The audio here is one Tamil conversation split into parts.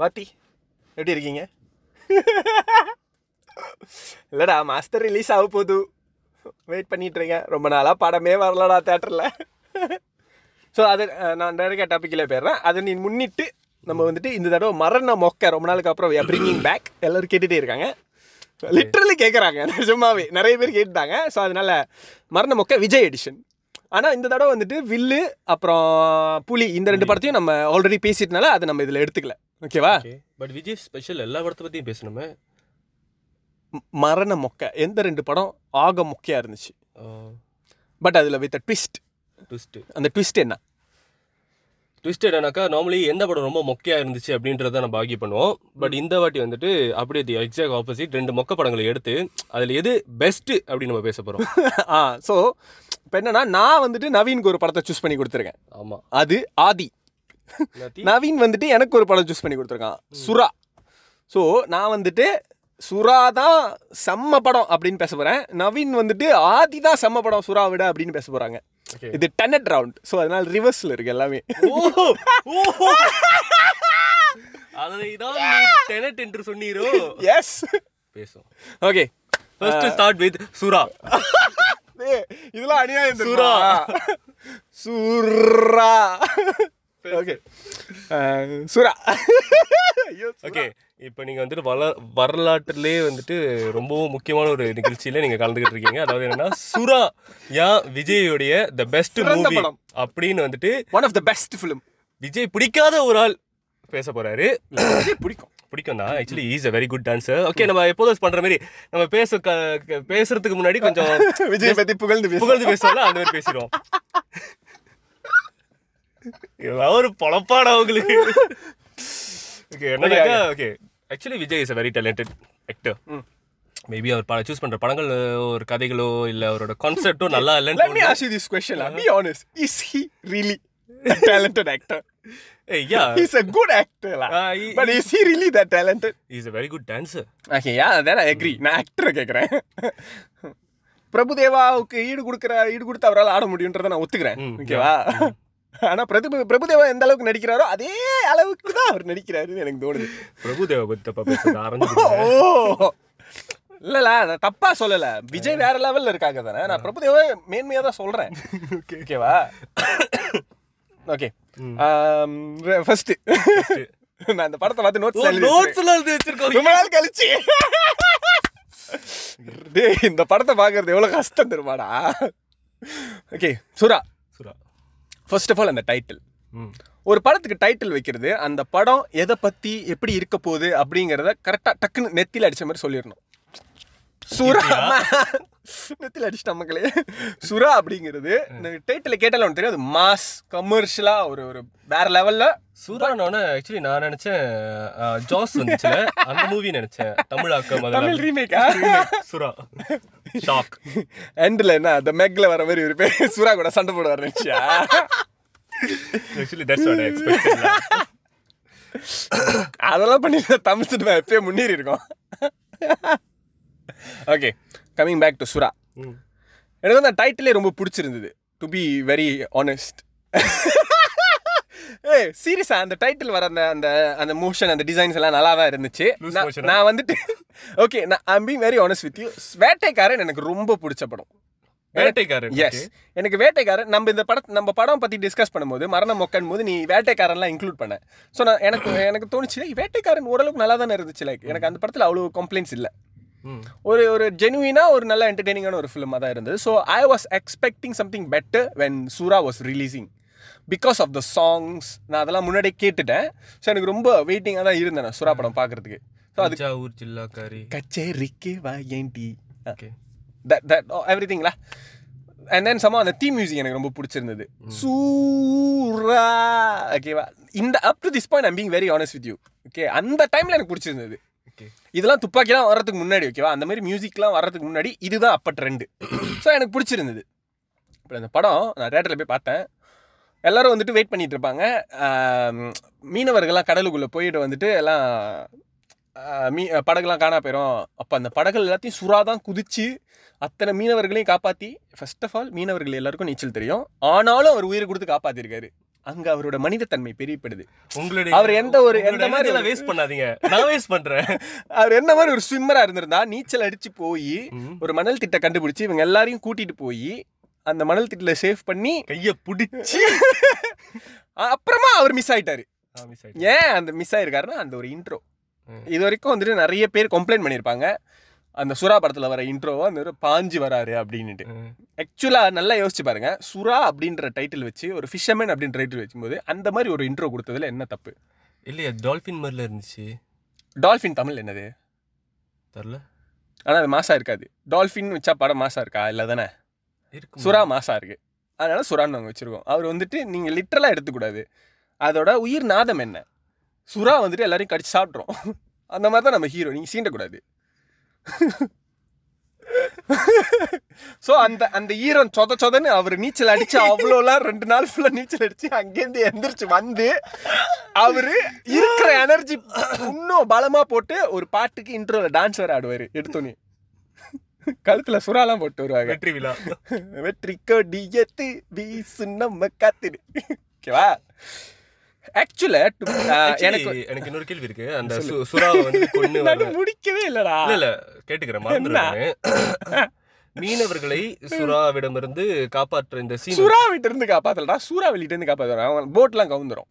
வாத்தி எப்படி இருக்கீங்க? இல்லடா மாஸ்டர் ரிலீஸ் ஆக போகுது. வெயிட் பண்ணிட்டு இருக்கேன். ரொம்ப நாளாக படமே வரலடா தேட்டரில் ஸோ அது நான் டேரக்டாக டாப்பிக்கில் போயிடுறேன். அதை நீ முன்னிட்டு நம்ம வந்துட்டு இந்த தடவை மரண மொக்க ரொம்ப நாளுக்கு அப்புறம் பிரிங்கிங் பேக் எல்லாரும் கேட்டுகிட்டே இருக்காங்க. லிட்ரலி கேட்குறாங்க நிஜமாவே. நிறைய பேர் கேட்டுட்டாங்க. ஸோ அதனால மரண மொக்க விஜய் எடிஷன் ஆனால் இந்த தடவை வந்துட்டு வில்லு அப்புறம் புலி இந்த ரெண்டு படத்தையும் நம்ம ஆல்ரெடி பேசிட்டனால அதை நம்ம இதில் எடுத்துக்கல. ஓகேவா ஓகே பட் விஜய் ஸ்பெஷல் எல்லா படத்தை பற்றியும் பேசணுமே மரண மொக்க. எந்த ரெண்டு படம் ஆக மொக்கையாக இருந்துச்சு? பட் அதில் வித் ட்விஸ்ட் ட்விஸ்ட்டு அந்த ட்விஸ்ட் என்ன? ட்விஸ்ட் என்னன்னாக்கா நார்மலி எந்த படம் ரொம்ப மொக்கையாக இருந்துச்சு அப்படின்றத நம்ம ஆகி பண்ணுவோம். பட் இந்த வாட்டி வந்துட்டு அப்படியே தி எக்ஸாக்ட் ஆப்போசிட் ரெண்டு மொக்க படங்களை எடுத்து அதில் எது பெஸ்ட்டு அப்படின்னு நம்ம பேச போகிறோம் ஆ ஸோ இப்போ என்னன்னா நான் வந்துட்டு நவீனுக்கு ஒரு படத்தை சூஸ் பண்ணி கொடுத்துருக்கேன். ஆமாம் அது ஆதி. நவீன் வந்துட்டு எனக்கு ஒரு படம் சூஸ் பண்ணி கொடுத்துருக்கான். சுறா ஸோ நான் வந்துட்டு சுறா தான் செம்ம படம் அப்படின்னு பேச போகிறேன் நவீன் வந்துட்டு ஆதி தான் செம்ம படம் சுறா விட அப்படின்னு பேச போகிறாங்க இது டெனட் ரவுண்ட் ஸோ அதனால ரிவர்ஸில் இருக்கு எல்லாமே. டெனட் என்று சொன்னீரோ? எஸ் பேசும் okay first start with Sura இதெல்லாம் அநியாயம் சுறா. சுறா ஓகே ஐயோ ஓகே இப்போ நீங்கள் வந்துட்டு வள வரலாற்றுலேயே வந்துட்டு ரொம்பவும் முக்கியமான ஒரு நிகழ்ச்சியில் நீங்கள் கலந்துக்கிட்டு இருக்கீங்க. அதாவது என்னன்னா சுறா ஏன் விஜயோடைய த பெஸ்ட் மூவி. அப்படின்னு வந்துட்டு one of the best film Vijay பிடிக்காத ஒரு ஆள் பேச போறாரு. பிடிக்கும். பிடிக்கும் தான் actually is a very good dancer okay நம்ம எப்போதும் பண்ற மாதிரி நம்ம பேச பேசுறதுக்கு முன்னாடி கொஞ்சம் விஜய் பத்தி புகழ்ந்து. புகழ்ந்து பேசுவோம்ல அந்த மாதிரி பேசிடுவோம். இதெல்லாம் ஒரு பொழப்பாடா உங்களுக்கு ஓகே என்னன்னாக்கா okay actually Vijay is a very talented actor ம். மேபி அவர் படம் சூஸ் பண்ற படங்கள் ஒரு கதைகளோ இல்ல அவரோட கான்செப்டோ நல்லா இல்லைன்னு ask you this question. lah. Be honest. Is he really a talented actor? Yeah He's a good actor. lah. Ah, he- But is he really that talented? Is a very good dancer Okay, yeah, then I agree. நான் ஆக்டரை கேட்குறேன் பிரபுதேவாவுக்கு ஈடு கொடுக்குற ஈடு கொடுத்து அவரால் ஆட முடியுன்றதை நான் ஒத்துக்கிறேன் ம், ஓகேவா ஆனா பிரபு பிரபுதேவா எந்த அளவுக்கு நடிக்கிறாரோ அதே அளவுக்கு தான் அவர் நடிக்கிறாருன்னு எனக்கு தோணுது. பிரபுதேவ ஆரஞ்சு ஓ இல்லல நான் தப்பா சொல்லல. விஜய் வேற லெவல்ல இருக்காங்க தானே. நான் பிரபுதேவா மேன்மையா தான் சொல்றேன். ஓகேவா ஓகே ஃபர்ஸ்ட் நான் அந்த படத்தை பார்த்து நோட்ஸ் எழுதி நோட்ஸ் எல்லாம் எழுதி வச்சிருக்கோம். ரொம்ப நாள் கழிச்சு. டேய் இந்த படத்தை பார்க்கறது எவ்வளவு கஷ்டம் தெரியுமாடா. Okay Sura. Sura. First of all அந்த டைட்டில் ஒரு படத்துக்கு டைட்டில் வைக்கிறது அந்த படம் எதை பத்தி எப்படி இருக்க போகுது அப்படிங்கிறத கரெக்டா டக்குன்னு நெத்தில அடிச்ச மாதிரி சொல்லிடணும். சுரா நெத்தில அடிச்சிட்ட மக்களே சுரா அப்படிங்கிறது டைட்டில் கேட்டாலும் தெரியும் அது மாஸ் கமர்ஷியலா ஒரு ஒரு வேற லெவல்ல சுரானோட ஆக்சுவலி நான் நினைச்சேன் ஜாஸ் வந்துச்சுல அந்த மூவி நினைச்சேன். தமிழாக்கம் தமிழ் ரீமேக்கா சுரா ஷாக் எண்ட்ல என்ன அந்த மெக்ல வர மாதிரி ஒரு பேர் சுறா கூட சண்டை போடுவார் நினைச்சியா? Actually that's what I expected அதெல்லாம் பண்ணி தமிழ் சினிமா எப்பயே முன்னேறி இருக்கோம் ஓகே கமிங் பேக் டு சுறா எனக்கு வந்து அந்த டைட்டிலே ரொம்ப பிடிச்சிருந்தது. டு பி வெரி ஆனஸ்ட் ஏய் சீரியஸா அந்த டைட்டில் வர அந்த அந்த அந்த மோஷன் அந்த டிசைன்ஸ் எல்லாம் நல்லா தான் இருந்துச்சு நான்- வந்துட்டு ஓகே நான் I'm being very honest with you Vettaikaran எனக்கு ரொம்ப பிடிச்ச படம். வேட்டைக்காரன் எஸ் எனக்கு வேட்டைக்காரன் நம்ம இந்த படம் நம்ம படம் பத்தி டிஸ்கஸ் பண்ணும்போது மரண மொக்கன் போது நீ வேட்டைக்காரன்லாம் இன்க்ளூட் பண்ண. ஸோ நான் எனக்கு எனக்கு தோணுச்சு "ஏய், வேட்டைக்காரன் ஓரளவுக்கு நல்லா தானே இருந்துச்சு லைக் எனக்கு அந்த படத்தில் அவ்வளோ கம்ப்ளைண்ட்ஸ் இல்லை. ஒரு ஒரு ஜெனுவினா ஒரு நல்ல என்டர்டெய்னிங்கான ஒரு ஃபிலிமாக தான் இருந்தது. So I was expecting something better when Sura was releasing because of the songs நான் அதெல்லாம் முன்னாடியே கேட்டுட்டேன். ஸோ எனக்கு ரொம்ப வெயிட்டிங்காக தான் இருந்தேன் நான் சூரா படம் பார்க்கறதுக்கு. ஸோ அது தஞ்சாவூர் ஜில்லாக்காரி கச்சேரிக்கு வா ஏன்டி ஓகே தட் தட் எவ்ரி திங்லா அண்ட் தென் சமா அந்த தீம் மியூசிக் எனக்கு ரொம்ப பிடிச்சிருந்தது. சூரா ஓகேவா இந்த up to this point I'm being very honest with you okay அந்த டைமில் எனக்கு பிடிச்சிருந்தது. இதெல்லாம் துப்பாக்கிலாம் வர்றதுக்கு முன்னாடி ஓகேவா அந்த மாதிரி மியூசிக்லாம் வர்றதுக்கு முன்னாடி இதுதான் அப்போ ட்ரெண்டு ஸோ எனக்கு பிடிச்சிருந்தது. இப்போ அந்த படம் நான் தேட்டரில் போய் பார்த்தேன். எல்லோரும் வந்துட்டு வெயிட் பண்ணிகிட்டு இருப்பாங்க. மீனவர்கள்லாம் கடலுக்குள்ளே போயிட்டு வந்துட்டு எல்லாம் மீ படகுலாம் காணா போயிடும் அப்போ அந்த படகுகள் எல்லாத்தையும் சுறா தான் குதிச்சு அத்தனை மீனவர்களையும் காப்பாற்றி ஃபர்ஸ்ட் ஆஃப் ஆல் மீனவர்கள் எல்லாருக்கும் நீச்சல் தெரியும். ஆனாலும் அவர் உயிரை கொடுத்து காப்பாற்றிருக்காரு அங்க அவரோட மனிதத்தன்மை பெரியப்படுது. உங்களுடைய அவர் எந்த ஒரு- எந்த மாதிரி வேஸ்ட் பண்ணாதீங்க. நான் வேஸ்ட் பண்றேன். அவர் என்ன மாதிரி ஒரு ஸ்விம்மரா இருந்திருந்தா நீச்சல் அடிச்சு போய். ஒரு மணல் திட்ட கண்டுபிடிச்சு இவங்க எல்லாரையும் கூட்டிட்டு போய் அந்த மணல் திட்டில சேவ் பண்ணி கைய புடிச்சு. அப்புறமா அவர் மிஸ் ஆயிட்டாரு. ஏன் அந்த மிஸ் ஆயிருக்காருன்னா அந்த ஒரு இன்ட்ரோ. இது வரைக்கும் வந்துட்டு நிறைய பேர் கம்ப்ளைண்ட் பண்ணியிருப்பாங்க அந்த சுறா படத்துல வர இன்ட்ரோவா அந்த ஒரு பாஞ்சு வராரு அப்படின்னுட்டு. ம். ஆக்சுவலா நல்லா யோசிச்சு பாருங்க. சுறா அப்படின்ற டைட்டில் வச்சு ஒரு ஃபிஷர்மேன் அப்படின்ற டைட்டில் வச்சும்போது அந்த மாதிரி ஒரு இன்ட்ரோ கொடுத்ததுல என்ன தப்பு? இல்லையா டால்பின் மாதிரில இருந்துச்சு. டால்ஃபின் தமிழ் என்னது? தெரியல. ஆனா அது மாசா இருக்காது. டால்ஃபின் வச்சா படம் மாசா இருக்கா? இல்ல தானே இருக்கு சுறா மாசா இருக்கு. அதனால சுறான்னு நாங்கள் வச்சிருக்கோம். அவர் வந்துட்டு நீங்க லிட்டரலா எடுத்துக்கூடாது. அதோட உயிர் நாதம் என்ன? சுறா வந்துட்டு எல்லாரையும் கடிச்சு சாப்பிட்றோம் அந்த மாதிரி தான் நம்ம ஹீரோ நீங்க சீண்டக்கூடாது. ஸோ அந்த அந்த ஈரம் சொத சொதன்னு அவர் நீச்சல் அடிச்சு அவ்வளோலாம் ரெண்டு நாள் ஃபுல்லாக நீச்சல் அடிச்சு அங்கேருந்து எந்திரிச்சு வந்து அவரு இருக்கிற எனர்ஜி இன்னும் பலமா போட்டு ஒரு பாட்டுக்கு இன்ட்ரோல டான்ஸ் வேற ஆடுவாரு எடுத்தோன்னே கழுத்துல சுறாலாம் போட்டு வருவாங்க. வெற்றி விழா. வெற்றி கொடியத்து வீசு நம்ம காத்துடு ஓகேவா? ஆக்சுவலா எனக்கு எனக்கு எனக்கு இன்னொரு கேள்வி இருக்கு. அந்த சுறாவை வந்து கொண்டு முடிக்கவே இல்லடா. இல்ல இல்ல கேட்டுக்கிறேன் மீனவர்களை சுறாவிடமிருந்து காப்பாற்ற இந்த சீன் சுறா விட்டு இருந்து காப்பாத்தலடா. சூறா வெளியிட்டு இருந்து காப்பாத்துறான் போட்லாம் கவுந்துரும்.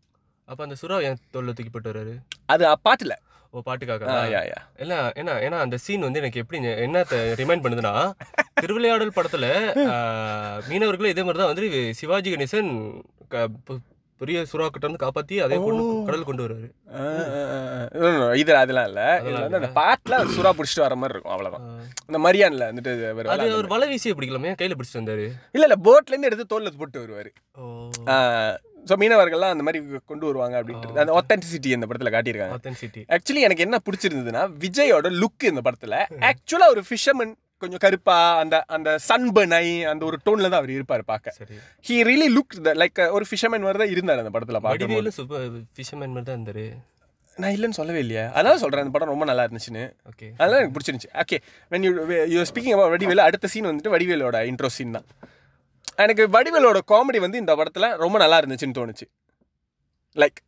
அப்ப அந்த சுறா என் தோல்ல தூக்கி போட்டு வர்றாரு அது பாட்டுல. ஓ பாட்டுக்காக இல்ல ஏன்னா ஏன்னா அந்த சீன் வந்து எனக்கு எப்படி என்னத்த ரிமைண்ட் பண்ணுதுன்னா திருவிளையாடல் படத்துல மீனவர்களும் இதே மாதிரி தான் வந்து சிவாஜி கணேசன் பெரிய சுறா கிட்ட இருந்து காப்பாத்தி அதே கொண்டு. கடல் கொண்டு வர்றாரு இது அதெல்லாம் இல்ல. அந்த பாட்டுல சுறா புடிச்சிட்டு வர மாதிரி இருக்கும் அவ்வளவுதான். அந்த மரியான்ல வந்துட்டு வருவாரு அது அவர் வலை வீசியே பிடிக்கலாமே? கையில பிடிச்சிட்டு வந்தாரு? இல்ல இல்ல போட்ல இருந்து எடுத்து தோல்ல போட்டு வருவாரு. ஸோ மீனவர்கள்லாம் அந்த மாதிரி கொண்டு வருவாங்க அப்படின்ட்டு அந்த ஒத்தன்டிசிட்டி இந்த படத்துல காட்டியிருக்காங்க. ஆக்சுவலி எனக்கு என்ன பிடிச்சிருந்ததுன்னா விஜயோட லுக் இந்த படத்துல. ஆக்சுவலா ஒரு ஃபிஷர்மன் கொஞ்சம் கருப்பா அந்த அந்த சன்பர்ன் ஆகி அந்த ஒரு டோன்ல தான் அவர் இருப்பார் பார்க்க. ஹி ரியலி லுக் லைக் ஒரு ஃபிஷர்மேன் மாதிரி தான் இருந்தார் அந்த படத்துல பார்க்கும்போது. சூப்பர் ஃபிஷர்மேன் மாதிரி தான் இருந்தாரு. நான் இல்லைன்னு சொல்லவே இல்லையா. அதான் சொல்றேன் அந்த படம் ரொம்ப நல்லா இருந்துச்சுன்னு. ஓகே. அதெல்லாம் எனக்கு பிடிச்சிருந்துச்சு. Okay when you you speaking about Vadivelu அடுத்த சீன் வந்துட்டு வடிவேலோட இன்ட்ரோ சீன் தான். எனக்கு வடிவேலோட காமெடி வந்து இந்த படத்தில் ரொம்ப நல்லா இருந்துச்சுன்னு தோணுச்சு. லைக்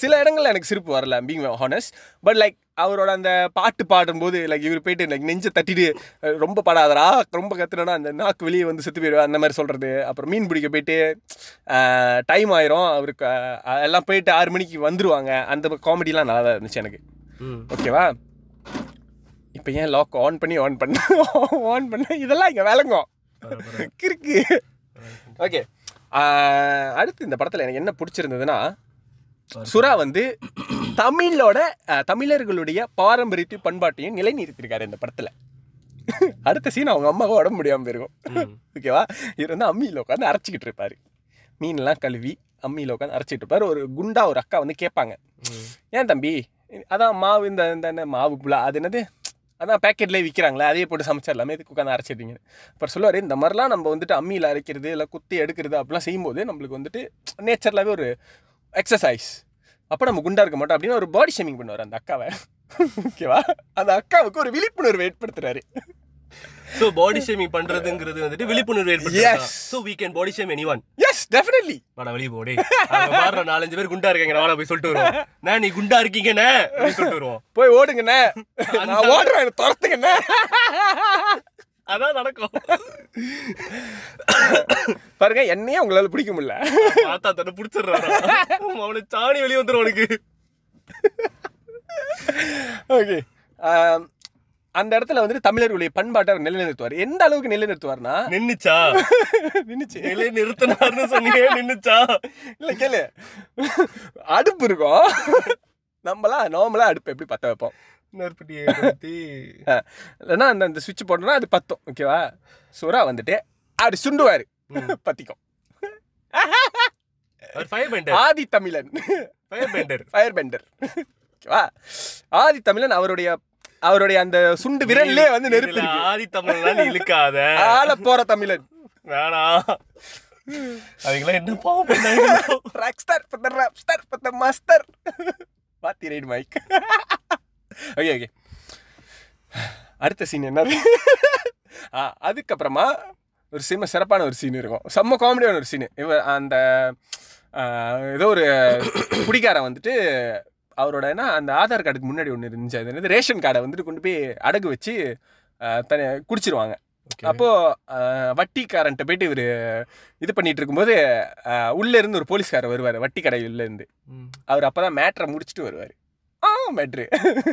சில இடங்கள்ல எனக்கு சிரிப்பு வரல பீங் ஹானஸ்ட் பட் லைக் அவரோட அந்த பாட்டு பாடும்போது லைக் இவர் போயிட்டு லைக் நெஞ்சை தட்டிட்டு ரொம்ப பாடாதடா ரொம்ப கத்துனா அந்த நாக்கு வெளியே வந்து செத்து போயிடுவா அந்த மாதிரி சொல்கிறது அப்புறம் மீன் பிடிக்க போயிட்டு டைம் ஆயிரும். அவருக்கு எல்லாம் போயிட்டு ஆறு மணிக்கு வந்துருவாங்க. அந்த காமெடிலாம் நல்லா தான் இருந்துச்சு எனக்கு. ஓகேவா இப்போ ஏன் லாக் ஆன் பண்ணி ஆன் பண்ண ஆன் பண்ண? இதெல்லாம் இங்கே விளங்கும். கிறுக்கு. ஓகே அடுத்து இந்த படத்தில் எனக்கு என்ன பிடிச்சிருந்ததுன்னா சுறா வந்து தமிழோட தமிழர்களுடைய பாரம்பரியத்தை பண்பாட்டையும் நிலைநிறுத்திருக்காரு இந்த படத்தில். அடுத்த சீன் அவங்க அம்மாவை உடம்பு முடியாமல் போயிருக்கும். ஓகேவா இவர் வந்து அம்மியில் உட்காந்து அரைச்சிக்கிட்டு இருப்பாரு. மீன்லாம் கழுவி அம்மியில் உட்காந்து அரைச்சிட்டு இருப்பாரு. ஒரு குண்டா ஒரு அக்கா வந்து கேட்பாங்க. ஏன் தம்பி? அதான் மாவு இந்த இந்த மாவு புலா அது என்னது? அதான் பேக்கெட்லேயே விற்கிறாங்களே அதையே போட்டு சமைச்சிடலாமே இதுக்கு உட்காந்து அரைச்சிடுறீங்க அப்புறம் சொல்லுவார் இந்த மாதிரிலாம் நம்ம வந்துட்டு அம்மியில் அரைக்கிறது இல்லை குத்தி எடுக்கிறது அப்படிலாம் செய்யும்போது நம்மளுக்கு வந்துட்டு நேச்சர்லாகவே ஒரு எக்ஸசைஸ் அப்போ நம்ம குண்டா இருக்க மாட்டோம் அப்படின்னு ஒரு பாடி ஷேமிங் பண்ணுவார் அந்த அக்காவை. ஓகேவா அந்த அக்காவுக்கு ஒரு விழிப்புணர்வு ஏற்படுத்துறாரு. ஸோ பாடி ஷேமிங் பண்றதுங்கிறது வந்துட்டு விழிப்புணர்வு. ஏற்படுத்தும் so we can body shame anyone. Yes definitely வாடா வெளியே போடே பாடுற நாலஞ்சு பேர் குண்டா இருக்காங்க. வாடா போய் சொல்லிட்டு வருவோம். நான் நீ குண்டா இருக்கீங்கண்ணே? சொல்லிட்டு வருவோம். போய் ஓடுங்கண்ணே. நான் ஓடுறேன் துரத்துங்கண்ணே. அதான் நடக்கும். பாருங்க என்னையே உங்களால பிடிக்க முடியல. பார்த்தா தன்னை பிடிச்சிடுறான். அவனை சாணி வெளியே வந்துடும் உனக்கு ஓகே. அந்த இடத்துல வந்துட்டு தமிழர்களுடைய பண்பாட்டை அவர் நிலைநிறுத்துவார். எந்த அளவுக்கு நிலைநிறுத்துவார்னா நின்னுச்சா? நின்னுச்சு. நிலை நிறுத்தினார்னு சொன்னீங்க நின்னுச்சா? இல்ல கேளு. அடுப்பு இருக்கும். நம்மளாம் நார்மலா அடுப்பு எப்படி பத்த வைப்போம்? நெருப்பட்டியை கொளுத்தி இல்லைன்னா அந்த அந்த சுவிட்ச் போட்டோம்னா அது பத்தும் ஓகேவா சுறா வந்துட்டு அப்படி சுண்டுவாரு. பத்திக்கும். அவர் ஃபயர் பெண்டர் ஆதி தமிழன் ஃபயர் பெண்டர் ஃபயர் பெண்டர் ஓகேவா ஆதி தமிழன் அவருடைய அவருடைய அந்த சுண்டு விரல்லே வந்து நெருப்பு ஆதி தமிழ்லாம் நீ இழுக்காத. ஆள போற தமிழன். வேணாம் அவங்களாம் என்ன பாவம் பண்ணாங்க ராக்ஸ்டார் பத்த ராப்ஸ்டார் பத்த மாஸ்டர் பாத்தி ரைட் மைக் ஓகே ஓகே அடுத்த சீன் என்னது? ஆ அதுக்கப்புறமா ஒரு சிம்ம சிறப்பான ஒரு சீன் இருக்கும். செம்ம காமெடியான ஒரு சீன் இவ அந்த ஏதோ ஒரு குடிக்காரன் வந்துட்டு அவரோட என்ன அந்த ஆதார் கார்டுக்கு முன்னாடி ஒன்று இருந்துச்சு. அது என்னது ரேஷன் கார்டை வந்துட்டு கொண்டு போய் அடகு வச்சு தனி குடிச்சிருவாங்க. அப்போ ஆஹ், வட்டிக்காரன்ட்ட போயிட்டு இவர் இது பண்ணிட்டு இருக்கும்போது ஆஹ், உள்ள இருந்து ஒரு போலீஸ்காரர் வருவார் வட்டி கடையில இருந்து. ம். அவர் அப்பதான் மேட்ரை முடிச்சுட்டு வருவார். ஆ மேட்ரு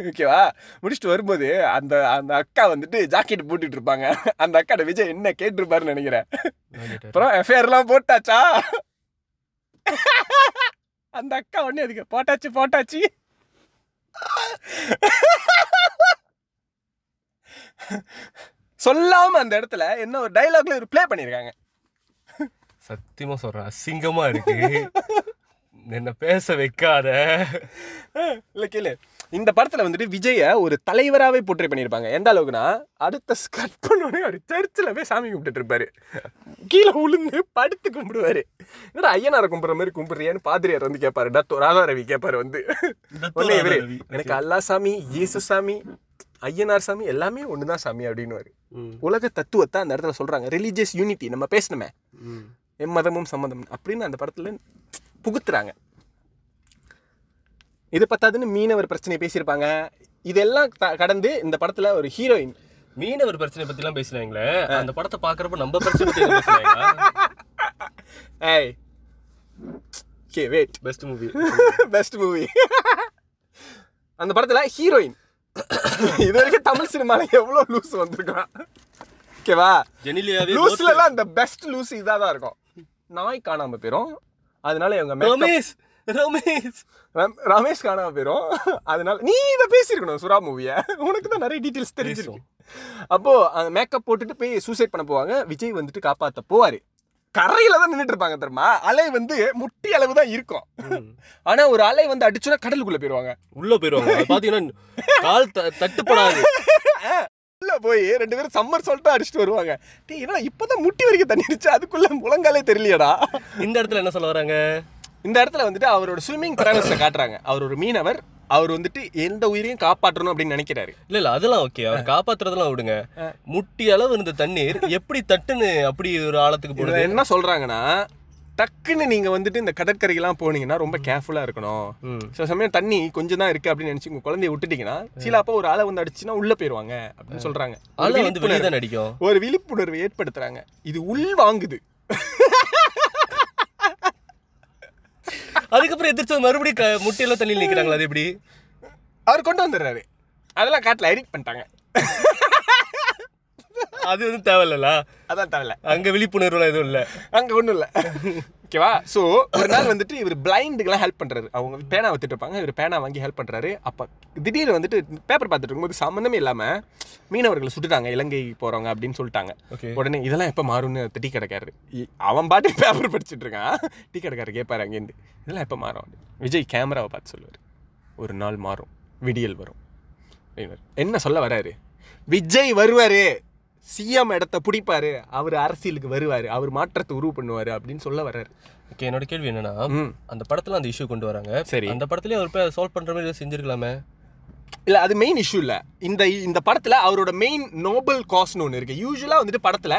ஓகேவா முடிச்சுட்டு வரும்போது அந்த அந்த அக்கா வந்துட்டு ஜாக்கெட் போட்டுட்டு இருப்பாங்க அந்த அக்காட விஜய் என்ன கேட்டிருப்பாருன்னு நினைக்கிறேன். அப்புறம் எஃப்ஐஆர்லாம் போட்டாச்சா? அந்த அக்கா உடனே அதுக்கு போட்டாச்சு போட்டாச்சு. சொல்லாம அந்த இடத்துல என்ன ஒரு டைலாக்ல ஒரு ப்ளே பண்ணியிருக்காங்க சத்தியமா சொல்றேன் அசிங்கமா இருக்கு. என்ன பேச வைக்காத. இல்ல கேளு. இந்த படத்துல வந்துட்டு விஜய ஒரு தலைவராகவே போர்ட்ரே பண்ணியிருப்பாங்க எந்த அளவுக்குன்னா அடுத்த கட் பண்ணோடனே அவர் சர்ச்சில் போய் சாமி கும்பிட்டுட்டு இருப்பாரு. கீழே விழுந்து படுத்து கும்பிடுவாரு. என்னடா ஐயனாரை கும்பிட்ற மாதிரி கும்பிட்றியான்னு பாதிரியார் வந்து கேட்பாரு டத்தோ ராதாரவி கேட்பாரு வந்து. இவரு எனக்கு அல்லா சாமி இயேசு சாமி ஐயனார் சாமி எல்லாமே ஒண்ணுதான் சாமி அப்படின்னுவாரு. ம். உலக தத்துவத்தை அந்த இடத்துல சொல்றாங்க. ரிலீஜியஸ் யூனிட்டி நம்ம பேசணுமே. எம்மதமும் சம்மதம் அப்படின்னு அந்த படத்துல புகுத்துறாங்க. இது பத்தாதுன்னு மீனவர் பிரச்சனை பேசியிருப்பாங்க. இதெல்லாம் கடந்து இந்த படத்துல ஒரு ஹீரோயின் மீனவர் பிரச்சனை எல்லாம் பேசுனாங்களே அந்த படத்தை பாக்குறப்ப நம்ம பிரச்சனை ஏய். K wait best movie best movie அந்த படத்துல ஹீரோயின் இது வரைக்கும் தமிழ் சினிமால எவ்வளவு லூஸ் வந்திருக்கான். ஓகேவா ஜெனிலியாவே லூஸ்ல எல்லாம் இந்த பெஸ்ட் லூஸ் இதா தான் இருக்கும். நாய் காணாம போயிரும். அதனால இவங்க ரமேஷ் ரமேஷ். ரம்- ரமேஷ் காணாம போயிரும். அதனால நீ இதை பேசியிருக்கணும் சுறா மூவிய உனக்கு தான் நிறைய டீட்டெயில்ஸ் தெரிஞ்சிருக்கு. அப்போ அந்த மேக்கப் போட்டுட்டு போய் சூசைட் பண்ண போவாங்க. விஜய் வந்துட்டு காப்பாத்த போவாரு. கரையில தான் நின்னுட்டு இருப்பாங்க தெரியுமா? அலை வந்து முட்டி அளவு தான் இருக்கும். ஆனா ஒரு அலை வந்து அடிச்சுனா கடலுக்குள்ள போயிருவாங்க. உள்ள போயிருவாங்க. பாத்தீங்கன்னா கால் தட்டுப்படாது. உள்ள போய் ரெண்டு பேரும் சம்மர் சொல்லிட்டு அடிச்சுட்டு வருவாங்க. டேய் என்னடா இப்பதான் முட்டி வரைக்கும் தண்ணி இருந்துச்சு. அதுக்குள்ள முழங்காலே தெரியலையடா. இந்த இடத்துல என்ன சொல்ல வராங்க? இந்த இடத்துல வந்துட்டு அவரோட ஸ்விம்மிங் ப்ராவல்ஸை காட்டுறாங்க. அவர் ஒரு மீனவர். அவர் வந்துட்டு எந்த உயிரையும் காப்பாற்றணும் அப்படின்னு நினைக்கிறாரு. இல்ல இல்ல அதெல்லாம் ஓகே அவர் காப்பாத்துறதெல்லாம் விடுங்க. முட்டி அளவு இருந்த தண்ணீர் எப்படி தட்டுன்னு அப்படி ஒரு ஆழத்துக்கு போடுது? என்ன சொல்றாங்கன்னா டக்குன்னு நீங்க வந்துட்டு இந்த கடற்கரைக்கெல்லாம் போனீங்கன்னா ரொம்ப கேர்ஃபுல்லா இருக்கணும். சில சமயம் தண்ணி கொஞ்சம் தான் இருக்கு அப்படின்னு நினைச்சு உங்க குழந்தைய விட்டுட்டீங்கன்னா சில அப்போ ஒரு ஆளை வந்து அடிச்சுன்னா உள்ள போயிருவாங்க அப்படின்னு தான் அடிக்கும்? ஒரு விழிப்புணர்வு ஏற்படுத்துறாங்க. இது உள் வாங்குது. அதுக்கப்புறம் எதிர்த்து மறுபடியும் முட்டையெல்லாம் தண்ணி நிக்கிறாங்களா அது எப்படி? அவர் கொண்டு வந்துடுறாரு. அதெல்லாம் காட்டுல எடிட் பண்ணிட்டாங்க. அது வந்து தேவையில்ல அதான் தேவையில்ல. அங்க விழிப்புணர்வுலாம் எதுவும் இல்ல? அங்க ஒண்ணும் இல்ல. ஓகேவா? சோ ஒரு நாள் வந்துட்டு இவர் பிளைண்டுக்கெல்லாம் ஹெல்ப் பண்றாரு. அவங்க பேனா வச்சுட்டு இருப்பாங்க. இவர் பேனா வாங்கி ஹெல்ப் பண்றாரு. அப்ப திடீர்னு வந்துட்டு பேப்பர் பார்த்துட்டு இருக்கும்போது சம்மந்தமே இல்லாம மீனவர்களை சுட்டுட்டாங்க. இலங்கை போறவங்க அப்படின்னு சொல்லிட்டாங்க. ஓகே. உடனே இதெல்லாம் எப்ப மாறும்னு டீ கடைக்காரரு. இ- அவன் பாட்டு பேப்பர் படிச்சுட்டு இருக்கான். டீ கடைக்காரர் கேட்பாரு அங்கேருந்து. இதெல்லாம் எப்ப மாறும் விஜய் கேமராவை பார்த்து சொல்லுவார். ஒரு நாள் மாறும். விடியல் வரும். என்ன சொல்ல வராரு? விஜய் வருவாரு. சிஎம் இடத்த பிடிப்பாரு அவர் அரசியலுக்கு வருவாரு அவர் மாற்றத்தை உருவு பண்ணுவாரு அப்படின்னு சொல்ல வர்றாரு. ஓகே என்னோட கேள்வி என்னன்னா அந்த படத்துல அந்த இஷ்யூ கொண்டு வராங்க. சரி. அந்த படத்துலயே அவர் போய் சால்வ் பண்ற மாதிரி செஞ்சிருக்கலாமே? இல்ல அது மெயின் இஷ்யூ இல்ல. இந்த இந்த படத்துல அவரோட மெயின் நோபல் காஸ்ட்னு ஒன்று இருக்கு. யூஸ்வலா வந்துட்டு படத்துல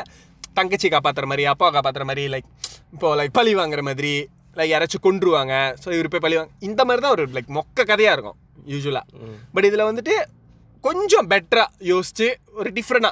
தங்கச்சி காப்பாத்துற மாதிரி அப்பா காப்பாத்துற மாதிரி லைக் இப்போ லைக் பழி வாங்குற மாதிரி லைக் யாராச்சும் கொன்றுவாங்க. ஸோ இவர் போய் பழி வாங்க இந்த மாதிரி தான் ஒரு லைக் மொக்க கதையா இருக்கும் யூஸ்வலா ம். பட் இதுல வந்துட்டு கொஞ்சம் பெட்டரா யோசிச்சு ஒரு டிஃப்ரெண்டா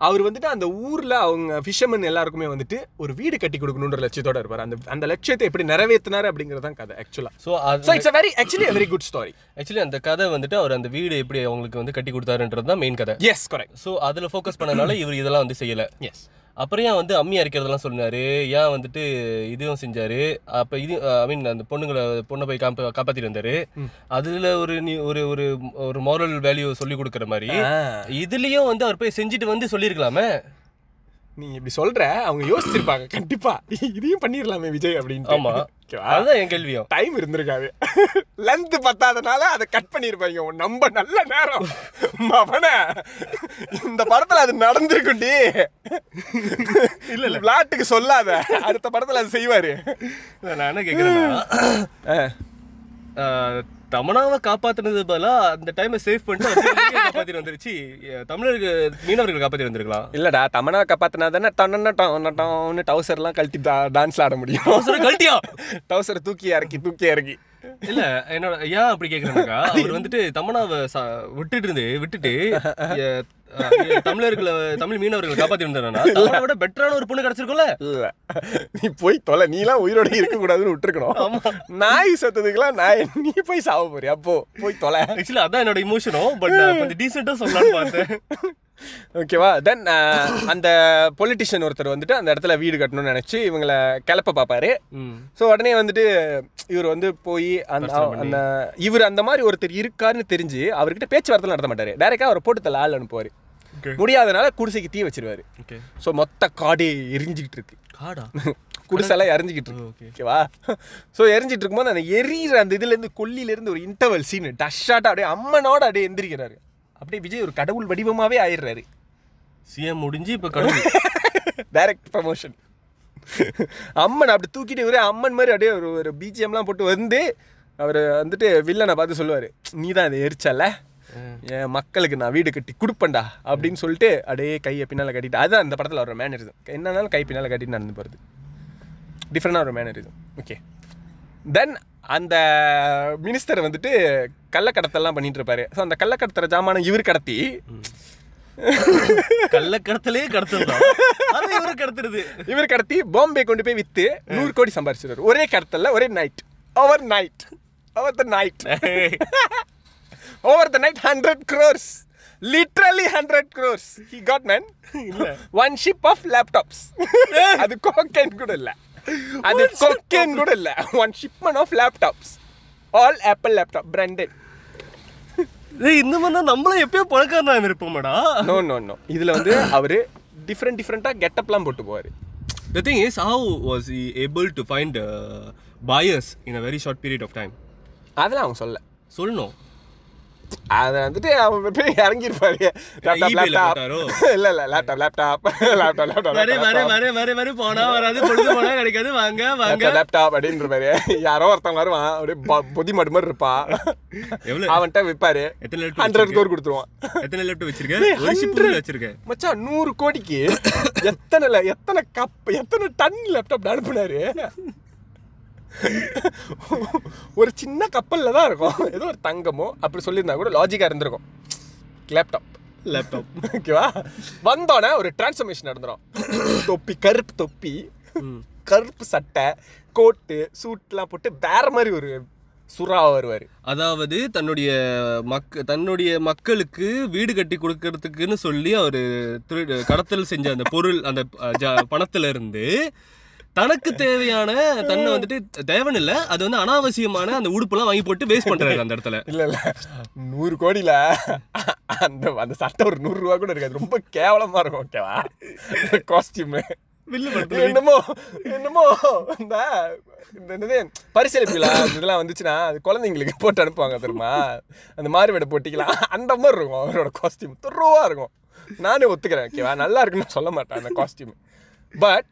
அவர் வந்துட்டு அந்த ஊர்ல அவங்க ஃபிஷர்மன் எல்லாருக்குமே வந்துட்டு ஒரு வீடு கட்டி கொடுக்கணுன்ற லட்சியத்தோட இருப்பார். அந்த அந்த லட்சியத்தை எப்படி நிறைவேற்றினாரு அப்படிங்கிறது தான் கதை ஆக்சுவலா ஸோ அது it's very actually very good story actually அந்த கதை வந்துட்டு அவர் அந்த வீடு எப்படி அவங்களுக்கு வந்து கட்டி கொடுத்தாருன்றது தான் மெயின் கதை. எஸ் கரெக்ட் ஸோ அதில் ஃபோக்கஸ் பண்ணனால இவர் இதெல்லாம் வந்து செய்யலை. எஸ் அப்புறம் ஏன் வந்து அம்மி அரைக்கிறதெல்லாம் சொன்னாரு ஏன் வந்துட்டு இதுவும் செஞ்சாரு அப்போ இது ஐ மீன் அந்த பொண்ணுங்களை பொண்ணை போய் காப்பா காப்பாற்றிட்டு வந்தாரு. அதில் ஒரு நீ ஒரு ஒரு ஒரு மாரல் வேல்யூ சொல்லி கொடுக்குற மாதிரி. இதுலயும் வந்து அவர் போய் செஞ்சுட்டு வந்து சொல்லியிருக்கலாமே நீ இப்படி சொல்ற அவங்க யோசிச்சிருப்பாங்க. கண்டிப்பா. இதையும் பண்ணிடலாமே விஜய் அப்படின்னு ஆமா. அதுதான் என் கேள்வியும். டைம் இருந்திருக்காது. லென்த் பத்தாதனால அதை கட் பண்ணிருப்பாங்க. உன் நம்ம நல்ல நேரம். மவன இந்த படத்துல அது நடந்திருக்குண்டி இல்ல இல்ல. விளாட்டுக்கு சொல்லாத. அடுத்த படத்துல அது செய்வாரு. நான் என்ன கேட்குறேன்னா தமனாவை காப்பாத்துனது பதிலா அந்த டைமை சேவ் பண்ணிட்டு காப்பாத்தி வந்துருச்சு. தமிழர்கள் மீனவர்கள் காப்பாத்தி வந்திருக்கலாம் இல்லடா தமனா காப்பாத்தினா தானே டன்னு டவுசர்லாம் கழட்டி டான்ஸ்ல ஆட முடியும். அவசரம் கழட்டியா? டவுசரை தூக்கி இறக்கி தூக்கி இறக்கி. இல்ல என்னோட ஏன் அப்படி கேக்குறேன்னாக்கா அவர் வந்துட்டு தமனாவை விட்டுட்டு இருந்து விட்டுட்டு தமிழர்களை தமிழ் மீனவர்களை காப்பாத்தி வந்தானா தமனை விட பெட்டரான ஒரு பொண்ணு கிடைச்சிருக்கும்ல? நீ போய் தொலை நீலாம் உயிரோட இருக்க கூடாதுன்னு விட்டுருக்கணும் நாய் செத்ததுக்கெல்லாம் நாய் நீ போய் சாவ போறியா? அப்போ போய் தொலை. ஆக்சுவலி அதான் என்னோட இமோஷனும் பட் கொஞ்சம் டீசெண்டா சொல்லலாம்னு பார்த்தேன். ஓகேவா தென் அந்த பொலிட்டிஷியன் ஒருத்தர் வந்துட்டு அந்த இடத்துல வீடு கட்டணும்னு நினைச்சு இவங்களை கிளப்ப பார்ப்பாரு. ஸோ உடனே வந்துட்டு இவர் வந்து போய் அந்த அந்த இவர் அந்த மாதிரி ஒருத்தர் இருக்காருன்னு தெரிஞ்சு அவர்கிட்ட பேச்சுவார்த்தை நடத்த மாட்டாரு. டைரக்டா அவரை போட்டு தள்ள ஆள் அனுப்புவார். முடியாதனால குடிசைக்கு தீ வச்சிருவாரு. ஸோ மொத்த காடே எரிஞ்சுக்கிட்டு இருக்கு. காடா? குடிசெல்லாம் எரிஞ்சுக்கிட்டு இருக்கு. ஓகே ஓகேவா ஸோ எரிஞ்சிட்டு இருக்கும்போது அந்த எரியிற அந்த இதுலேருந்து கொல்லியிலேருந்து ஒரு இன்டர்வல் சீன் டஷ்ஷாட்டாக அப்படியே அம்மனோட அப்படியே எந்திரிக்கிறாரு. அப்படியே விஜய் ஒரு கடவுள் வடிவமாகவே ஆயிடுறாரு. சிஎம் முடிஞ்சு இப்ப கடவுள். டைரக்ட் ப்ரமோஷன் அம்மன் அப்படி தூக்கிட்டு ஒரே அம்மன் மாதிரி அப்படியே ஒரு ஒரு பிஜிஎம்லாம் போட்டு வந்து அவர் வந்துட்டு வில்லனை பார்த்து சொல்லுவார். நீ தான் இதை எரிச்சல என் மக்களுக்கு நான் வீடு கட்டி கொடுப்பேன்டா அப்படின்னு சொல்லிட்டு அப்படியே கையை பின்னால் கட்டிட்டு அதுதான் அந்த படத்தில் ஒரு மேனரிசம் என்னன்னாலும் கை பின்னால் கட்டிட்டு நடந்து போகிறது டிஃப்ரெண்டாக ஒரு மேனரிசம் ஓகே தென் அந்த மினிஸ்டர் வந்துட்டு கள்ளக்கடத்தெல்லாம் பண்ணிட்டு இருப்பாரு. ஸோ அந்த கள்ளக்கடத்துற ஜாமானை இவர் கடத்தி. கள்ள கடத்தலே கடத்தலாம் அது இவரு கடத்துறது. இவர் கடத்தி பாம்பே கொண்டு போய் வித்து நூறு கோடி சம்பாரிச்சிருவாரு. ஒரே கடத்தல்ல ஒரே night over night over the night over the night hundred crores literally hundred crores he got man one ship of laptops அது கோக்கேன் கூட இல்ல. அது கொக்கேன் கூட இல்ல. One shipment of laptops all Apple laptop branded இந்த மாதிரி நம்மளும் எப்பயோ பணக்காரனா இருப்போமாடா நோ நோ நோ இதுல வந்து அவரு டிஃப்ரெண்ட் டிஃப்ரெண்ட்டாக கெட்டப்லாம் போட்டு போவார். Thing is, how was he able to find uh, buyers in a very short period of time? அதெல்லாம் அவங்க சொல்ல சொல்லணும். அதை வந்துட்டு அவன் போய் இறங்கியிருப்பாரு லேப்டாப் லேப்டாப்? இல்ல இல்ல லேப்டாப் லேப்டாப் லேப்டாப் லேப்டாப் வரே வரே வரே வரே வரே போனா வராது பொழுது போனா கிடைக்காது வாங்க வாங்க. லேப்டாப் அப்படின்ற மாதிரி. யாரோ ஒருத்தன் வருவான் அப்படியே பொதி மாடு மாதிரி இருப்பா. எவ்வளவு? அவன்கிட்ட விற்பாரு எத்தனை லேப்டாப் ஹண்ட்ரட் கோர் கொடுத்துருவான். எத்தனை லேப்டாப் வச்சிருக்க? ஒரு ஷிப் வச்சிருக்கேன் மச்சான் நூறு கோடிக்கு எத்தனை எத்தனை கப் எத்தனை டன் லேப்டாப் அனுப்புனாரு? ஒரு சின்ன கப்பல்ல தான் இருக்கும். ஏதோ ஒரு தங்கமோ அப்படி சொல்லியிருந்தா கூட லாஜிக்கா இருந்திருக்கும். லேப்டாப் லேப்டாப் ஓகேவா வந்தோடனே ஒரு டிரான்ஸ்ஃபர்மேஷன் நடந்துரும். தொப்பி கருப்பு தொப்பி கருப்பு சட்டை கோட்டு சூட்லாம் போட்டு வேற மாதிரி ஒரு சுறா வருவார். அதாவது தன்னுடைய மக்க தன்னுடைய மக்களுக்கு வீடு கட்டி கொடுக்கறதுக்குன்னு சொல்லி அவர் திரு கடத்தல் செஞ்ச அந்த பொருள் அந்த பணத்துல இருந்து தனக்கு தேவையான தன்னை வந்துட்டு தேவன் இல்ல. அது வந்து அனாவசியமான அந்த உடுப்பெல்லாம் வாங்கி போட்டு வேஸ்ட் பண்றாரு அந்த இடத்துல. இல்ல இல்ல. நூறு கோடியில அந்த அந்த சட்டை ஒரு நூறு ரூபா கூட இருக்காது. ரொம்ப கேவலமா இருக்கும் ஓகேவா காஸ்டியூம் என்னமோ என்னமோ இந்த இந்த என்னது பரிசளிப்பு விழா இதெல்லாம் வந்துச்சுன்னா அது குழந்தைங்களுக்கு போட்டு அனுப்புவாங்க தெரியுமா? அந்த மாறுவேடை போட்டிக்கலாம் அந்த மாதிரி இருக்கும் அவரோட காஸ்டியூம் துருவா இருக்கும். நானே ஒத்துக்கிறேன் ஓகேவா நல்லா இருக்குன்னு சொல்ல மாட்டேன் அந்த காஸ்டியூம் பட்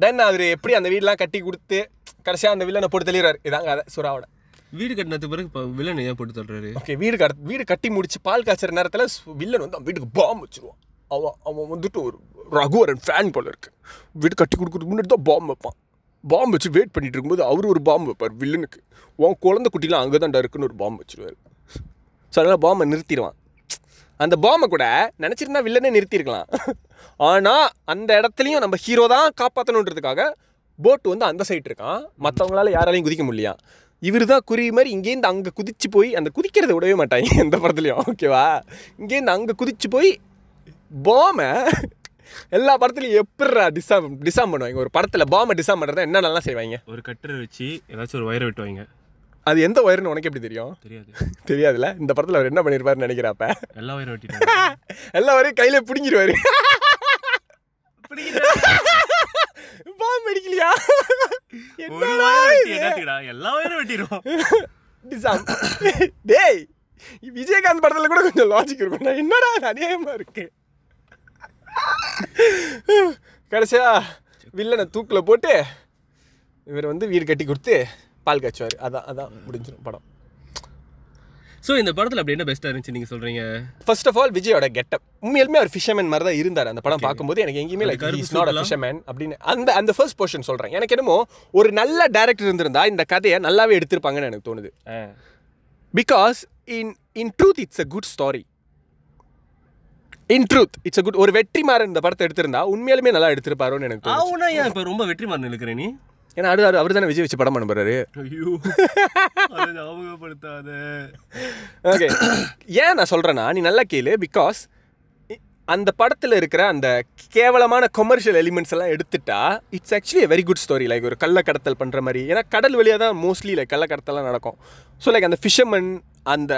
தென் அவர் எப்படி அந்த வீடெல்லாம் கட்டி கொடுத்து கடைசியாக அந்த வில்லனை போட்டு தெளிவார் இதாங்க அதை சுறாவோட. வீடு கட்டினதுக்கு பிறகு இப்ப வில்லன் ஏன் போட்டு தள்ளுறாரு? ஓகே வீடு கட வீடு கட்டி முடிச்சு பால் காய்ச்சற நேரத்தில் வில்லன் வந்து அவன் வீட்டுக்கு பாம்பு வச்சிருவான். அவன் அவன் வந்துட்டு ஒரு ரகுவரன் ஃபேன் போல இருக்கு. வீடு கட்டி கொடுக்குறதுக்கு முன்னாடி தான் பாம்பு வைப்பான். பாம்பு வச்சு வெயிட் பண்ணிட்டு இருக்கும்போது அவர் ஒரு பாம்பு வைப்பார் வில்லனுக்கு உன் குழந்தை குட்டிலாம் அங்கே தான்டா இருக்குன்னு ஒரு பாம்பு வச்சிருவாரு. ஸோ அதனால் பாம்பை நிறுத்திடுவான். அந்த பாம்பை கூட நினச்சிருந்தா வில்லனே நிறுத்தியிருக்கலாம். ஆனால் அந்த இடத்துலையும் நம்ம ஹீரோ தான் காப்பாற்றணுன்றதுக்காக போட் வந்து அந்த சைடு இருக்கான். மற்றவங்களால யாராலையும் குதிக்க முடியலையா இவர் தான் குறி மாதிரி இங்கேருந்து அங்கே குதிச்சு போய் அந்த குதிக்கிறத விடவே மாட்டாங்க எந்த படத்துலையும் ஓகேவா இங்கேருந்து அங்கே குதிச்சு போய் பாமை எல்லா படத்துலையும் எப்படிடா டிசாம் டிசாம் பண்ணுவாங்க? ஒரு படத்தில் பாமை டிசாம் பண்ணுறதா என்னென்னலாம் செய்வாங்க? ஒரு கட்டரை வச்சு ஏதாச்சும் ஒரு வயரை வெட்டுவாங்க. அது எந்த ஒயர்னு உனக்கு எப்படி தெரியும்? தெரியாது. தெரியாதுல்ல? இந்த படத்தில் அவர் என்ன பண்ணியிருப்பாருன்னு நினைக்கிறப்ப எல்லா வெட்டிட்டாங்க எல்லா வரையும் கையில பிடிங்கிருவாரு. பாம்பு அடிக்கலையா? எல்லா வயரும் வெட்டிடும் டிசாம் டேய் விஜயகாந்த் படத்துல கூட கொஞ்சம் லாஜிக் இருக்கும். நான் என்னடா அது அநியாயமா இருக்கு. கடைசியா வில்லனை தூக்கில் போட்டு இவர் வந்து வீடு கட்டி கொடுத்து பால் காய்ச்சுவார். அதான் அதான் முடிஞ்சிடும் படம். ஸோ இந்த படத்துல அப்படி என்ன பெஸ்ட்டாக இருந்துச்சு நீங்க சொல்றீங்க? ஃபர்ஸ்ட் ஆஃப் ஆல் விஜயோட கெட்டப் உண்மையிலுமே அவர் ஃபிஷர்மேன் மாதிரி தான் இருந்தார் அந்த படம் பார்க்கும்போது. எனக்கு எங்கேயுமே like is not a? Fisherman அப்படின்னு. அந்த அந்த ஃபர்ஸ்ட் போர்ஷன் சொல்றேன். எனக்கு என்னமோ ஒரு நல்ல டேரக்டர் இருந்திருந்தா இந்த கதையை நல்லாவே எடுத்திருப்பாங்கன்னு எனக்கு தோணுது. Because in in truth it's a good story in truth it's a good ஒரு வெற்றிமாறன் இந்த படத்தை எடுத்திருந்தா உண்மையாலுமே நல்லா எடுத்திருப்பாரோன்னு எனக்கு ஆவுனா ஏன் இப்போ ரொம்ப வெற்றி மாறன் இருக்கிற நீ? ஏன்னா அடுத்து அவர் தானே விஜய் வச்சு படம் பண்ண போறாரு. ஐயோ அதை ஞாபகப்படுத்தாத. ஓகே ஏன் நான் சொல்கிறேன்னா நீ நல்லா கேளு பிகாஸ் அந்த படத்தில் இருக்கிற அந்த கேவலமான கொமர்ஷியல் எலிமெண்ட்ஸ் எல்லாம் எடுத்துட்டா it's actually very good story like ஒரு கள்ள கடத்தல் பண்ணுற மாதிரி. ஏன்னா கடல் வழியாக தான் மோஸ்ட்லி லைக் கள்ள கடத்தலாம் நடக்கும். ஸோ லைக் அந்த ஃபிஷர்மன் அந்த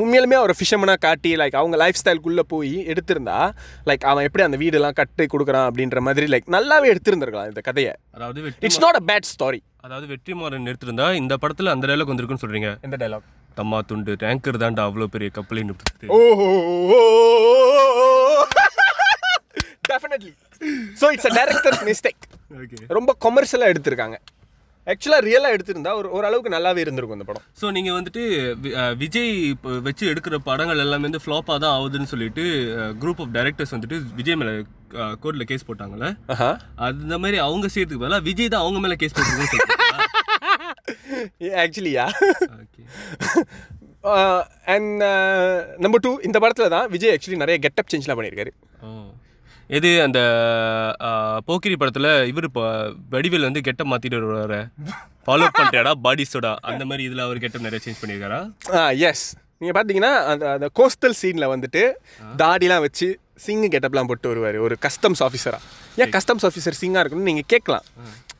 உண்மையிலுமே ஒரு ஃபிஷர்மனாக காட்டி லைக் அவங்க லைஃப் ஸ்டைலுக்குள்ளே போய் எடுத்திருந்தா லைக் அவன் எப்படி அந்த வீடெல்லாம் கட்டி கொடுக்குறான் அப்படின்ற மாதிரி லைக் நல்லாவே எடுத்திருந்திருக்கலாம் இந்த கதையை. அதாவது it's not a bad story அதாவது வெற்றி மாறன் எடுத்திருந்தா இந்த படத்துல அந்த டைலாக் வந்திருக்குன்னு சொல்றீங்க? எந்த டைலாக் தம்மா துண்டு டேங்கர் தான்டா அவ்வளோ பெரிய கப்பலின் definitely so it's a director's mistake ரொம்ப கொமர்ஷியலாக எடுத்திருக்காங்க. ஆக்சுவலாக ரியலாக எடுத்திருந்தா ஒரு ஓரளவுக்கு நல்லாவே இருந்திருக்கும் இந்த படம். ஸோ நீங்கள் வந்துட்டு விஜய் இப்போ வச்சு எடுக்கிற படங்கள் எல்லாமே வந்து ஃப்ளாப்பாக தான் ஆகுதுன்னு சொல்லிட்டு குரூப் ஆஃப் டைரக்டர்ஸ் வந்துட்டு விஜய் மேலே கோர்ட்டில் கேஸ் போட்டாங்கல்ல? ஆஹா. அந்த மாதிரி அவங்க செய்யறதுக்கு பதிலாக விஜய் தான் அவங்க மேலே கேஸ் போட்டுருக்குன்னு ஆக்சுவலியா அண்ட் நம்பர் டூ இந்த படத்தில் தான் விஜய் ஆக்சுவலி நிறைய கெட்டப் சேஞ்ச்லாம் பண்ணியிருக்காரு. எது அந்த போக்கிரி படத்தில் இவர் இப்போ வடிவேல் வந்து கெட்ட மாற்றிட்டு வருவார. ஃபாலோ பண்ணிட்டாடா பாடி சோடா அந்த மாதிரி இதில் அவர் கெட்ட நிறைய சேஞ்ச் பண்ணியிருக்காரா? எஸ் நீங்கள் பார்த்தீங்கன்னா அந்த அந்த கோஸ்டல் சீனில் வந்துட்டு தாடிலாம் வச்சு சிங்கு கெட்டப்லாம் போட்டு வருவார். ஒரு கஸ்டம்ஸ் ஆஃபீஸராக ஏன் கஸ்டம்ஸ் ஆஃபீஸர் சிங்காக இருக்கணும்னு நீங்கள் கேட்கலாம்.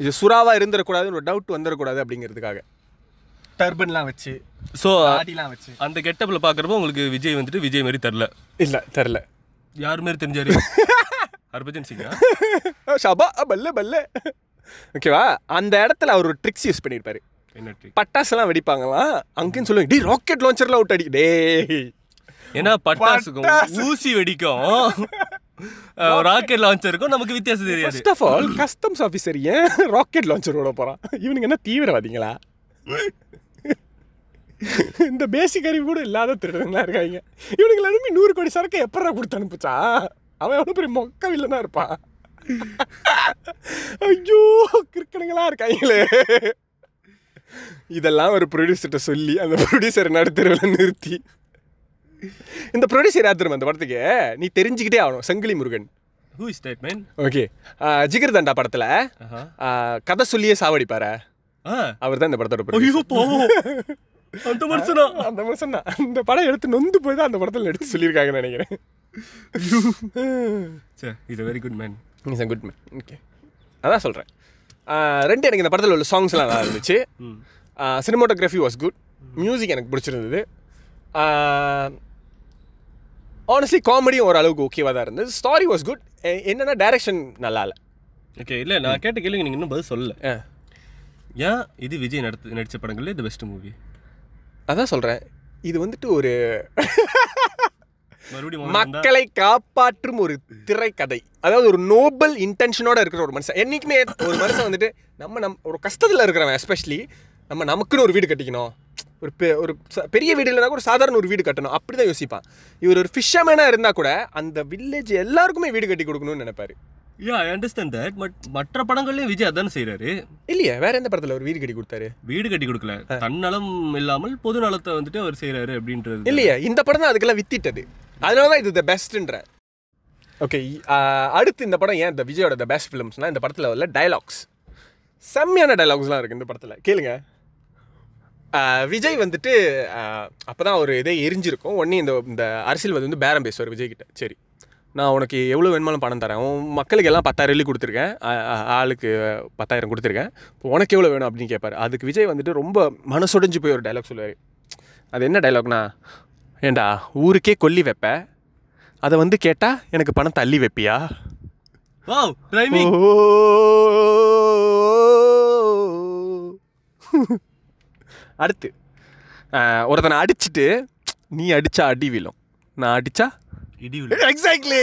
இது சுறாவாக இருந்துடக்கூடாதுன்னு ஒரு டவுட் வந்துடக்கூடாது அப்படிங்கிறதுக்காக. டர்பன்லாம் வச்சு ஸோ தாடிலாம் வச்சு. அந்த கெட்டப்பில் பார்க்குறப்போ உங்களுக்கு விஜய் வந்துட்டு விஜய் மாதிரி தெரில இல்லை தெரில யார் மாதிரி தெரிஞ்சாரு? ஹர்பஜன் சிங்கா? ஷபா பல்ல பல்ல. ஓகேவா அந்த இடத்துல அவர் ஒரு ட்ரிக்ஸ் யூஸ் பண்ணியிருப்பாரு என்ன ட்ரிக் பட்டாசுலாம் வெடிப்பாங்களாம். அங்கேன்னு சொல்லுவாங்க டேய் ராக்கெட் லான்ச்சர்லாம் விட்டு அடி. டேய். ஏன்னா பட்டாசுக்கும் ஊசி வெடிக்கும். ராக்கெட் லான்ச்சருக்கும் நமக்கு வித்தியாசம் தெரியாது. First of all customs officer ஏன் ராக்கெட் லான்ச்சர் விட போகிறான் இவனுங்க என்ன தீவிரவாதிங்களா? இந்த பேசிக் அறிவு கூட இல்லாத திருடங்களா இருக்காங்க. இவனுங்களை அனுப்பி நூறு கோடி சரக்கு எப்படா கொடுத்து அனுப்புச்சா? அவன் எவ்வளோ பெரிய மொக்க வில்லனா இருப்பான் ஐயோ கிறுக்கணுங்களா இருக்காங்களே. இதெல்லாம் ஒரு ப்ரொடியூசர்கிட்ட சொல்லி அந்த ப்ரொடியூசர் நடுத்தருவில் நிறுத்தி. இந்த ப்ரொடியூசர் யார் அந்த படத்துக்கு? நீ தெரிஞ்சுக்கிட்டே ஆகணும் Sangili Murugan. Who is that man okay Jigarthanda படத்தில் கதை சொல்லியே சாவடிப்பாரு. அவர் தான் இந்த படத்தோட அந்த மனுஷனா அந்த மனுஷன்? தான் அந்த படம் எடுத்து நொந்து போய் தான் அந்த படத்தில் எடுத்து சொல்லியிருக்காங்கன்னு நினைக்கிறேன். Say is a very good man is good man okay அதான் சொல்கிறேன் ரெண்டு எனக்கு இந்த படத்தில் உள்ள சாங்ஸ்லாம் நல்லா இருந்துச்சு. சினிமாட்டோகிராஃபி வாஸ் குட் மியூசிக் எனக்கு பிடிச்சிருந்தது. ஆனஸ்ட்லி காமெடியும் ஓரளவுக்கு ஓகேவாக தான் இருந்தது. ஸ்டாரி வாஸ் குட் என்னென்னா டைரக்ஷன் நல்லா இல்லை. ஓகே இல்லை நான் கேட்ட கேள்வி நீங்கள் இன்னும் பதில் சொல்லல. ஏன் இது விஜய் நடித்த நடித்த படங்கள்ல இந்த பெஸ்ட் மூவி அதான் சொல்கிறேன் இது வந்துட்டு ஒரு மக்களை காப்பாற்றும் ஒரு திரைக்கதை. அதாவது ஒரு நோபல் இன்டென்ஷனோட இருக்கிற ஒரு மனுஷன். என்னைக்குமே ஒரு மனுஷன் வந்துட்டு நம்ம நம் ஒரு கஷ்டத்தில் இருக்கிறவன் எஸ்பெஷலி நம்ம நமக்குன்னு ஒரு வீடு கட்டிக்கணும். ஒரு பெ ஒரு பெரிய வீடு இல்லைனா கூட சாதாரண ஒரு வீடு கட்டணும். அப்படி தான் யோசிப்பான். இவர் ஒரு ஃபிஷர்மேனாக இருந்தால் கூட அந்த வில்லேஜ் எல்லாருக்குமே வீடு கட்டி கொடுக்கணும்னு நினைப்பாரு. Yeah I understand that but மற்ற படங்கள்லயும் விஜய் அதானே செய்றாரு. இல்லையே வேற எந்த படத்தில் ஒரு வீடு கட்டி கொடுத்தாரு? வீடு கட்டி கொடுக்கல. தன்னலம் இல்லாமல் பொது நலத்தை வந்துட்டு அவர் செய்றாரு அப்படின்றது. இல்லையே இந்த படம் தான் அதுக்கெல்லாம் வித்திட்டது. அதனால தான் இது த பெஸ்ட்டுன்ற ஓகே அடுத்து இந்த படம் ஏன் இந்த விஜயோட த பெஸ்ட் ஃபிலிம்ஸ்னால் இந்த படத்தில் உள்ள டயலாக்ஸ் செம்மையான டயலாக்ஸ்லாம் இருக்குது இந்த படத்தில். கேளுங்க. விஜய் வந்துட்டு அப்போ தான் ஒரு இதே எரிஞ்சிருக்கும். உடனே இந்த இந்த அரசியல் வந்து பேரம் பேசுவார் விஜய்கிட்ட சரி நான் உனக்கு எவ்வளோ வேணுமாலும் பணம் தரேன். உன் மக்களுக்கு எல்லாம் பத்தாயிரம் வெள்ளி கொடுத்துருக்கேன். ஆளுக்கு பத்தாயிரம் கொடுத்துருக்கேன். இப்போ உனக்கு எவ்வளோ வேணும் அப்படின்னு கேட்பாரு அதுக்கு விஜய் வந்துட்டு ரொம்ப மனசொடைஞ்சு போய் ஒரு டைலாக் சொல்லுவார். அது என்ன டைலாக்னா ஏண்டா ஊருக்கே கொல்லி வைப்ப அதை வந்து கேட்டால் எனக்கு பணத்தை அள்ளி வைப்பியா அடுத்து ஒருத்தனை அடிச்சிட்டு நீ அடிச்சா அடி விழும் நான் அடிச்சா இடி விழு. எக்ஸாக்ட்லி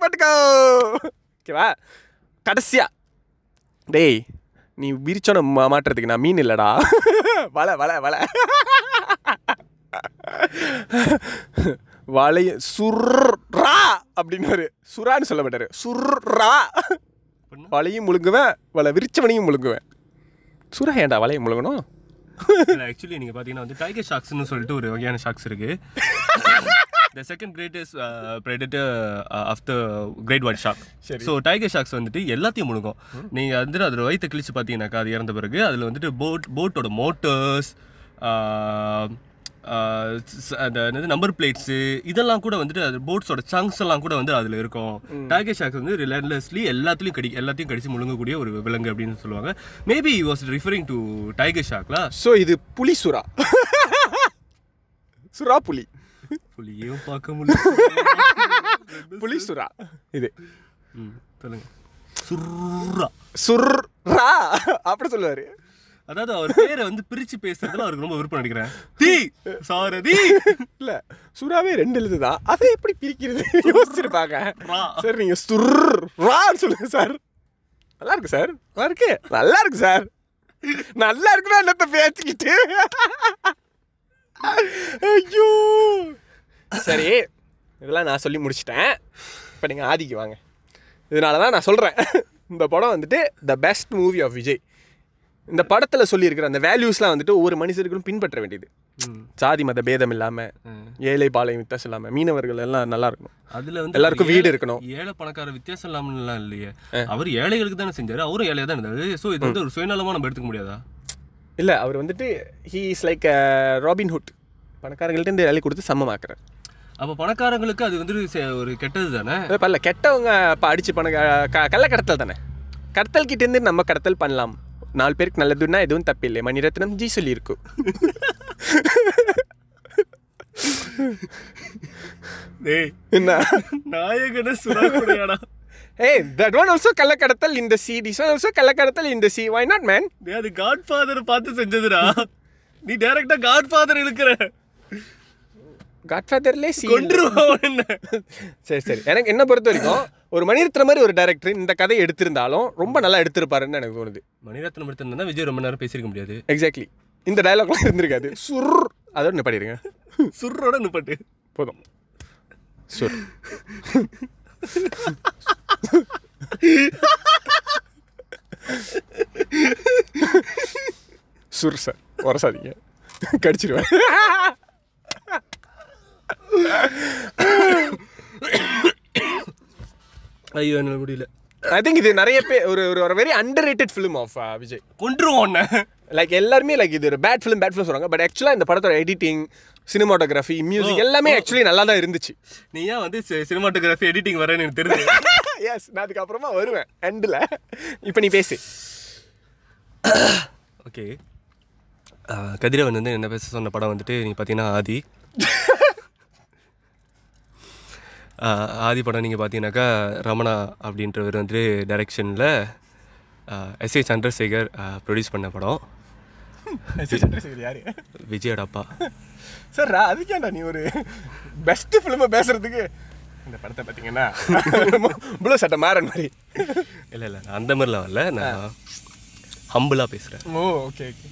பட்டுக்கோ ஓகேவா கடைசியா டேய் நீ விரிச்சோன மா- மாட்டுறதுக்கு நான் மீன் இல்லடா வலை வலை வலை வளைய சுர்ரா அப்படின்னு சுறான்னு சொல்ல மாட்டாரு சுர்ரா? வலையும் முழுங்குவேன் வலை விரிச்சவனையும் முழுங்குவேன். சுறா ஏன்டா வலையும் முழுங்கணும்? ஆக்சுவலி நீங்க பாத்தீங்கன்னா வந்து டைகர் ஷாக்ஸ்னு சொல்லிட்டு ஒரு வகையான ஷாக்ஸ் இருக்கு. The second greatest predator of the great white shark சரி. ஸோ டைகர் ஷாக்ஸ் வந்துட்டு எல்லாத்தையும் முழுங்கும் நீங்கள் வந்துட்டு அதில் வயிற்று கிழிச்சு பார்த்தீங்கன்னாக்கா அது இறந்த பிறகு அதில் வந்துட்டு போட் போட்டோட மோட்டர்ஸ் அந்த என்னது நம்பர் பிளேட்ஸு இதெல்லாம் கூட வந்துட்டு அது போட்ஸோட சங்க்ஸ் எல்லாம் கூட வந்து அதில் இருக்கும். டைகர் ஷாக்ஸ் வந்து ரிலன்லெஸ்லி எல்லாத்துலையும் கடி எல்லாத்தையும் கடிச்சு முழுங்கக்கூடிய ஒரு விலங்கு அப்படின்னு சொல்லுவாங்க. Maybe was referring to tiger ஷாக்லா so இது புலி சுறா. சுறா புலி. புலியும் பார்க்க முடியல. புலி சுறா. இது. ம் சொல்லுங்க. சுர்ரா சுர்ரா அப்படி சொல்லுவாரு. அதாவது அவர் பேரை வந்து பிரிச்சு பேசுறதுல அவருக்கு ரொம்ப விருப்பம் நினைக்கிறேன். தீ சாரதி இல்ல சுறாவே ரெண்டு எழுது தான் அதை எப்படி பிரிக்கிறது? யோசிச்சிருப்பாங்க. சார் நீங்க சுர்ரான்னு சொல்லுங்க சார். நல்லா இருக்கு சார். நல்லா இருக்கு. நல்லா இருக்கு சார். நல்லா இருக்குன்னா என்னத்த பேசிக்கிட்டு? ஐயோ. சரி இதெல்லாம் நான் சொல்லி முடிச்சிட்டேன். இப்போ நீங்கள் ஆதிக்கு வாங்க. இதனால தான் நான் சொல்கிறேன் இந்த படம் வந்துட்டு the best movie of Vijay இந்த படத்தில் சொல்லியிருக்கிற அந்த வேல்யூஸ்லாம் வந்துட்டு ஒவ்வொரு மனுஷர்களும் பின்பற்ற வேண்டியது. சாதி மத பேதம் இல்லாமல். ஏழை பாளையம் வித்தியாசம் இல்லாமல் மீனவர்கள் எல்லாம் நல்லா இருக்கணும். அதுல வந்து எல்லாருக்கும் வீடு இருக்கணும். ஏழை பணக்கார வித்தியாசம் இல்லாமலாம் இல்லையே. அவர் ஏழைகளுக்கு தானே செஞ்சாரு அவரும் ஏழையா தான் இருந்தாரு. சோ இது வந்து ஒரு சுயநலமா நம்ம எடுத்துக்க முடியாதா? இல்லை அவர் வந்துட்டு he is like Robin Hood பணக்காரங்கள்ட்ட இருந்து வேலை கொடுத்து சமமாக்குறார். அப்ப பணக்காரங்களுக்கு அது வந்து ஒரு கெட்டது தானே? பரல கெட்டவங்க இப்போ அடிச்சு பண கள்ள கடத்தல் தானே? கடத்தல் கிட்ட இருந்து நம்ம கடத்தல் பண்ணலாம். நாலு பேருக்கு நல்லதுன்னா எதுவும் தப்பில்லை. மணிரத்னம் ஜி சொல்லியிருக்கும் நாயகன சுறா கூடயாடா ஏய் தட் ஒன் ஆல்சோ கள்ள கடத்தல் இந்த சி திஸ் ஒன் ஆல்சோ கள்ள கடத்தல் இந்த சி வை நாட் மேன் அது காட் பார்த்து செஞ்சதுடா. நீ டைரக்டா காட் ஃபாதர் இழுக்கிற. காட்ஃபாதர்லே என்ன? சரி சரி. எனக்கு என்ன பொறுத்த வரைக்கும் ஒரு மணிரத்னம் மாதிரி ஒரு டைரக்டர் இந்த கதையை எடுத்திருந்தாலும் ரொம்ப நல்லா எடுத்திருப்பாருன்னு எனக்கு தோணுது. மணிரத்னம் எடுத்திருந்தா விஜய் ரொம்ப நேரம் பேசியிருக்க முடியாது. எக்ஸாக்ட்லி இந்த டயலாக்லாம் இருந்திருக்காது. சுர். அதோட நிப்பாடிடுங்க சுர்ரோட நிப்பட்டு. போதும். சுர். சுர் சார். உரசாதீங்க. கடிச்சிருவேன் ஐயோ என்னால முடியல. ஐ திங்க் இது நிறைய பேர் ஒரு ஒரு ஒரு very underrated film of Vijay கொன்றுவோம் உன்னை. லைக் எல்லாருமே லைக் இது ஒரு பேட் ஃபிலிம் பேட் ஃபிலிம் சொல்றாங்க. பட் ஆக்சுவலாக இந்த படத்தோட எடிட்டிங் சினிமாட்டோகிராஃபி மியூசிக் எல்லாமே ஆக்சுவலி நல்லா தான் இருந்துச்சு. நீ ஏன் வந்து சினிமாட்டோகிராஃபி எடிட்டிங் வரேன்னு எனக்கு தெரியுது எஸ் நான் அதுக்கப்புறமா வருவேன். எண்டில் இப்போ நீ பேசு. ஓகே கதிரவன் வந்து என்ன பேச சொன்ன படம் வந்துட்டு நீங்கள் பார்த்தீங்கன்னா ஆதி. ஆதி படம் நீங்கள் பார்த்தீங்கன்னாக்கா ரமணா அப்படின்றவர் வந்து டைரெக்ஷனில் எஸ் ஏ சந்திரசேகர் ப்ரொடியூஸ் பண்ண படம். யாரு? விஜயோட அப்பா. சார் அதுக்கேண்டா நீ ஒரு பெஸ்ட் ஃபிலிமை பேசுறதுக்கு? இந்த படத்தை பார்த்தீங்கன்னா ப்ளூ சட்டை மாறன் மாதிரி. இல்லை இல்லை நான் அந்த மாதிரிலாம் வரல. நான் ஹம்பிளாக பேசுகிறேன் ஓ ஓகே ஓகே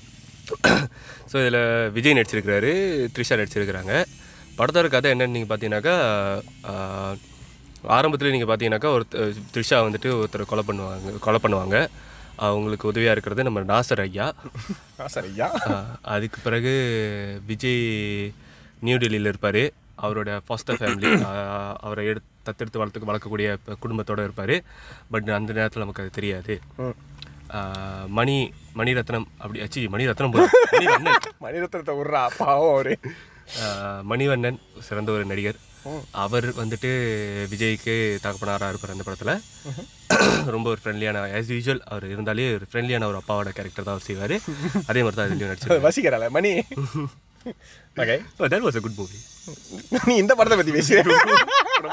ஸோ இதில் விஜய் நடிச்சிருக்கிறாரு த்ரிஷா நடிச்சிருக்கிறாங்க. படத்தோட கதை என்னன்னு நீங்கள் பார்த்தீங்கன்னாக்கா ஆரம்பத்தில் நீங்கள் பார்த்தீங்கன்னாக்கா ஒரு த்ரிஷா வந்துட்டு ஒருத்தரை கொலை பண்ணுவாங்க கொலை பண்ணுவாங்க. அவங்களுக்கு உதவியாக இருக்கிறது நம்ம நாசர் ஐயா. ஆ சார் ஐயா அதுக்கு பிறகு விஜய் நியூ டெல்லியில் இருப்பார். அவரோட ஃபாஸ்டர் ஃபேமிலி அவரை எடுத்து தத்தெடுத்து வளர்த்துக்கு வளர்க்கக்கூடிய குடும்பத்தோட இருப்பார். பட் அந்த நேரத்தில் நமக்கு அது தெரியாது. மணி மணிரத்னம் அப்படி அச்சி மணிரத்னம். மணிரத்னத்தை விட்றா பாவம் அவரு. மணிவண்ணன் சிறந்த ஒரு நடிகர். அவர் வந்துட்டு விஜய்க்கு தகப்பனாராக இருப்பார் அந்த படத்தில். ரொம்ப ஒரு ஃப்ரெண்ட்லியான ஆஸ் யூஷுவல் அவர் இருந்தாலே ஒரு ஃப்ரெண்ட்லியான ஒரு அப்பாவோட கேரக்டர் தான் அவர் செய்வார். அதே மாதிரி தான் இதுலேயும் வசிக்கிறாள Mani. Okay that was a good movie நீ இந்த படத்தை பற்றி பேசு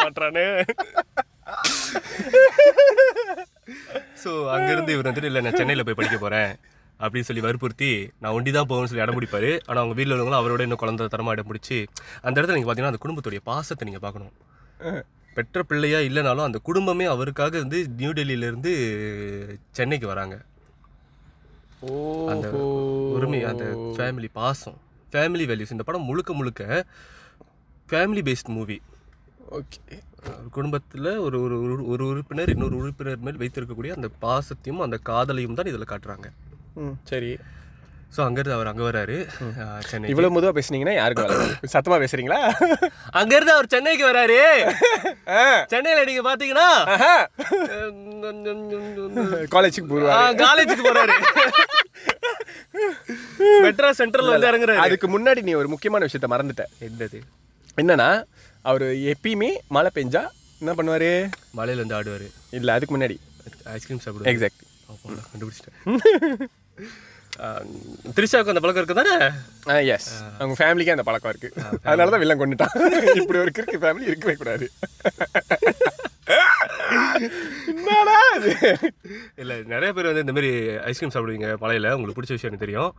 மாட்டானே ஸோ அங்கேருந்து இவர் வந்துட்டு இல்லை நான் சென்னையில் போய் படிக்க போகிறேன் அப்படின்னு சொல்லி வற்புறுத்தி நான் ஒண்டி தான் போகணும்னு சொல்லி இடம் பிடிப்பாரு ஆனால் அவங்க வீட்டில் உள்ளவங்களும் அவரோட இன்னும் குழந்தை தரமாக இடம் பிடிச்சி அந்த இடத்துல நீங்கள் பார்த்தீங்கன்னா அந்த குடும்பத்துடைய பாசத்தை நீங்கள் பார்க்கணும். பெற்ற பிள்ளையா இல்லைனாலும் அந்த குடும்பமே அவருக்காக வந்து நியூ டெல்லியிலேருந்து சென்னைக்கு வராங்க. அந்த உரிமை அந்த ஃபேமிலி பாசம் ஃபேமிலி வேல்யூஸ் இந்த படம் முழுக்க முழுக்க ஃபேமிலி பேஸ்ட் மூவி ஓகே. குடும்பத்தில் ஒரு ஒரு ஒரு- உறுப்பினர் இன்னொரு உறுப்பினர் மேல் வைத்திருக்கக்கூடிய அந்த பாசத்தையும் அந்த காதலையும் தான் இதில் காட்டுறாங்க. சரி. ஸோ அங்கேருந்து அவர் அங்கே வராரு. சென்னை இவ்வளவு மெதுவா பேசுனீங்கன்னா யாருக்கு வேலை வரும்? சத்தமா பேசுறீங்களா? அங்கேருந்து அவர் சென்னைக்கு வராரு. சென்னையில் நீங்கள் பார்த்தீங்கன்னா. காலேஜுக்கு போடுவாரு காலேஜுக்கு போறாரு. மெட்ராஸ் சென்ட்ரல் வந்து இறங்குறாரு. அதுக்கு முன்னாடி நீ ஒரு முக்கியமான விஷயத்த மறந்துட்ட. என்னது? என்னன்னா அவர் எப்பயுமே மழை பெஞ்சா என்ன பண்ணுவாரு? மலையில வந்து ஆடுவாரு. இல்ல அதுக்கு முன்னாடி. ஐஸ்கிரீம் சாப்பிடுவாரு. எக்ஸாக்ட் கண்டுபிடிச்சிட்டேன். திரிஷாவுக்கு அந்த பழக்கம் இருக்கு தானே எஸ் அவங்க ஃபேமிலிக்கே அந்த பழக்கம் இருக்கு. அதனால தான் வில்லன் கொண்டுட்டான். இப்படி ஒரு கிறுக்கு ஃபேமிலி இருக்கவே கூடாது. என்னடா இல்லை நிறைய பேர் வந்து இந்த மாதிரி ஐஸ்கிரீம் சாப்பிடுவீங்க மலையில உங்களுக்கு பிடிச்ச விஷயம் எனக்கு தெரியும்.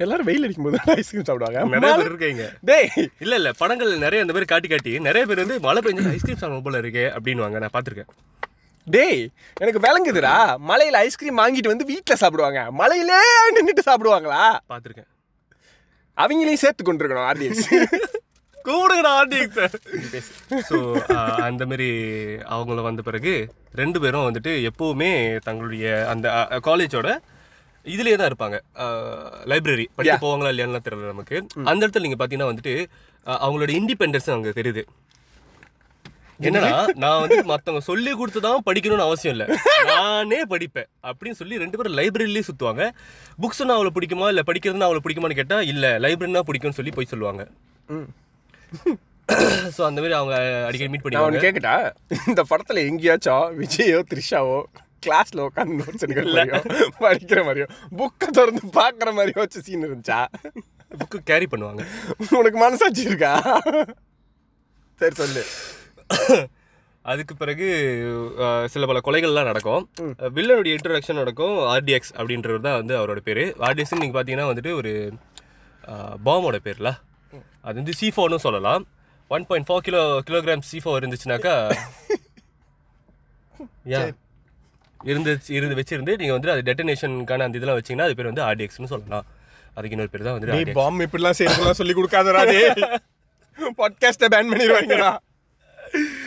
எல்லாரும் வெயில் அடிக்கும் போது ஐஸ்கிரீம் சாப்பிடுவாங்க. நிறைய பேர் இருக்கீங்க. டேய். இல்ல இல்ல படங்கள் நிறைய இந்த மாதிரி காட்டி காட்டி நிறைய பேர் வந்து மழை பெஞ்சு ஐஸ்கிரீம் சாப்பிட போல இருக்கே அப்படின்னுவாங்க. நான் பார்த்துருக்கேன். டேய் எனக்கு விளங்குதுடா. மலையில ஐஸ்கிரீம் வாங்கிட்டு வந்து வீட்ல சாப்பிடுவாங்க. மலையிலே நின்னுட்டு சாப்பிடுவாங்களா? பார்த்துருக்கேன். அவங்களையும் சேர்த்து கொண்டு இருக்கணும் ஆடியன்ஸ் கூடுங்கடா சார் ஸோ அந்த மாதிரி அவங்கள வந்த பிறகு ரெண்டு பேரும் வந்துட்டு எப்போவுமே தங்களுடைய அந்த காலேஜோட இதுலேயே தான் இருப்பாங்க. லைப்ரரி படிக்க போவாங்களா இல்லையான்னு தெரியல நமக்கு. அந்த இடத்துல நீங்கள் பார்த்தீங்கன்னா வந்துட்டு அவங்களோட இண்டிபெண்டன்ஸ் அங்கே தெரியுது. என்னன்னா நான் வந்து மற்றவங்க சொல்லி கொடுத்து தான் படிக்கணும்னு அவசியம் இல்லை. நானே படிப்பேன். அப்படின்னு சொல்லி ரெண்டு பேரும் லைப்ரரிலேயே சுற்றுவாங்க புக்ஸ்னா அவ்வளோ பிடிக்குமா? இல்லை படிக்கிறதுனா அவ்வளோ பிடிக்குமான்னு கேட்டால் இல்லை லைப்ரரினா பிடிக்கும்னு சொல்லி போய் சொல்லுவாங்க. ஸோ அந்த மாதிரி அவங்க அடிக்கடி மீட் பண்ணிடுவாங்க. ஒன்று கேட்கட்டா இந்த படத்துல எங்கேயாச்சும் விஜயோ த்ரிஷாவோ கிளாஸ்ல உட்காந்து நோட்ஸ் எடுக்கிற மாதிரியோ படிக்கிற மாதிரியோ புக்கை திறந்து பார்க்குற மாதிரியோ வச்சு சீன் இருந்துச்சா? புக்கு கேரி பண்ணுவாங்க. உனக்கு மனசாட்சி இருக்கா? சரி சொல்லு. அதுக்கு பிறகு சில பல கொலைகள்லாம் நடக்கும். வில்லனுடைய இன்ட்ரடக்ஷன் நடக்கும். ஆர்டிஎக்ஸ் அப்படின்றவர் தான் வந்து அவரோட பேர். ஆர்டிஎக்ஸ் நீங்கள் பார்த்தீங்கன்னா வந்துட்டு ஒரு பாமோட பேர்ல. அது வந்து சீஃபோன்னு சொல்லலாம். One point four kilo kilogram சீஃபோ இருந்துச்சுனாக்கா ஏன் இருந்துச்சு இருந்து வச்சிருந்து நீங்கள் வந்து அது டெட்டனேஷனுக்கான அந்த இதெல்லாம் வச்சீங்கன்னா அது பேர் வந்து ஆர்டிஎக்ஸ்னு சொல்லலாம். அதுக்கு இன்னொரு பேர் தான் வந்து பாம் இப்படிலாம் செய்யறதுலாம் சொல்லி கொடுக்காதடா பாட்காஸ்ட்டை பேன் பண்ணிடுவாங்கடா.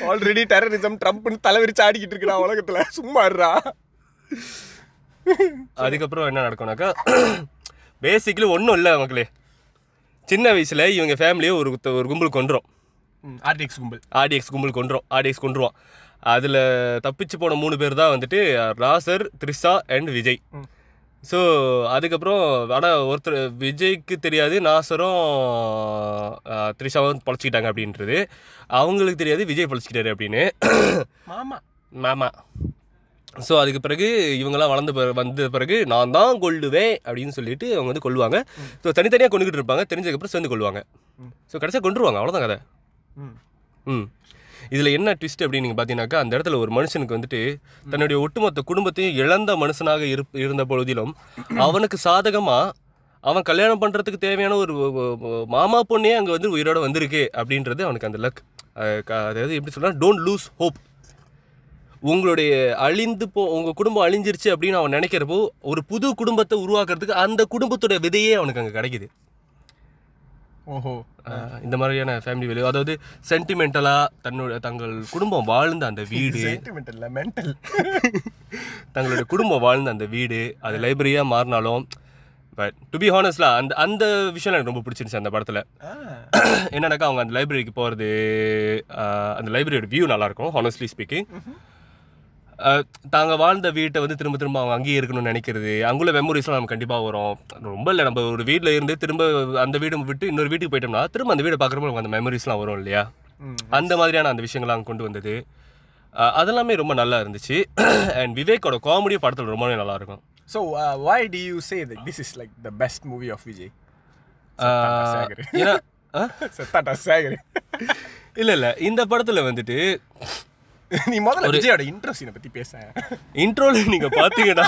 ஆல்ரெடி டெரரிசம் ட்ரம்ப்னு தலைவிரிச்சு ஆடிக்கிட்டு இருக்குடா உலகத்துல. சும்மா அதுக்கப்புறம் என்ன நடக்கும்னாக்கா பேசிக்கலி ஒன்றும் இல்லை மக்களே. சின்ன வயசில் இவங்க ஃபேமிலியை ஒரு ஒரு கும்பல் கொண்டுரும் ஆர்டிஎக்ஸ் கும்பல். ஆர்டிஎக்ஸ் கும்பல் கொண்டுரும் ஆர்டிஎக்ஸ் கொண்டுருவான் அதில் தப்பிச்சு போன மூணு பேர் தான் வந்துட்டு ராசர் த்ரிஷா அண்ட் விஜய். ஸோ அதுக்கப்புறம் ஆனால் ஒருத்தர் விஜய்க்கு தெரியாது நாசரும் த்ரிஷாவும் பொழைச்சிக்கிட்டாங்க அப்படின்றது. அவங்களுக்கு தெரியாது விஜய் பொழைச்சிக்கிட்டாரு அப்படின்னு. மாமா. மாமா. ஸோ அதுக்கு பிறகு இவங்கெல்லாம் வளர்ந்த வந்த பிறகு நான் தான் கொல்லுவேன் அப்படின்னு சொல்லிட்டு அவங்க வந்து கொல்லுவாங்க. ஸோ தனித்தனியாக கொண்டுகிட்டு இருப்பாங்க. தெரிஞ்சதுக்கப்புறம் சேர்ந்து கொள்வாங்க ஸோ கடைசியாக கொண்டுருவாங்க அவ்வளோதான் கதை. ம். ம். இதில் என்ன ட்விஸ்ட் அப்படின்னு நீங்கள் பார்த்தீங்கன்னாக்கா அந்த இடத்துல ஒரு மனுஷனுக்கு வந்துட்டு தன்னுடைய ஒட்டுமொத்த குடும்பத்தையும் இழந்த மனுஷனாக இருப் இருந்த பொழுதிலும் அவனுக்கு சாதகமாக அவன் கல்யாணம் பண்ணுறதுக்கு தேவையான ஒரு மாமா பொண்ணே அங்கே வந்து உயிரோட வந்திருக்கு அப்படின்றது அவனுக்கு அந்த லக் அதாவது எப்படி சொல்லலாம் டோன்ட் லூஸ் ஹோப் உங்களுடைய அழிந்து போ உங்கள் குடும்பம் அழிஞ்சிருச்சு அப்படின்னு அவன் நினைக்கிறப்போ ஒரு புது குடும்பத்தை உருவாக்குறதுக்கு அந்த குடும்பத்தோட விதையே அவனுக்கு அங்கே கிடைக்குது. ஓஹோ. இந்த மாதிரியான ஃபேமிலி வேல்யூ அதாவது சென்டிமெண்டலாக தன்னோட தங்கள் குடும்பம் வாழ்ந்த அந்த வீடு. சென்டிமெண்டல் மென்டல் தங்களுடைய குடும்பம் வாழ்ந்த அந்த வீடு அது லைப்ரரியாக மாறினாலும் பட் டு பி ஹானஸ்ட்லா அந்த அந்த விஷயம் எனக்கு ரொம்ப பிடிச்சிருந்துச்சு அந்த படத்தில். என்னன்னாக்கா அவங்க அந்த லைப்ரரிக்கு போகிறது அந்த லைப்ரரியோட வியூ நல்லாயிருக்கும் ஹானஸ்ட்லி ஸ்பீக்கிங் தாங்க வாழ்ந்த வீட்டை வந்து திரும்ப திரும்ப அவங்க அங்கேயே இருக்கணும்னு நினைக்கிறது. அங்குள்ள மெமரிஸ்லாம் நமக்கு கண்டிப்பாக வரும். ரொம்ப இல்லை நம்ம ஒரு வீட்டில் இருந்து திரும்ப அந்த வீடு விட்டு இன்னொரு வீட்டுக்கு போயிட்டோம்னா திரும்ப அந்த வீடை பார்க்குறப்போ நமக்கு அந்த மெமரிஸ்லாம் வரும் இல்லையா? அந்த மாதிரியான அந்த விஷயங்கள்லாம் அங்க கொண்டு வந்தது. அதெல்லாமே ரொம்ப நல்லா இருந்துச்சு. அண்ட் விவேக்கோட காமெடியும் படத்தில் ரொம்பவே நல்லா இருக்கும். So do you say that this is like the best movie of Vijay. ஏன்னா செத்தாட்டா சேகர் இல்லை இல்லை. இந்த படத்தில் வந்துட்டு நீ முதல்ல விஜயோட இன்ட்ரெஸ்டினை பத்தி பேச. இன்ட்ரோல நீங்க பாத்தீங்கன்னா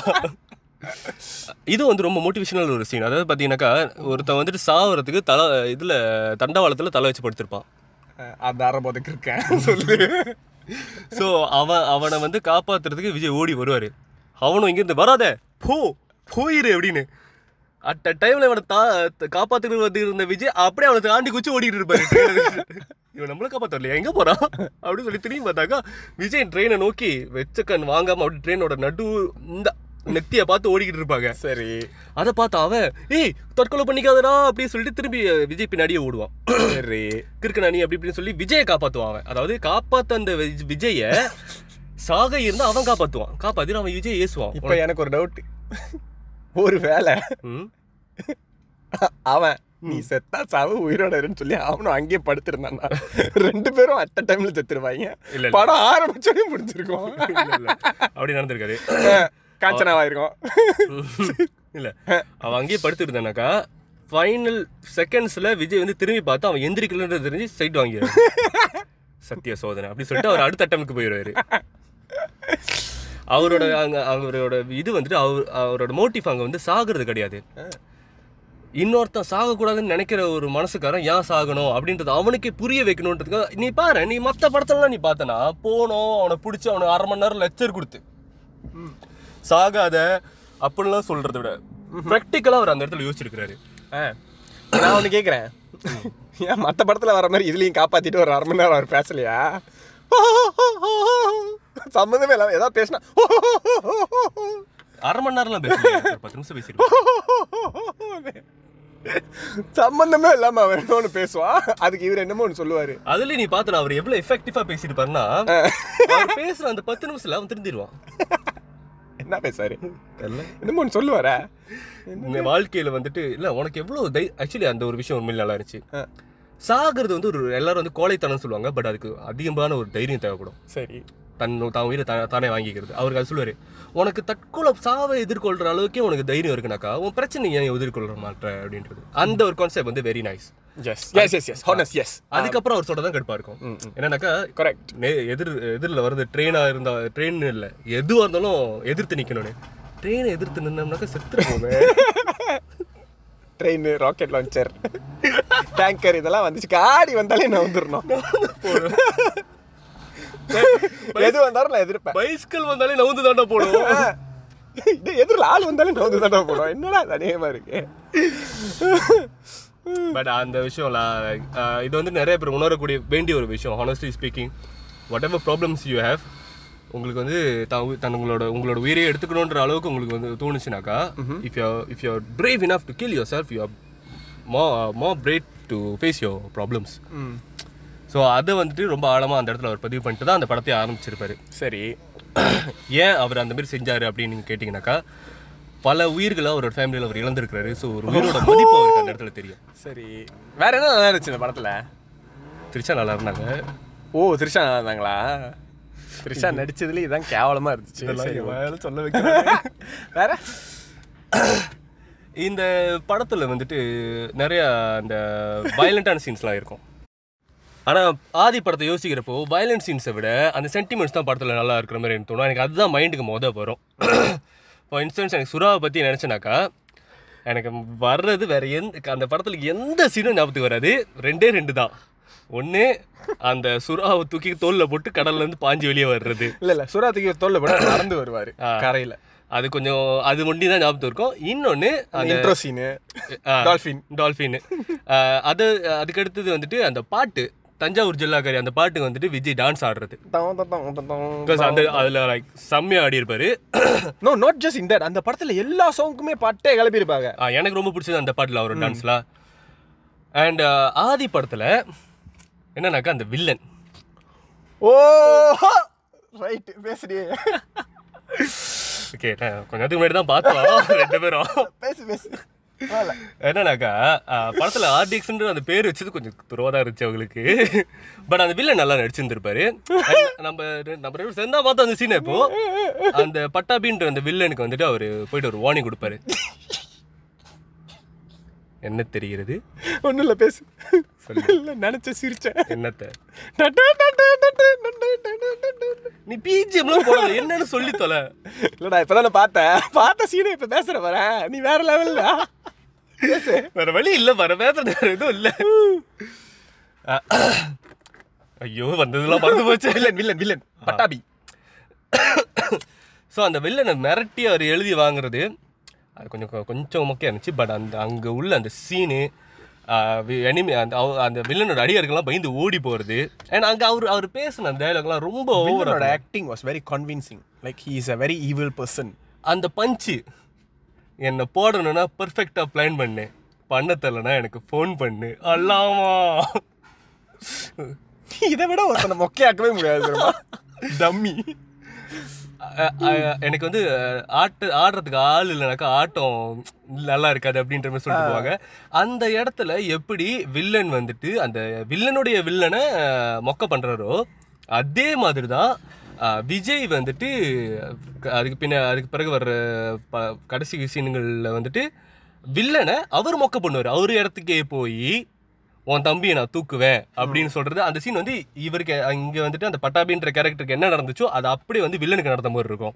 இது வந்து ரொம்ப மோட்டிவேஷனல் ஒரு சீன் அதாவது பார்த்தீங்கன்னாக்கா ஒருத்தன் வந்துட்டு சாவறதுக்கு தலை இதில் தண்டவாளத்தில் தலை வச்சு படுத்திருப்பான். அந்த அறபோதைக்கு இருக்கேன் சொல்லு. ஸோ அவன் அவனை வந்து காப்பாத்துறதுக்கு விஜய் ஓடி வருவார். அவனும் இங்கேருந்து வராத போ போயிரு அப்படின்னு. அட்ட டைம்ல இவனை தா காப்பாத்துட்டு வந்து இருந்த விஜய் அப்படியே அவனை தாண்டி குச்சி ஓடிட்டு இருப்பாரு. அ. இவன் நம்மள காப்பாத்தலையா? எங்க போறான் அப்படின்னு சொல்லி திரும்பி பார்த்தாக்கா விஜய் ட்ரெயினை நோக்கி வெச்ச கண் வாங்காம அப்படி ட்ரெயினோட நடு இந்த நெத்திய பார்த்து ஓடிக்கிட்டு இருப்பாங்க. சரி. அதை பார்த்து அவன் ஏய் தற்கொலை பண்ணிக்காதடா அப்படின்னு சொல்லிட்டு திரும்பி விஜய் பின்னாடியே ஓடுவான். சரி. கிறுக்கனா நீ அப்படி இப்படின்னு சொல்லி விஜயை காப்பாத்துவான் அவன். அதாவது காப்பாத்த அந்த விஜ- விஜய சாக இருந்தா அவன் காப்பாத்துவான். காப்பாத்தி அவன் விஜய் ஏசுவான். இப்போ எனக்கு ஒரு டவுட் ஒரு வேலை. அவன் நீ செத்தா சாவு உயிரோட இருன்னு சொல்லி அவனும் அங்கேயே படுத்திருந்தான் ரெண்டு பேரும் அட்ட டைம்ல செத்துருவாங்க. படம் ஆரம்பிச்சோடனே முடிஞ்சிருக்கும். அப்படி நடந்திருக்காரு காஞ்சனாவாயிருக்கும் இல்ல. அவன் அங்கேயே படுத்துட்டு இருந்தானாக்கா ஃபைனல் செகண்ட்ஸ்ல விஜய் வந்து திரும்பி பார்த்து அவன் எந்திரிக்கலன்றது தெரிஞ்சு சைட் வாங்கிடுவாரு. சத்திய சோதனை. அப்படி சொல்லிட்டு அவர் அடுத்த அட்டமுக்கு போயிடுவாரு. அவரோட அங்கே அவரோட இது வந்துட்டு அவர் அவரோட மோட்டிவ் அங்கே வந்து சாகுறது கிடையாது. இன்னொருத்தன் சாகக்கூடாதுன்னு நினைக்கிற ஒரு மனசுக்காரன் ஏன் சாகணும்? அப்படின்றது அவனுக்கே புரிய வைக்கணுன்றதுக்காக நீ பாரு நீ மற்ற படத்துலலாம் நீ பார்த்தனா போனோம் அவனை பிடிச்சி அவனுக்கு அரை மணி நேரம் லெக்சர் கொடுத்து. சாகாத அப்படிலாம் சொல்றதை விட ப்ராக்டிக்கலாக அவர் அந்த இடத்துல யோசிச்சிருக்கிறாரு. ஆ. நான் ஒன்று கேட்குறேன் ஏன் மற்ற படத்தில் வர மாதிரி இதுலேயும் காப்பாற்றிட்டு ஒரு அரை மணி நேரம் அவர் பேசலையா? சம்மந்தமே இல்லாம ஏதாவது பேசினா அரை மணி நேரம்லாம் பத்து நிமிஷம் பேசிருக்கோம் சம்பந்தமே இல்லாம அவன் என்னொன்னு பேசுவான் அதுக்கு இவர் என்னமோ ஒன்று சொல்லுவாரு. அதுல நீ பார்த்தல அவர் எவ்வளவு எஃபெக்டிவா பேசிட்டு பாருன்னா அவர் பேசுற அந்த பத்து நிமிஷத்துல அவன் திருந்திடுவான். என்ன தெரியல. என்னமோ ஒன்று சொல்லுவாரா? இந்த வாழ்க்கையில வந்துட்டு இல்ல உனக்கு எவ்வளவு தை ஆக்சுவலி அந்த ஒரு விஷயம் உண்மையில நல்லா இருந்துச்சு. சாகிறது வந்து ஒரு எல்லாரும் வந்து கோழைத்தனம் சொல்லுவாங்க பட் அதுக்கு அதிகமான ஒரு தைரியம் தேவைப்படும். சரி. தன் தான் உயிரை தா- தானே வாங்கிக்கிறது. அவருக்கு அது சொல்லுவாரு உனக்கு தற்கொலை சாவை எதிர்கொள்ற அளவுக்கே உனக்கு தைரியம் இருக்குனாக்கா உன் பிரச்சனை ஏன் எதிர்கொள்ள மாட்டேற? அப்படின்றது. அந்த ஒரு கான்செப்ட் வந்து very nice yes yes yes yes honest yes அதுக்கப்புறம் அவர் சொல்றதான் கடுப்பா இருக்கும். ம், ம். என்னன்னாக்கா கரெக்ட் எதிர் எதிரில் வருது ட்ரெயினா இருந்தா ட்ரெயின் இல்ல எதுவா இருந்தாலும் எதிர்த்து நிக்கணும்னு. ட்ரெயினை எதிர்த்து நின்னோம்னாக்கா செத்துருவோமே ட்ரெயின் ராக்கெட் லான்ச்சர் டேங்கர் இதெல்லாம் வந்துச்சு. காடி வந்தாலே நான் வந்துடணும் எது வந்தாலும் நான் எதிர்ப்பேன். பைஸ்கல் வந்தாலே நவுந்து தாண்டா இது எதிரில் ஆள் வந்தாலும் நான் வந்து தானே போடுவோம். என்னடா அநேகமா இருக்கு? பட் அந்த விஷயம்ல இது வந்து நிறைய பேர் உணரக்கூடிய வேண்டிய ஒரு விஷயம் honestly speaking whatever problems you have உங்களுக்கு வந்து தான் உங்களோட உங்களோட உயிரை எடுத்துக்கணுன்ற அளவுக்கு உங்களுக்கு வந்து தோணுச்சுனாக்கா if you if you brave enough to kill yourself you more more afraid to face your problems so அதை வந்துட்டு ரொம்ப ஆழமாக அந்த இடத்துல அவர் பதிவு பண்ணிட்டு தான் அந்த படத்தை ஆரம்பிச்சிருப்பாரு. சரி. ஏன் அவர் அந்த மாதிரி செஞ்சாரு அப்படின்னு நீங்க கேட்டிங்கனாக்கா பல உயிர்களை அவரோட ஃபேமிலியில் அவர் இழந்திருக்கிறாரு. ஸோ ஒரு உயிரோட மதிப்பு அவருக்கு அந்த இடத்துல தெரியும். சரி. வேற என்ன நல்லா இருந்துச்சு இந்த படத்துல? திருச்சா நல்லா இருந்தாங்க. ஓ த்ரிஷா நல்லா இருந்தாங்களா? த்ரிஷா நடிச்சதுல இதான் கேவலமா இருந்துச்சு. சரி சொல்ல வைக்கிறாங்க வேற? இந்த படத்துல வந்துட்டு நிறைய அந்த வயலண்டான சீன்ஸ்லாம் இருக்கும். ஆனா ஆதி படத்தை யோசிக்கிறப்போ வயலண்ட் சீன்ஸை விட அந்த சென்டிமெண்ட்ஸ் தான் படத்துல நல்லா இருக்கிற மாதிரி எனக்கு தோணும். எனக்கு அதுதான் மைண்டுக்கு மொதல் வரும். ஃபார் இன்ஸ்டன்ஸ் எனக்கு சுறாவை பத்தி நினைச்சேனாக்கா எனக்கு வர்றது வேற எந்த அந்த படத்துல எந்த சீனும் ஞாபகத்துக்கு வராது. ரெண்டே ரெண்டு தான். ஒண்ணு அந்த சுறாவை தூக்கி தோல்ல போட்டு கடல்ல இருந்து பாஞ்சு வெளியே வர்றது. இல்ல இல்ல. சுறாத்துக்கு தோல்ல போட நடந்து வருவாரு. கரையில. அது கொஞ்சம் அது ஒண்டி தான் ஞாபகத்துக்கு இருக்கும். இன்னொன்னு அந்த சீனு டால்ஃபின் டால்ஃபின் அது அதுக்கு அடுத்தது வந்துட்டு அந்த பாட்டு. தஞ்சாவூர் ஜில்லாக்காரி அந்த பாட்டுக்கு வந்துட்டு விஜய் டான்ஸ் ஆடுறது. பிகாஸ் அந்த அதுல லைக் செம்மையா ஆடி இருப்பாரு no not just in that அந்த படத்துல எல்லா சாங்குக்குமே பட்டே கிளப்பி இருப்பாங்க ஆஹ் எனக்கு ரொம்ப பிடிச்சது அந்த பாட்டுல அவரோட டான்ஸ்லாம் அண்ட் ஆதி படத்துல என்னன்னாக்கா அந்த வில்லன் ஓ ரைட் பேசுடி ஓகே கொஞ்ச நேரத்துக்கு முன்னாடி தான் பார்த்தோம். ரெண்டு பேரும். பேசு பேசு. என்னன்னாக்கா படத்துல ஆர்டிக்ஸ்ன்ற அந்த பேர் வச்சது கொஞ்சம் துருவா தான் இருந்துச்சு அவங்களுக்கு. பட் அந்த வில்ல நல்லா நடிச்சிருந்திருப்பாரு. நம்ம நம்ம ரெண்டு சேர்ந்தா பார்த்தோம் அந்த சீனை இப்போ. அந்த பட்டாபின்ற அந்த வில்லனுக்கு வந்துட்டு அவர் போயிட்டு ஒரு வார்னிங் கொடுப்பாரு. என்ன தெரிகிறது ஒண்ணும் இல்ல பேசு சொல்லு. இல்ல நினைச்ச சிரிச்சேன் என்னத்த. நீ பிஜிஎம்லாம் போடல என்னன்னு சொல்லி தொலை இல்லடா இப்பதானே பார்த்தேன் பார்த்த சீனை இப்ப பேசுற வரேன் நீ வேற லெவல்ல வேற வழி இல்ல வர பேசுறது வேற எதுவும் இல்ல ஐயோ வந்ததெல்லாம் மறந்து போச்சு villain villain villain Pattabi so அந்த வில்லனை மிரட்டி அவர் எழுதி வாங்குறது அது கொஞ்சம் கொஞ்சம் மொக்கையாக இருந்துச்சு. பட் அந்த அங்கே உள்ள அந்த சீனு எனிமி அந்த அந்த வில்லனோட அடியாருக்கெல்லாம் பயந்து ஓடி போகிறது அண்ட் அங்கே அவர் அவர் பேசின அந்த டைலாக்லாம் ரொம்ப over வில்லனோட acting was very convincing like he is a very evil person அந்த பஞ்சு என்னை போடணும்னா பெர்ஃபெக்டாக பிளான் பண்ணேன் பண்ண தெரிலனா எனக்கு ஃபோன் பண்ணு. அல்லாமா. இதை விட ஒருத்தனை மொக்கையாக்கவே முடியாது டம்மி எனக்கு வந்து ஆட்டு ஆடுறதுக்கு ஆள் இல்லைனாக்கா ஆட்டம் நல்லா இருக்காது அப்படின்ற மாதிரி சொல்லிட்டு போவாங்க. அந்த இடத்துல எப்படி வில்லன் வந்துட்டு அந்த வில்லனுடைய வில்லனை மொக்க பண்றாரோ அதே மாதிரி தான் விஜய் வந்துட்டு அதுக்கு பின்ன அதுக்கு பிறகு வர்ற ப- கடைசி சீனுங்களில் வந்துட்டு வில்லனை அவர் மொக்க பண்ணுவார். அவர் இடத்துக்கே போய் உன் தம்பியை நான் தூக்குவேன் அப்படின்னு சொல்றது அந்த சீன் வந்து இவருக்கு இங்க வந்துட்டு அந்த பட்டாபின்ற கேரக்டருக்கு என்ன நடந்துச்சோ அது அப்படியே வந்து வில்லனுக்கு நடந்த மாதிரி இருக்கும்.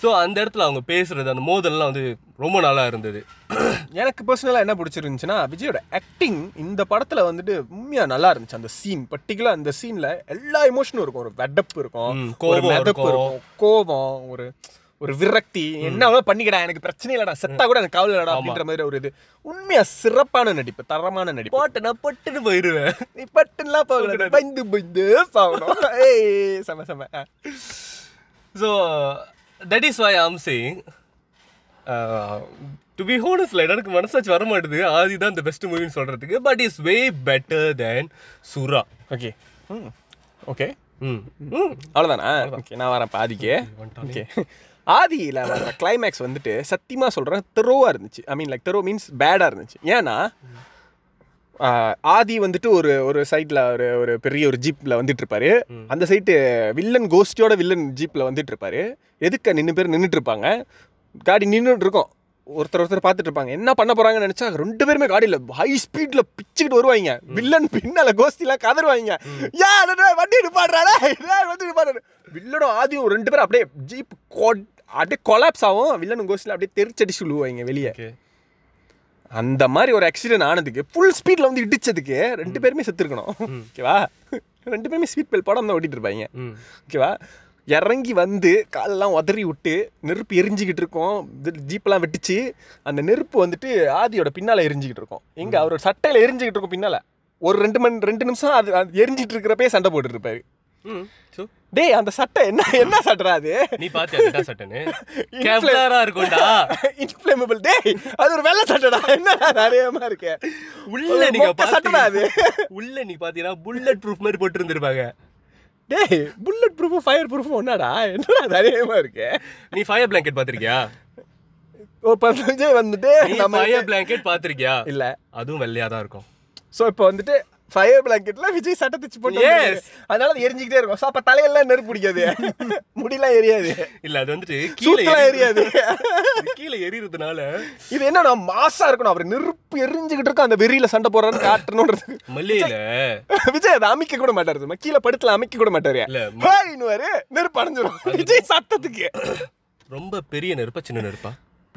ஸோ அந்த இடத்துல அவங்க பேசுறது அந்த மோதல்லாம் வந்து ரொம்ப நல்லா இருந்தது. எனக்கு பர்சனலாக என்ன பிடிச்சிருந்துச்சுன்னா விஜயோட ஆக்டிங் இந்த படத்தில் வந்துட்டு உண்மையாக நல்லா இருந்துச்சு. அந்த சீன் பர்டிகுலர் அந்த சீனில் எல்லா எமோஷனும் இருக்கும். ஒரு வெடப்பு இருக்கும் கோபம். இருக்கும் கோபம் ஒரு ஒரு விரக்தி. என்ன பண்ணிக்கடா எனக்கு பிரச்சனை இல்லடா செத்தா கூட எனக்கு கவலை இல்லடா அப்படின்ற மாதிரி ஒரு இது. உண்மையா சிறப்பான நடிப்பு தரமான நடிப்பு. பாட்டு நான் பட்டுன்னு போயிருவேன். நீ பட்டுலாம் போகக்கூடாது. பயந்து பயந்து சாகணும். ஏய் செம செம. ஸோ தட் இஸ் வை ஆம் சேயிங் டு பி ஹோனஸ்ல எனக்கு மனசாச்சு வர மாட்டுது ஆதி தான் இந்த பெஸ்ட் மூவின்னு சொல்றதுக்கு but is way better than Sura okay okay ம். ம். அவ்வளோதானா ஓகே நான் வரேன் பாதிக்கு. ஓகே ஆதியில் வர கிளைமேக்ஸ் வந்துட்டு சத்தியமாக சொல்கிறேன் தெரோவாக இருந்துச்சு. I mean like Theroux means பேடாக இருந்துச்சு. ஏன்னா ஆதி வந்துட்டு ஒரு ஒரு சைடில் ஒரு ஒரு பெரிய ஒரு ஜீப்பில் வந்துட்டு இருப்பாரு அந்த சைட்டு வில்லன் கோஸ்டியோட வில்லன் ஜீப்பில் வந்துட்டு இருப்பாரு எதுக்கு நின்று பேர் நின்றுட்டு இருப்பாங்க காடி நின்றுட்டு இருக்கோம். ஒருத்தர் ஒருத்தர் பார்த்துட்டு இருப்பாங்க என்ன பண்ண போறாங்கன்னு நினைச்சா ரெண்டு பேருமே காடியில் ஹை ஸ்பீட்ல பிச்சுக்கிட்டு வருவாங்க. வில்லன் பின்னால கோஸ்திலாம் கதறுவாங்க யா வண்டி நிப்பாடுறாடா வண்டி நிப்பாடுறாரு வில்லனும் ஆதியும் ரெண்டு பேரும் அப்படியே ஜீப் அப்படியே கொலாப்ஸ் ஆகும் வில்லனும் கோஸ்டில் அப்படியே தெரிச்சடிச்சு விழுவாங்க வெளியே. அந்த மாதிரி ஒரு ஆக்சிடென்ட் ஆனதுக்கு ஃபுல் ஸ்பீட்ல வந்து இடிச்சதுக்கு ரெண்டு பேருமே செத்துருக்கணும். ஓகேவா ரெண்டு பேருமே ஸ்பீட் பெல் படம் தான் ஓட்டிட்டு இருப்பாங்க. ஓகேவா இறங்கி வந்து காலெல்லாம் உதறி விட்டு நெருப்பு எரிஞ்சிக்கிட்டு இருக்கோம். ஜீப்பெல்லாம் வெட்டிச்சு அந்த நெருப்பு வந்துட்டு ஆதியோட பின்னால எரிஞ்சிக்கிட்டு இருக்கும். எங்க அவரோட சட்டையில எரிஞ்சிக்கிட்டு இருக்கும் பின்னால. ஒரு ரெண்டு மணி ரெண்டு நிமிஷம் அது எரிஞ்சிட்டு இருக்கிறப்பே சண்டை ஸோ டேய் அந்த சட்டை என்ன என்ன சட்டை அது? நீ பாத்தியா அதுடா சட்டனு கேப்லரா இருக்கும்டா. இன்ஃப்ளேமபிள் டேய் அது ஒரு வெள்ளை சட்டைடா. என்ன நிறையமா இருக்கு? உள்ள நீங்க சட்டைடா அது? உள்ள நீ பாத்தீங்கன்னா புல்லட் ப்ரூஃப் மாதிரி போட்டு இருந்திருப்பாங்க டேய் புல்லட் ப்ரூஃபும் ஃபயர் ப்ரூஃபும் ஒன்னாடா? என்னடா நிறையமா இருக்கு? நீ ஃபயர் பிளாங்கெட் பாத்திருக்கியா? ஓ விஜய் வந்துட்டு நம்ம ஃபயர் பிளாங்கெட் பாத்திருக்கியா? இல்ல. அதுவும் வெள்ளையா தான் இருக்கும். சோ இப்போ வந்துட்டு ஃபயர் பிளாங்கெட்ல விஜய் சட்டை தச்சு போட்டு. அதனால அது எரிஞ்சுக்கிட்டே இருக்கும். ஸோ அப்போ தலையெல்லாம் நெருப்பு பிடிக்காது. முடியெல்லாம் எரியாது. இல்ல அது வந்துட்டு கீழே எரியாது. இது கீழே எரியறதுனால இது என்னன்னா மாசா இருக்கணும். அவர் நெருப்பு எரிஞ்சுக்கிட்டு இருக்கும் அந்த வெறியில சண்டை போடுறாரு காட்டணுன்றது மல்லியில விஜய் அதை அமைக்க கூட மாட்டாரு? கீழே படுத்துல அமைக்க கூட மாட்டாரு. நெருப்பு அடைஞ்சிரும். விஜய் சத்தத்துக்கு. ரொம்ப பெரிய நெருப்பா சின்ன நெருப்பா?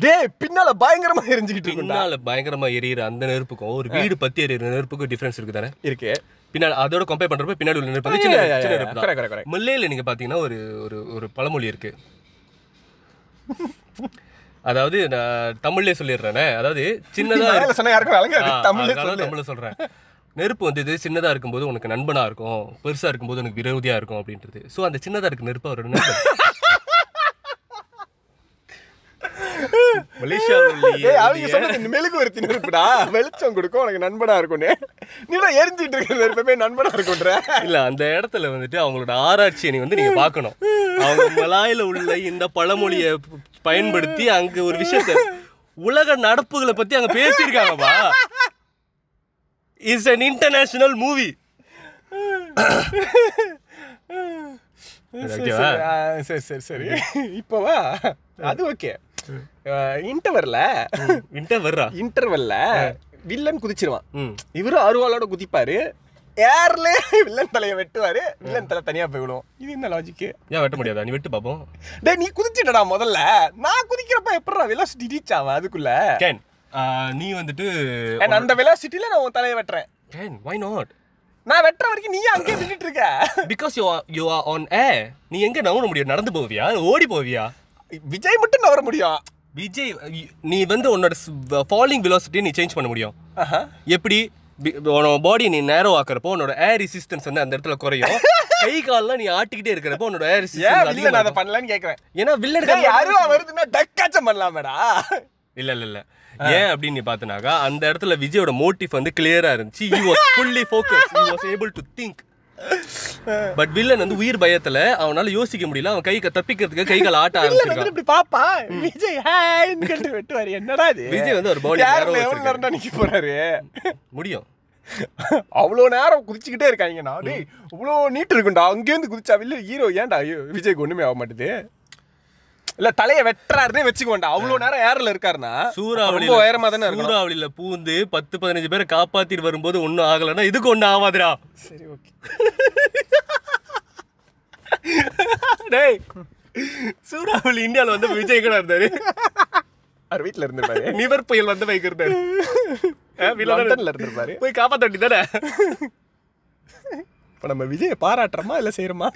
டேய் பின்னால பயங்கரமா எரிஞ்சுக்கிட்டு பின்னால பயங்கரமா எரியிற அந்த நெருப்புக்கும் ஒரு வீடு பத்தி எரியிற நெருப்புக்கும் டிஃபரன்ஸ் இருக்கு தானே? இருக்கு. பின்னாடி அதோட கம்பேர் பண்றப்ப பின்னாடி உள்ள நெருப்பு சின்ன நெருப்பு. மல்லையில நீங்க பாத்தீங்கன்னா ஒரு ஒரு ஒரு பழமொழி இருக்கு. அதாவது நான் தமிழ்லயே சொல்லிடுறேனே. அதாவது சின்னதா தமிழ்ல சொல்றேன். நெருப்பு வந்து இது சின்னதா இருக்கும்போது உனக்கு நண்பனா இருக்கும் பெருசா இருக்கும்போது உனக்கு விரோதியா இருக்கும் அப்படின்றது. சோ அந்த சின்னதா இருக்க நெருப்பு அவரோட ஏய், அவங்க சொன்னது இந்த நெருப்புடா. வெளிச்சம் கொடுக்கும் உனக்கு நண்பனா இருக்கும்னு. நீடா எரிஞ்சிட்டு இருக்கிற நெருப்பமே நண்பனா இருக்கும்ன்ற. இல்ல அந்த இடத்துல வந்துட்டு அவங்களோட ஆராய்ச்சியை நீ வந்து நீங்க பார்க்கணும். அவங்க மலாயில உள்ள இந்த பழமொழியை பயன்படுத்தி அங்க ஒரு விஷயத்த உலக நடப்புகளை பத்தி அங்க பேசியிருக்காங்கப்பா. இஸ் an இன்டர்நேஷனல் மூவி சரி சரி சரி. இப்போவா அது ஓகே. இன்டர்வல்ல இன்டர் வர்றா? இன்டர்வல்ல வில்லன் குதிச்சிருவான். இவரும் அருவாளோட குதிப்பாரு. ஏர்ல வில்லன் தலையை வெட்டுவாரு. வில்லன் தலை தனியா போயிடும் இது என்ன லாஜிக்கு ஏன் வெட்ட முடியாதா? நீ வெட்டு பாப்போம். டேய் நீ குதிச்சிட்டடா முதல்ல. நான் குதிக்கிறப்ப எப்படா வெலாசிட்டி ரீச் ஆவா அதுக்குள்ள? கேன் நீ வந்துட்டு அந்த வெலாசிட்டில நான் உன் தலையை வெட்டுறேன். கேன் வை நாட் நான் வெட்டுற வரைக்கும் நீ அங்கேயே நின்னுட்டு இருக்க. Because you are you are on a நீ எங்க நவர முடியும்? நடந்து போவியா? ஓடி போவியா? விஜய் மட்டும் நவர முடியும். விஜய் நீ வந்து உன்னோட ஃபாலிங் வெலாசிட்டியை நீ சேஞ்ச் பண்ண முடியும். எப்படி? உன்னோட பாடி நீ நேரோ ஆக்குறப்போ உன்னோட ஏர் ரெசிஸ்டன்ஸ் வந்து அந்த இடத்துல குறையும். கை கால்லாம் நீ ஆட்டிக்கிட்டே இருக்கிறப்போ உன்னோட ஏர் ரெசிஸ்டன்ஸ் நான் அதை பண்ணலான்னு கேக்குறேன். ஏன்னா வில்லன் அருவா வருதுன்னா டக்காச்சம் பண்ணலாமேடா. இல்ல இல்ல இல்ல. ஏன் அப்படின்னு நீ பார்த்தனாக்கா அந்த இடத்துல விஜயோட மோட்டிவ் வந்து கிளியரா இருந்துச்சு. He was fully focused. He was able to think. But villain வந்து உயிர் பயத்துல அவனால யோசிக்க முடியல. அவன் கை தப்பிக்கிறதுக்கு கை கால் ஆட்ட ஆரம்பிச்சிருக்கான். இப்படி பாப்பா. விஜய் ஹேன்னு கேட்டு வெட்டுவாரு. என்னடா இது? விஜய் வந்து ஒரு யாருல narrow எவ்வளவு நேரம் நிக்க போறாரு? முடியும். அவ்வளோ நேரம் குதிச்சுக்கிட்டே இருக்காங்கண்ணா டேய் இவ்வளோ நீட் இருக்குண்டா அங்கேருந்து குதிச்சா இல்ல ஹீரோ ஏன்டா? விஜய்க்கு ஒண்ணுமே ஆக மாட்டுது. இல்ல தலைய வெட்டுறாருன்னே வச்சுக்கோண்டா. அவ்வளோ நேரம் ஏர்ல இருக்காருன்னா ரொம்ப உயரமா தானே சூறாவளியில பூந்து பத்து பதினஞ்சு பேரை காப்பாத்திட்டு வரும்போது ஒண்ணும் ஆகலைன்னா இதுக்கு ஒண்ணும் ஆகாதுடா சரி ஓகே. டேய் சூறாவளி இந்தியால வந்து விஜய் கூட இருந்தாரு? அவர் வீட்ல இருந்திருப்பாரு. நிவர் புயல் வந்து வைக்க இருந்தாரு ஆ, வில்லன் தானே. லண்டன்ல இருந்திருப்பாரு. போய் காப்பாத்த வேண்டியதானே இப்ப நம்ம விஜய பாராட்டுறோமா இல்ல செய்யறோமா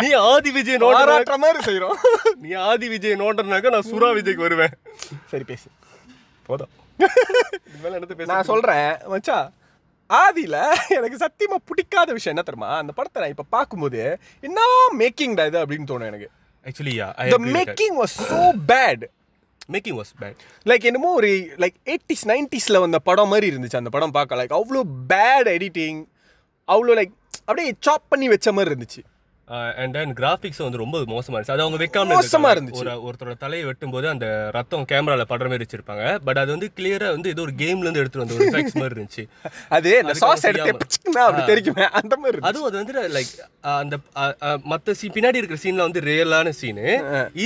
நீ ஆதி விஜய் நோண்டர் பாராட்டுற மாதிரி செய்யறோம் நீ ஆதி விஜய் நோண்டர்னாக்க நான் சுறா விஜய்க்கு வருவேன். சரி பேசு. போதும். நான் சொல்றேன் மச்சான் ஆதியில எனக்கு சத்தியமா பிடிக்காத விஷயம் என்ன தெரியுமா? அந்த படத்தை நான் இப்ப பார்க்கும்போது என்ன மேக்கிங்டா இது அப்படின்னு தோணும் எனக்கு. Actually yeah the making was so bad making was bad like என்னமோ ஒரு லைக் எயிட்டிஸ் நைன்டிஸ்ல வந்த படம் மாதிரி இருந்துச்சு அந்த படம் பார்க்க. லைக் அவ்வளோ பேட் எடிட்டிங் அவ்வளோ லைக் அப்படியே சாப் பண்ணி வச்ச மாதிரி இருந்துச்சு. அண்ட் தென் கிராஃபிக்ஸ் வந்து ரொம்ப மோசமா இருந்துச்சு. அது அவங்க வைக்காம மோசமா இருந்திருக்காங்க. இருந்துச்சு. ஒரு ஒருத்தரோட தலையை வெட்டும்போது அந்த ரத்தம் கேமரால படுற மாதிரி வச்சிருப்பாங்க. பட் அது வந்து கிளியரா வந்து ஏதோ ஒரு கேம்ல இருந்து எடுத்துட்டு வந்த ஒரு எஃபெக்ட்ஸ் மாதிரி இருந்துச்சு. அது சாஸ் எடுத்து தெரிக்குமே அந்த மாதிரி அதுவும் அது வந்து லைக் அந்த மத்த சீன் பின்னாடி இருக்கிற சீன்ல வந்து ரியலான சீனு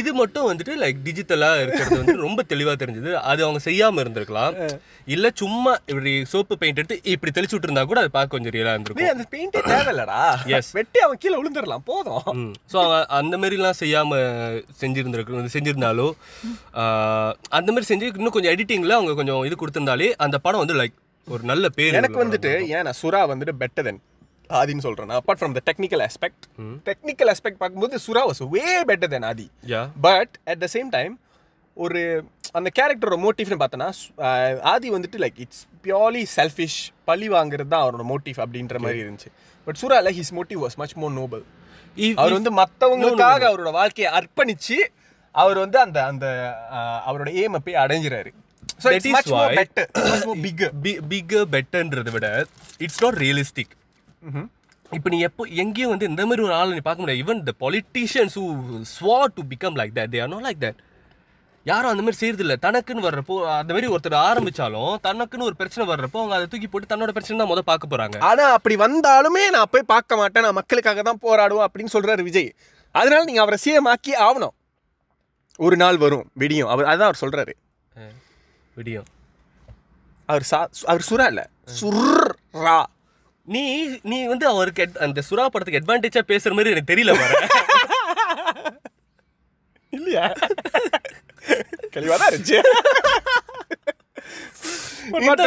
இது மட்டும் வந்துட்டு லைக் டிஜிட்டலா இருக்கிறது வந்து ரொம்ப தெளிவா தெரிஞ்சது. அது அவங்க செய்யாம இருந்திருக்கலாம். இல்ல சும்மா இப்படி சோப்பு பெயிண்ட் எடுத்து இப்படி தெளிச்சு விட்டு இருந்தா கூட அது பார்க்க கொஞ்சம் ரியலா டேய், இருந்திருக்கும். அந்த பெயிண்டே தேவையில்லடா. Yes. வெட்டி அவன் கீழே விழுந்துடலாம். போதும். ஸோ அந்த மாதிரிலாம் செய்யாம செஞ்சிருந்திருக்கு செஞ்சிருந்தாலோ அந்த மாதிரி செஞ்சு இன்னும் கொஞ்சம் எடிட்டிங்ல அவங்க கொஞ்சம் இது கொடுத்திருந்தாலே அந்த படம் வந்து லைக் ஒரு நல்ல பேர் எனக்கு வந்துட்டு ஏன் நான் சுறா வந்துட்டு பெட்டர் தென் ஆதின்னு சொல்றேன் apart from the technical aspect technical aspect பார்க்கும்போது Sura was way better than Aadhi. Yeah but at the same time ஒரு அந்த கேரக்டரோட மோட்டிவ்னு பார்த்தோன்னா ஆதி வந்துட்டு லைக் இட்ஸ் பியோர்லி செல்ஃபிஷ் பழி வாங்குறது தான் அவரோட மோட்டிவ் அப்படின்ற மாதிரி இருந்துச்சு. But சுறால his motive was much more noble அவர் வந்து மற்றவங்களுக்காக அவரோட வாழ்க்கையை அர்ப்பணிச்சு அவர் வந்து அந்த அந்த அவரோட ஏமை போய் அடைஞ்சிறாரு. So That it's is much more better bigger bigger பெட்டர்ன்றதை விட இட்ஸ் நாட் ரியலிஸ்டிக் இப்போ நீ எப்போ எங்கேயும் வந்து இந்த மாதிரி ஒரு ஆளை நீ பார்க்க முடியாது. Even the politicians who ஸ்வா to become like that they are not like that யாரும் அந்த மாதிரி செய்யறது இல்ல தனக்குன்னு வர்றப்போ அந்த மாதிரி ஒருத்தர் ஆரம்பிச்சாலும் தனக்குன்னு ஒரு பிரச்சனை வர்றப்போ அவங்க அதை தூக்கி போட்டு தன்னோட பிரச்சனை தான் முதல் பார்க்க போறாங்க. ஆனா அப்படி வந்தாலுமே நான் போய் பார்க்க மாட்டேன். நான் மக்களுக்காக தான் போராடுவேன் அப்படின்னு சொல்றாரு விஜய். அதனால நீங்க அவரை சீரமாக்கி ஆகணும். ஒரு நாள் வரும் விடியும். அவர் அதான் அவர் சொல்றாரு. விடியும். அவர் சா அவர் சுறா இல்ல. சுர்ரா நீ நீ வந்து அவருக்கு அந்த சுறா படத்துக்கு அட்வான்டேஜா பேசுற மாதிரி எனக்கு தெரியல பாரு இல்லையா தெளிவா தான் இருந்துச்சு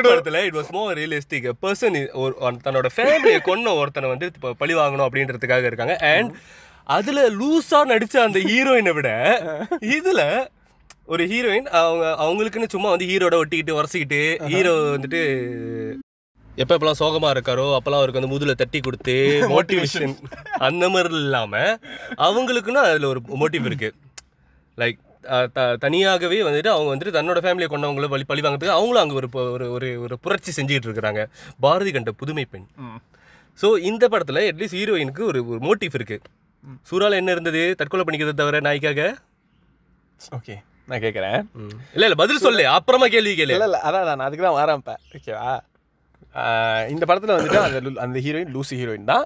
படத்துல it was more realistic person ஒரு ஒரு- தன்னோட ஃபேமிலியை கொன்ன ஒருத்தனை வந்து பழி வாங்கணும் அப்படின்றதுக்காக இருக்காங்க. அண்ட் அதுல லூசா நடிச்ச அந்த ஹீரோயினை விட இதுல ஒரு ஹீரோயின் அவங்க அவங்களுக்குன்னு சும்மா வந்து ஹீரோட ஒட்டிக்கிட்டு உரசிக்கிட்டு ஹீரோ வந்துட்டு எப்ப எப்பெல்லாம் சோகமா இருக்காரோ அப்பெல்லாம் அவருக்கு வந்து முதுல தட்டி கொடுத்து மோட்டிவேஷன் அந்த மாதிரி இல்லாம அவங்களுக்குன்னு அதுல ஒரு மோட்டிவ் இருக்கு. லைக் தனியாகவே வந்துட்டு அவங்க வந்துட்டு தன்னோட ஃபேமிலியை கொண்டவங்கள பழி பழி வாங்குறதுக்கு அவங்களும் அங்கே ஒரு ஒரு ஒரு ஒரு புரட்சி செஞ்சுக்கிட்டு இருக்கிறாங்க. பாரதி கண்ட புதுமை பெண். ஸோ இந்த படத்தில் அட்லீஸ்ட் ஹீரோயினுக்கு ஒரு ஒரு மோட்டிவ் இருக்கு. சூறால என்ன இருந்தது? தற்கொலை பண்ணிக்கிறத தவிர நாய்க்காக? ஓகே நான் கேட்குறேன். இல்ல இல்ல பதில் சொல்லு. அப்புறமா கேள்வி கேளு. இல்ல இல்ல அதான் நான் அதுக்கு தான் வரேன் இப்போ. ஓகேவா இந்த படத்துல வந்துட்டு அந்த அந்த ஹீரோயின் லூசி ஹீரோயின் தான்.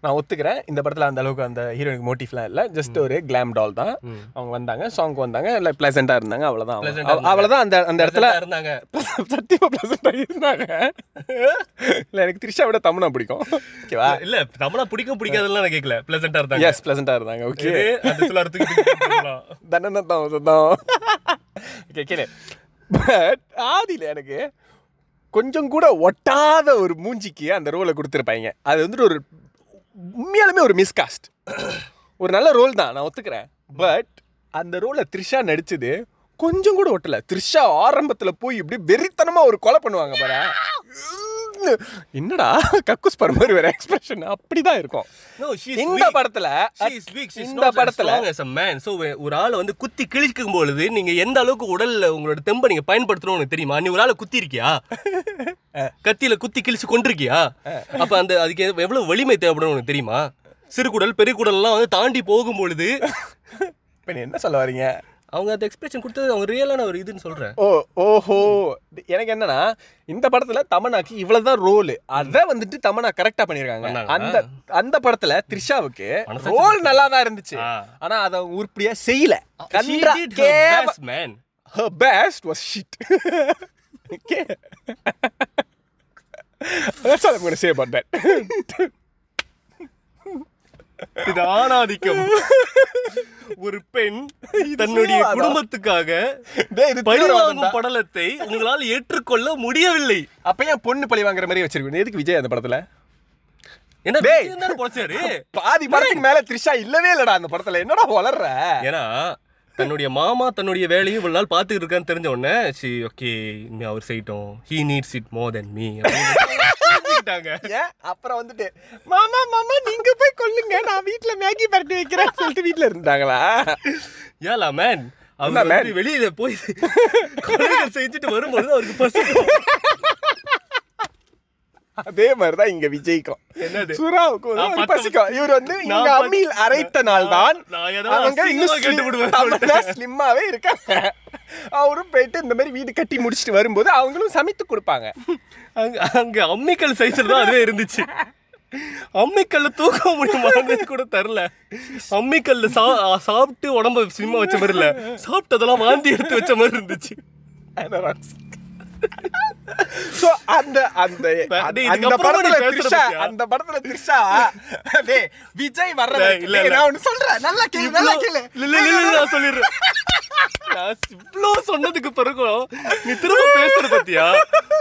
நான் ஒத்துக்கிறேன். இந்த படத்துல அந்த அளவுக்கு அந்த ஹீரோயினுக்கு மோட்டிவ்லாம் இல்லை. ஜஸ்ட் ஒரு கிளாம் டால் தான். அவங்க வந்தாங்க சாங் வந்தாங்க இல்லை ப்ளசண்ட்டாக இருந்தாங்க அவ்வளோதான் Pleasant ஆ அவங்க- அவ- அவ்வளவுதான் அந்த அந்த இடத்துல இருந்தாங்க. சத்தியமா ப்ளசண்ட்டாக இருந்தாங்க. இல்லை எனக்கு த்ரிஷா விட தமிழா பிடிக்கும். ஓகேவா இல்ல தமிழா பிடிக்கும் பிடிக்காதெல்லாம் நான் கேட்கல பிளசண்டா இருந்தாங்க. எஸ் ப்ளசண்ட்டாக இருந்தாங்க. ஓகே. தண்டனை தான் ஓகே கேளு. பட் ஆதியில் எனக்கு கொஞ்சம் கூட ஒட்டாத ஒரு மூஞ்சிக்கு அந்த ரோலை கொடுத்துருப்பாங்க. அது வந்துட்டு ஒரு உண்மையாலுமே ஒரு மிஸ்காஸ்ட் ஒரு நல்ல ரோல் தான் நான் ஒத்துக்கிறேன். பட் அந்த ரோலை த்ரிஷா நடிச்சது கொஞ்சம் கூட ஒட்டலை. த்ரிஷா ஆரம்பத்தில் போய் இப்படி வெறித்தனமாக ஒரு கொலை பண்ணுவாங்க பாரு என்னடா? கக்குஸ் பர் மாதிரி ஒரு எக்ஸ்பிரஷன் அப்படிதான் இருக்கும். இந்த. படத்துல இந்த படத்துல ஒரு ஆளை வந்து குத்தி கிழிக்கும் பொழுது நீங்க எந்த அளவுக்கு உடல்ல உங்களோட தெம்பை நீங்க பயன்படுத்தணும் உனக்கு தெரியுமா? நீ ஒரு ஆளை குத்தி இருக்கியா கத்தியில குத்தி கிழிச்சு கொண்டிருக்கியா அப்ப அந்த அதுக்கு எவ்- எவ்வளவு வலிமை தேவைப்படும் உனக்கு தெரியுமா? சிறு குடல் பெரிய குடல்லாம் வந்து தாண்டி போகும் பொழுது என்ன சொல்ல வரீங்க அவங்க அந்த எக்ஸ்பிரஷன் கொடுத்தது அவங்க ரியலான ஒரு இதுன்னு சொல்றேன் ஓ ஓஹோ எனக்கு என்னன்னா இந்த படத்துல தமனாக்கு இவ்வளவுதான் ரோல் அத வந்துட்டு தமனா கரெக்டா பண்ணிருக்காங்க பண்ணாங்களா? அந்த அந்த படத்துல த்ரிஷாவுக்கு ரோல் நல்லா தான் இருந்துச்சு ஆ. ஆனா அத உருப்படியா செய்யல best was shit. okay. That's all I'm going to say about that. இது ஆணாதிக்கம் ஒரு பெண் தன்னுடைய? குடும்பத்துக்காக டேய், இது பழி தீவிரவாதம்டா. வாங்கும் படலத்தை உங்களால் ஏற்றுக்கொள்ள முடியவில்லை. அப்ப ஏன் பொண்ணு பழி வாங்குற மாதிரி வச்சிருக்கணும் எதுக்கு விஜய் அந்த படத்துல? என்ன பாதி படத்துக்கு மேல த்ரிஷா இல்லவே இல்லடா அந்த படத்துல. என்னடா வளர்ற? ஏன்னா தன்னுடைய மாமா தன்னுடைய வேலையும் இவ்வளவு நாள் பார்த்துட்டு இருக்கான்னு தெரிஞ்ச உடனே சி ஓகே அவர் செய்யட்டும். He needs it more than me ஏன் அப்புறம் வந்துட்டு மாமா மாமா நீங்க போய் கொல்லுங்க. நான் வீட்ல மேகி பரட்டி வைக்கிறேன்னு சொல்லிட்டு வீட்ல இருந்தாங்களா? ஏலா மேன் man? வந்து வெளியில போய் செஞ்சுட்டு வரும்பொழுது அவருக்கு பசிக்கும். அதே மாதிரிதான் இங்க விஜய்க்கும். என்னது? சுறாவுக்கு நான் வந்து பத்து- பசிக்கும். இவர் வந்து இங்க அம்மியில் அரைத்த நாள் தான் அவங்க இன்னும் அவங்க ஸ்லிம்மாவே இருக்காங்க. அவரும் போயிட்டு இந்த மாதிரி வீடு கட்டி முடிச்சிட்டு வரும்போது அவங்களும் சமைத்து கொடுப்பாங்க. அங்க அங்க அம்மிக்கல் சைஸ்ல தான் அதுவே இருந்துச்சு. அம்மிக்கல்ல தூக்க முடியுமான்னு கூட தெரில அம்மிக்கல்ல சா சாப்பிட்டு உடம்ப சினிமா வச்ச மாதிரி இல்ல. சாப்பிட்டதெல்லாம் வாந்தி எடுத்து வச்ச மாதிரி இருந்துச்சு. சோ அந்த அந்த அந்த படத்துல த்ரிஷா? அந்த படத்துல த்ரிஷா டேய் விஜய் வர்றது டேய், இல்ல. நான் ஒன்னு சொல்றேன். நல்லா கேளு நல்லா கேளு. இல்ல, இல்ல, நான் சொல்லிடுறேன். இவ்ளோ சொன்னதுக்கு பிறகும் நீ திரும்ப பேசுற பத்தியா?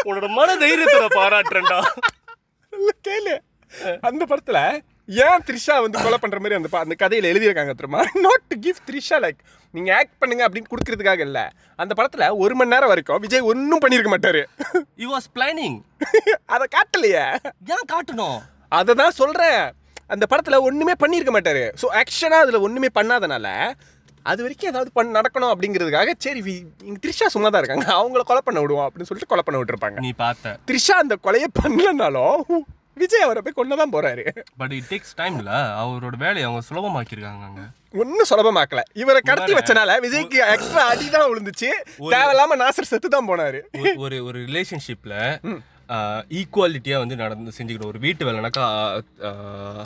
உன்னோட மன தைரியத்தை நான் பாராட்டுறேன்டா. கேளு. அந்த படத்துல ஏன் த்ரிஷா வந்து கொலை பண்ற மாதிரி அந்த அந்த கதையில எழுதியிருக்காங்க தெரியுமா? Not to give Trisha like நீங்க ஆக்ட் பண்ணுங்க அப்படின்னு கொடுக்கறதுக்காக இல்ல. அந்த படத்துல ஒரு மணி நேரம் வரைக்கும் விஜய் ஒன்னும் பண்ணிருக்க மாட்டாரு. யூ வாஸ் பிளானிங் அதை காட்டலையே. ஏன் காட்டணும்? அதை தான் சொல்றேன். அந்த படத்துல ஒண்ணுமே பண்ணியிருக்க மாட்டாரு. ஸோ ஆக்ஷனா அதுல ஒண்ணுமே பண்ணாதனால அது வரைக்கும் ஏதாவது பண்ண நடக்கணும் அப்படிங்கிறதுக்காக சரி இங்க த்ரிஷா சும்மா தான் இருக்காங்க. அவங்கள கொலை பண்ண விடுவோம் அப்படின்னு சொல்லிட்டு கொலை பண்ண விட்டுருப்பாங்க. நீ பார்த்த. த்ரிஷா அந்த கொலையை பண்ணலனாலும் விஜய் அவரை போய் கொண்டு தான் போறாரு பட் இட் டேக்ஸ் டைம்ல அவரோட வேலையை அவங்க சுலபமாக்கியிருக்காங்க அங்க. ஒன்னும் சுலபமாக்கல. இவரை கடத்தி. வச்சனால விஜய்க்கு எக்ஸ்ட்ரா அடி தான் விழுந்துச்சு. தேவையில்லாம நாசர் செத்து தான் போனாரு. ஒரு ஒரு ரிலேஷன்ஷிப்ல ஈக்குவாலிட்டியாக வந்து நடந்து செஞ்சுக்கணும் ஒரு வீட்டு வேலைனாக்கா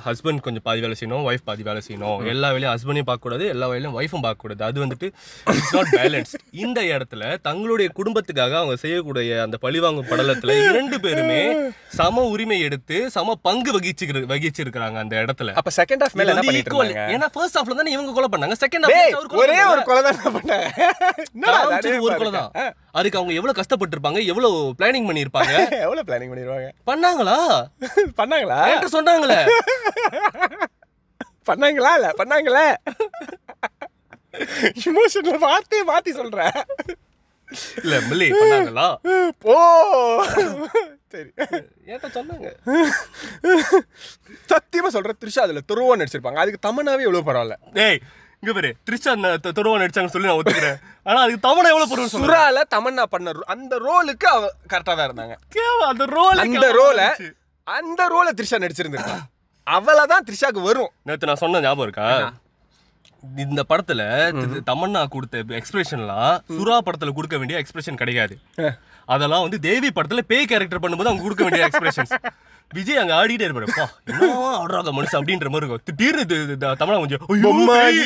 ஹஸ்பண்ட் கொஞ்சம் பாதி வேலை செய்யணும் ஒய்ஃப் பாதி வேலை செய்யணும். எல்லா வேலையும் ஹஸ்பண்டையும் பார்க்கக்கூடாது எல்லா வேலையும் ஒய்ஃபும் பார்க்கக்கூடாது. அது வந்துட்டு இட்ஸ் நாட் பேலன்ஸ் இந்த இடத்துல தங்களுடைய குடும்பத்துக்காக அவங்க செய்யக்கூடிய அந்த பழிவாங்கும் படலத்துல இரண்டு பேருமே சம உரிமை எடுத்து சம பங்கு வகிச்சு வகிச்சிருக்கிறாங்க அந்த இடத்துல. அப்ப செகண்ட் ஹாஃப் மேல. இருந்தாங்க? ஏன்னா ஃபர்ஸ்ட் ஹாஃப்ல தானே இவங்க கொலை பண்ணாங்க. செகண்ட் ஹாஃப் ஒரே ஒரு கொலை தான் காமிச்சது ஒரு கொலை தான் அதுக்கு அவங்க எவ்வளவு கஷ்டப்பட்டிருப்பாங்க எவ்வளவு பிளானிங் பண்ணியிருப்பாங்க இருக்கா? எவ்வளவு பிளானிங் பண்ணிடுவாங்க பண்ணாங்களா? பண்ணாங்களா? என்கிட்ட சொன்னாங்களே. பண்ணாங்களா இல்ல? பண்ணாங்களே? இமோஷன்ல வார்த்தையை மாத்தி சொல்றேன் இல்ல மில்லி பண்ணாங்களா? போ. சரி. என்கிட்ட சொன்னாங்க? சத்தியமா சொல்றேன் த்ரிஷா அதுல துருவா நடிச்சிருப்பாங்க. அதுக்கு தமனாவே எவ்வளவு பரவாயில்ல. டேய் இங்க பாரு திருச்சா தொடுவா நடிச்சாங்கன்னு சொல்லி நான் ஒத்துக்கிறேன். ஆனா அதுக்கு தமிழ் எவ்வளவு பொருள் சுறால தமன்னா பண்ண அந்த ரோலுக்கு அவ கரெக்டா தான் இருந்தாங்க. அந்த ரோல் அந்த ரோல அந்த ரோல த்ரிஷா நடிச்சிருந்திருக்கா அவளை தான் த்ரிஷாக்கு வரும். நேத்து நான் சொன்ன ஞாபகம் இருக்கா? இந்த படத்துல தமன்னா கொடுத்த எக்ஸ்பிரஷன்லாம் சுறா படத்துல கொடுக்க வேண்டிய எக்ஸ்பிரஷன் கிடைக்காது அதெல்லாம் வந்து தேவி படத்துல பேய் கேரக்டர் பண்ணும்போது அவங்க கொடுக்க வேண்டிய எக்ஸ்பிரஷன்ஸ் விஜய் அங்க ஆடிட்டே இருப்பாருப்பா என்ன ஆடுறாங்க மனுஷன் அப்படின்ற மாதிரி இருக்கும். திடீர்னு தமிழா கொஞ்சம் பொம்மாயி.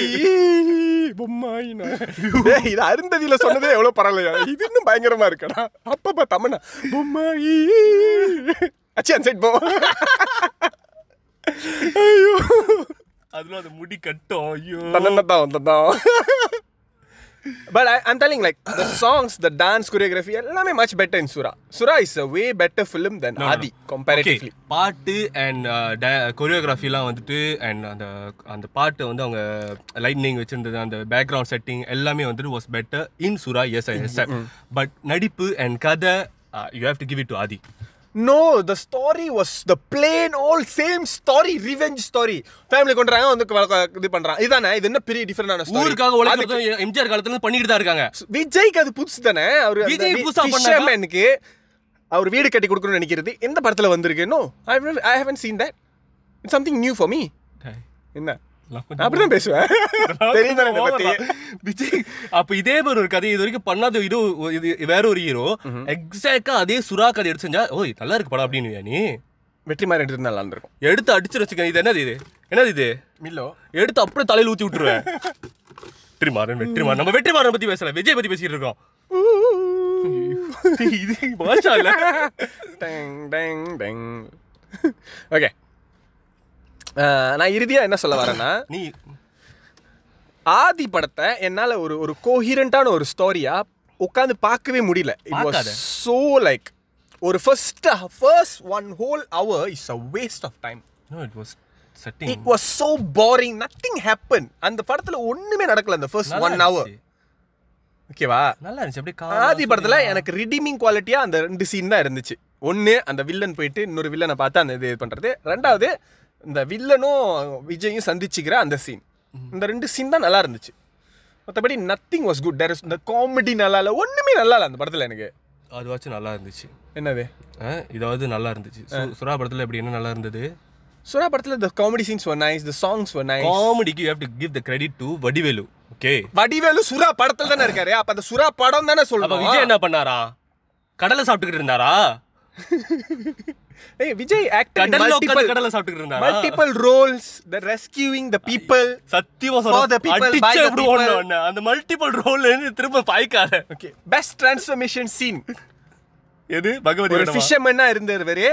இது அருந்ததியில சொன்னதே எவ்வளவு பரவாயில்லையா? இது இன்னும் பயங்கரமா இருக்கடா. அப்பப்ப தமன்னா பொம்மாயி. அச்சி அந்த சைட் போ. ஐயோ. அதுல அந்த முடி கட்டும். ஐயோ. தன்னதான் வந்ததான் but I I'm telling like the songs the dance choreography எல்லாமே much better in Sura Sura is a way better film than Aadhi comparatively பாட்டு அண்ட் கொரியோகிராஃபிலாம் வந்துட்டு அண்ட் அந்த அந்த பாட்டு வந்து அவங்க லைட்னிங் வச்சிருந்தது அந்த பேக்ரவுண்ட் செட்டிங் எல்லாமே வந்துட்டு was better in Sura yes I yes but நடிப்பு அண்ட் கதை you have to give it to Aadhi no the story was the plain all same story revenge story family கொண்டுறாங்க வந்து இது பண்றான். இதானே இது என்ன பெரிய டிஃபரெண்டான ஊருக்காக உழைக்கிறது எம்ஜிஆர் காலத்துல பண்ணிட்டு தான் இருக்காங்க. விஜய்க்கு அது புதுசு தானே? அவர் விஜய் புதுசா பண்ணாக்கா? ஃபிஷர்மேனுக்கு அவர் வீடு கட்டி கொடுக்கணும்னு நினைக்கிறது எந்த படத்துல வந்திருக்கு? No I haven't seen that it's something new for me என்ன? அப்படிதான் பேசுவேன். தெரியும் அப்ப இதே மாதிரி ஒரு கதை இது வரைக்கும் பண்ணாத இது இது வேற ஒரு ஹீரோ எக்ஸாக்டா அதே சுறா கதை எடுத்து செஞ்சா ஓய் நல்லா இருக்கு படம் அப்படின்னு நீ. வெற்றி மாதிரி எடுத்து நல்லா இருந்திருக்கும். எடுத்து அடிச்சு வச்சுக்க இது என்னது இது? என்னது இது? மில்லோ. எடுத்து அப்படியே தலையில ஊத்தி விட்டுருவேன். வெற்றிமாறன் வெற்றிமாறன் நம்ம வெற்றிமாறன் பத்தி பேசல விஜய் பத்தி பேசிட்டு இருக்கோம். இது பாஷா இல்ல ஓகே. நான் இறுதியா என்ன சொல்ல வரேன்னா நீ ஆதி படத்தை என்னால ஒரு ஒரு கோஹிரண்டான ஒரு ஸ்டோரியா உட்காந்து பார்க்கவே முடியல. It was. சோ லைக் ஒரு first first one whole hour is a waste of time it was it was so boring nothing happen அந்த படத்துல ஒண்ணுமே நடக்கல அந்த ஃபர்ஸ்ட் ஒன் ஹவர் ஓகேவா நல்லா இருந்துச்சு. அப்படியே ஆதி படத்துல எனக்கு ரிடீமிங் குவாலிட்டியா அந்த ரெண்டு சீன் தான் இருந்துச்சு. ஒன்னு அந்த வில்லன் போயிட்டு இன்னொரு வில்லனை பார்த்து அந்த இது பண்றது. ரெண்டாவது இந்த வில்லனும் விஜயும் சந்திச்சுக்கிற அந்த சீன் இந்த ரெண்டு சீன் தான் நல்லா இருந்துச்சு. மற்றபடி nothing was good there is இந்த காமெடி நல்லா இல்லை ஒண்ணுமே நல்லா இல்லை அந்த படத்துல எனக்கு. அதுவாச்சும் நல்லா இருந்துச்சு. என்னது? இதாவது நல்லா இருந்துச்சு. சுறா படத்துல எப்படி என்ன நல்லா இருந்தது? சுறா படத்துல the comedy scenes were nice the songs were nice. காமெடிக்கு you have to give the credit to Vadivelu okay Vadivelu Sura படத்துல தானே இருக்காரு. அப்ப அந்த சுறா படம் தானே சொல்லணும் விஜய் என்ன பண்ணாரா? கடலை சாப்பிட்டுக்கிட்டு இருந்தாரா? ஏய் விஜய் ஆக்டர் மல்டிபிள் கடலை சாப்பிட்டுக்கிட்டு இருந்தாரா? Multiple roles the rescuing the people சத்தியமா by the எப்படி people. ஓடணும் உன்னை. அந்த மல்டிபிள் ரோல்ல திரும்ப பாய்க்காத. ஓகே பெஸ்ட் டிரான்ஸ்ஃபர்மேஷன் சீன் எது? பகவதி ஒரு? ஃபிஷர்மேனா இருந்தவரு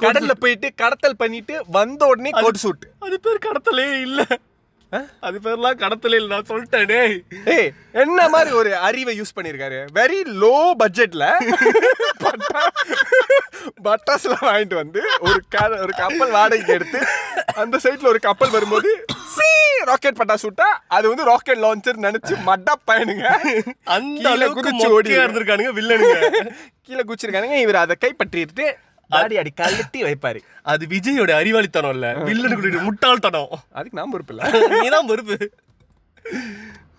கடல்ல போயிட்டு கடத்தல் பண்ணிட்டு வந்த உடனே கோட் சூட் அது பேர் கடத்தலே இல்ல. அது பேர்லாம் கடத்தலே நான் சொல்லிட்டேனே. ஏய் என்ன மாதிரி ஒரு அறிவை யூஸ் பண்ணிருக்காரு வெரி லோ பட்ஜெட்ல பட்டாஸ்ல வாங்கிட்டு வந்து ஒரு ஒரு கப்பல் வாடகைக்கு எடுத்து அந்த சைட்ல ஒரு கப்பல் வரும்போது ராக்கெட் பட்டாசு விட்டா அது வந்து ராக்கெட் லான்ச்சர் நினைச்சு மட்டா பயனுங்க. அந்த குதிச்சு ஓடி இருந்திருக்கானுங்க வில்லனுங்க கீழே குச்சிருக்கானுங்க இவர் அதை கைப்பற்றிட்டு தாடி அடி கழட்டி வைப்பாரு. அது விஜயோட அறிவாளித்தனம் இல்ல. வில்லனுக்கு முட்டாள்தனம். அதுக்கு நான் பொறுப்பு இல்ல. நீதான் பொறுப்பு.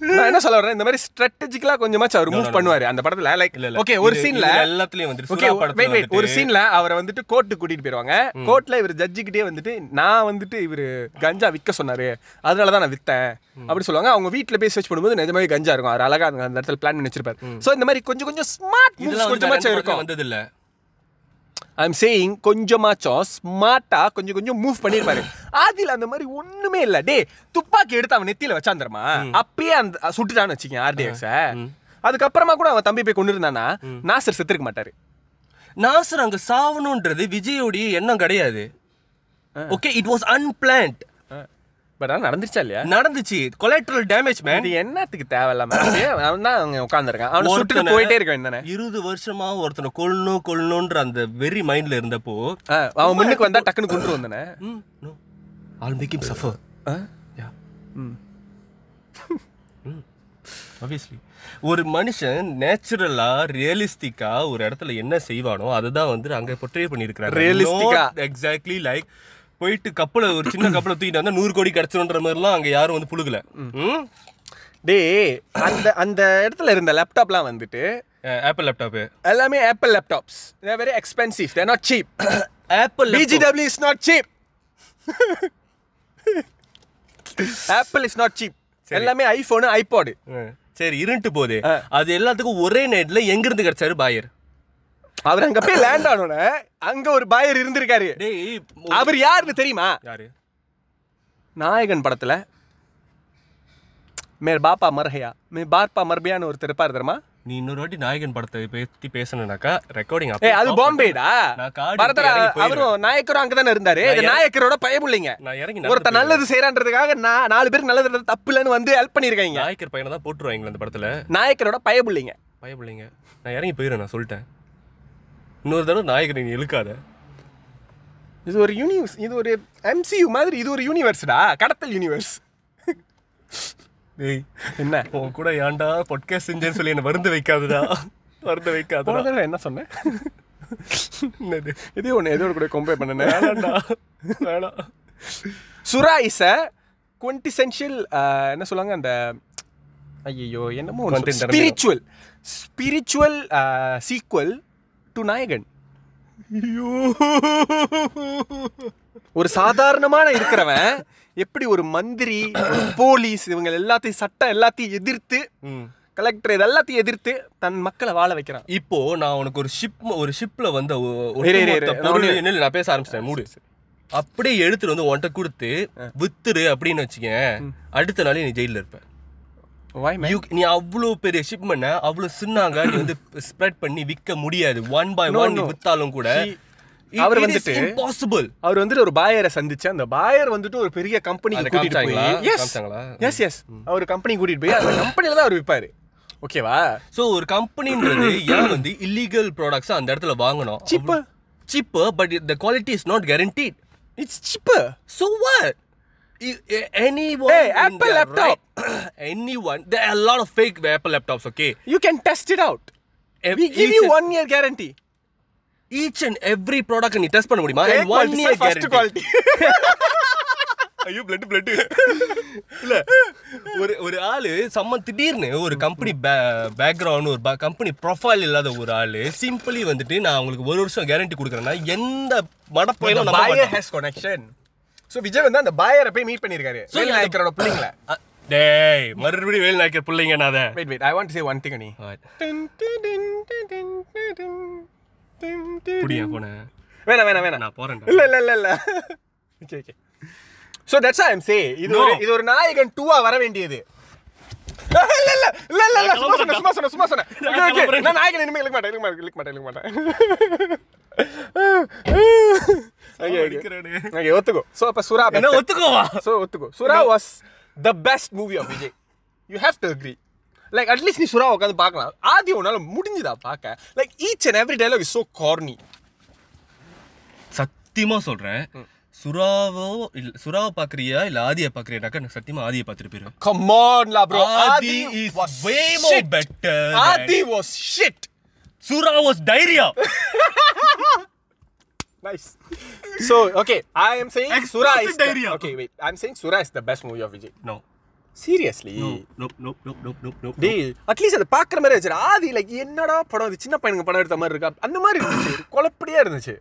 நான் என்ன சொல்ல வரேன்? இந்த மாதிரி ஸ்ட்ராட்டஜிக்கலா கொஞ்சமாச்சும் அவர் மூவ் பண்ணுவாரு அந்த படத்துல. லைக் ஓகே ஒரு சீன்ல எல்லாத்துலயும் வந்து ஓகே வெயிட் வெயிட் ஒரு வந்துட்டு சீன்ல அவரை வந்துட்டு கோர்ட்டு கூட்டிட்டு போயிருவாங்க. கோர்ட்ல இவர் ஜட்ஜி கிட்டே வந்துட்டு நான் வந்துட்டு இவரு கஞ்சா விற்க சொன்னாரு. அதனால தான் நான் வித்தேன். அப்படி சொல்லுவாங்க. அவங்க வீட்ல போய் சர்ச் பண்ணும்போது நிஜமாவே கஞ்சா இருக்கும். அவர் அழகா அந்த இடத்துல பிளான் பண்ணி வச்சிருப்பாரு சோ இந்த மாதிரி கொஞ்சம் கொஞ்சம் ஸ்மார்ட் வந்து கொஞ்சமாச்சும் இருக்கும். வந்தது இல்ல ஐம் சேயிங் கொஞ்சமாச்சும் ஸ்மார்ட்டா கொஞ்சம் கொஞ்சம் மூவ் பண்ணிருப்பாரு ஆதில அந்த மாதிரி ஒண்ணுமே இல்ல. டே துப்பாக்கி எடுத்து அவன் நெத்தியில வச்சாந்துருமா? அப்பயே அந்த சுட்டுட்டான்னு வச்சுக்கேன் ஆர்டிஎக்ஸ அதுக்கப்புறமா கூட அவன் தம்பி போய் கொண்டு இருந்தானா நாசர் செத்துருக்க மாட்டாரு. நாசர் அங்க சாவணும்ன்றது விஜயோடைய எண்ணம் கிடையாது. Okay it was unplanned but ஆனால் நடந்துருச்சா இல்லையா? நடந்துச்சு. கொலாட்ரல் டேமேஜ் மேன் என்னத்துக்கு தேவையில்லாம அவன் தான் அங்க உட்காந்துருக்கான் அவன் போயிட்டே வேண்டியதானே இருபது வருஷமா ஒருத்தனை கொல்லணும் அந்த வெரி மைண்ட்ல இருந்தப்போ அவன் முன்னுக்கு வந்தா டக்குன்னு கொண்டு வந்தானே ஆல் மேக் சஃபர். ஆப்வியஸ்லி ஒரு மனுஷன் நேச்சுரலா ரியலிஸ்டிக்கா ஒரு இடத்துல என்ன செய்வானோ அதுதான் வந்து அங்க பொட்ரே ஆ. எக்ஸாக்ட்லி லைக் போயிட்டு கப்பலை ஒரு சின்ன கப்பலை தூக்கிட்டு வந்தா நூறு கோடி கிடைச்சிருன்ற மாதிரிலாம் அங்க யாரும் வந்து புழுகல. டேய் அந்த அந்த இடத்துல இருந்த லேப்டாப்லாம் வந்துட்டு ஆப்பிள் லேப்டாப் எல்லாமே Apple laptops they're very expensive they're not cheap Apple BGW is not cheap Apple is not cheap எல்லாமே ஐபோனு ஐபாடு சரி இருண்டு போகுது. அது எல்லாத்துக்கும் ஒரே நைட்ல எங்க இருந்து கிடைச்சாரு பாயர் அவர் அங்க போய் லேண்ட் ஆனோட அங்க ஒரு பாயர் இருந்திருக்காரு. அவர் யாருன்னு தெரியுமா? யாரு? நாயகன் படத்துல மேர் பாப்பா மர்ஹையா மே பார்ப்பா மர்பியான்னு ஒருத்தர் இருப்பார் தெரியுமா? நீ இன்னொரு வாட்டி நாயகன் படத்தை பத்தி பேசணும்னாக்கா ரெக்கார்டிங் ஏய் அது பாம்பேடா. பரதர. அவரும் நாயக்கரும் அங்கதானே இருந்தாரு. இது நாயக்கரோட பயமுள்ளைங்க. நான் இறங்கி ஒருத்த நல்லது செய்யறான்றதுக்காக நான் நாலு பேருக்கு நல்லது தப்பு இல்லைன்னு வந்து ஹெல்ப் பண்ணிருக்காங்க நாயக்கர் பையனை தான் போட்டுருவாங்க அந்த படத்துல. நாயக்கரோட பயமுள்ளைங்க. பயப்பிள்ளைங்க நான் இறங்கி போயிடுறேன் நான் சொல்லிட்டேன். இன்னொரு தடவை நாயகர் நீ இழுக்காத. இது ஒரு யூனிவர்ஸ் இது ஒரு எம்சியூ மாதிரி இது ஒரு யூனிவர்ஸ்டா கடத்தல் யூனிவர்ஸ் டேய் என்ன? உன் கூட ஏன்டா பொட்காஸ்ட் செஞ்சேன்னு சொல்லி என்ன வருந்து வைக்காதடா. வருந்து போன தடவை என்ன சொன்னேன்? இதே ஒன்று எதோட கூட கம்பேர் பண்ணேன் வேணாம்டா வேணாம் சுரா இஸ் அ குவென்டிசென்ஷியல் என்ன சொல்லுவாங்க அந்த ஐயோ என்னமோ. ஸ்பிரிச்சுவல் ஸ்பிரிச்சுவல் சீக்வல் டு நாயகன். ஒரு சாதாரணமான இருக்கிறவன் எப்படி ஒரு மந்திரி போலீஸ் இவங்க எல்லாத்தையும் சட்டம் எல்லாத்தையும் எதிர்த்து கலெக்டர் இது எல்லாத்தையும் எதிர்த்து தன் மக்களை வாழ வைக்கிறான். இப்போ நான் உனக்கு ஒரு ஷிப் ஒரு ஷிப்ல வந்த நான் பேச ஆரம்பிச்சிட்டேன் மூடு. அப்படியே எடுத்துட்டு வந்து உன்கிட்ட கொடுத்து வித்துரு அப்படின்னு வச்சுக்கேன். அடுத்த நாள் நீ ஜெயில இருப்ப. வாய் மேன் You- நீ அவ்வளோ பெரிய ஷிப்மெண்ட அவ்வளோ சின்னாங்க நீ வந்து ஸ்ப்ரெட் பண்ணி விற்க முடியாது. One by one. வித்தாலும் கூட அவர் வந்துட்டு- இம்பாசிபிள் அவர் வந்துட்டு ஒரு பாயரை சந்திச்சு அந்த பாயர் வந்துட்டு ஒரு பெரிய கம்பெனிக்கு கூட்டிட்டு போய் எஸ் எஸ் எஸ் அவர் கம்பெனி கூட்டிட்டு போய் அந்த கம்பெனில தான் அவர் விற்பாரு ஓகேவா ஸோ ஒரு கம்பெனின்றது ஏன் வந்து இல்லீகல் ப்ராடக்ட்ஸ் அந்த இடத்துல வாங்கணும்? Cheaper. Cheaper but the quality is not guaranteed. It's cheaper So what? You- anyone Hey, Apple laptop. right- anyone. There are a lot of fake Apple laptops. Okay. You can test it out Ev- we give you one year guarantee each and every product நீ டெஸ்ட் பண்ண முடியுமா year sir, first guarantee. quality ஐயோ பிளட் பிளட் இல்ல ஒரு ஒரு ஆளு சம்ம திடீர்னு ஒரு கம்பெனி பேக்ரவுண்ட் ஒரு கம்பெனி ப்ரொஃபைல் இல்லாத ஒரு ஆளு சிம்பிளி வந்துட்டு நான் உங்களுக்கு ஒரு வருஷம் கேரண்டி கொடுக்குறேன்னா எந்த மடப்பையிலும் the நம்ப so விஜய் வந்து அந்த பாயரை போய் மீட் பண்ணிருக்காரு. வேல் நாயக்கரோட பிள்ளைங்கள. டேய் மறுபடியும் வேல் நாய்க்கர் பிள்ளைங்க நான் அதை. Wait wait i want to say one thing நீ புடியா போன வேணாம் வேணாம் வேணாம். நான் போறேன் இல்ல இல்ல இல்ல இல்ல. Okay okay so that's I am say இது. ஒரு இது ஒரு நாயகன் 2 வர வேண்டியது. இல்ல இல்ல இல்ல இல்ல இல்ல சும்மா சொன்ன சும்மா சொன்ன சும்மா சொன்ன. ஓகே ஓகே கிளம்புறேன். நான் நாயகன் இனிமே இழுக்க மாட்டேன் இழுக்க மாட்டேன் இழுக்க மாட்டேன் இழுக்க மாட்டேன். ஓகே ஒத்துக்கோ. சோ அப்ப சுரா என்ன ஒத்துக்கோவா? So ஒத்துக்கோ. Sura was the best movie of Vijay you have to agree like at least நீ சுறா உட்காந்து பார்க்கலாம். ஆதி உன்னால முடிஞ்சுதா பார்க்க? Like each and every dialogue is so corny சத்தியமா சொல்றேன். சுறாவோ இல்ல சுறாவை பாக்குறியா இல்ல ஆதியை பாக்குறியானாக்கா நான் சத்தியமா ஆதியை come on law bro Aadhi is way more better Aadhi was shit Sura was diarrhoea Nice. So, okay, I am saying Sura is Explicit the, diarrhea. Okay, wait. I'm saying Sura is the best movie of Vijay. No Seriously. No no no no no no no டேய் அட்லீஸ்ட் அதை பார்க்குற மாதிரி இருந்துச்சு ஆதி லைக் என்னடா படம் இது சின்ன பையனுங்க படம் எடுத்த மாதிரி இருக்கா அந்த மாதிரி இருந்துச்சு குழப்படியா இருந்துச்சு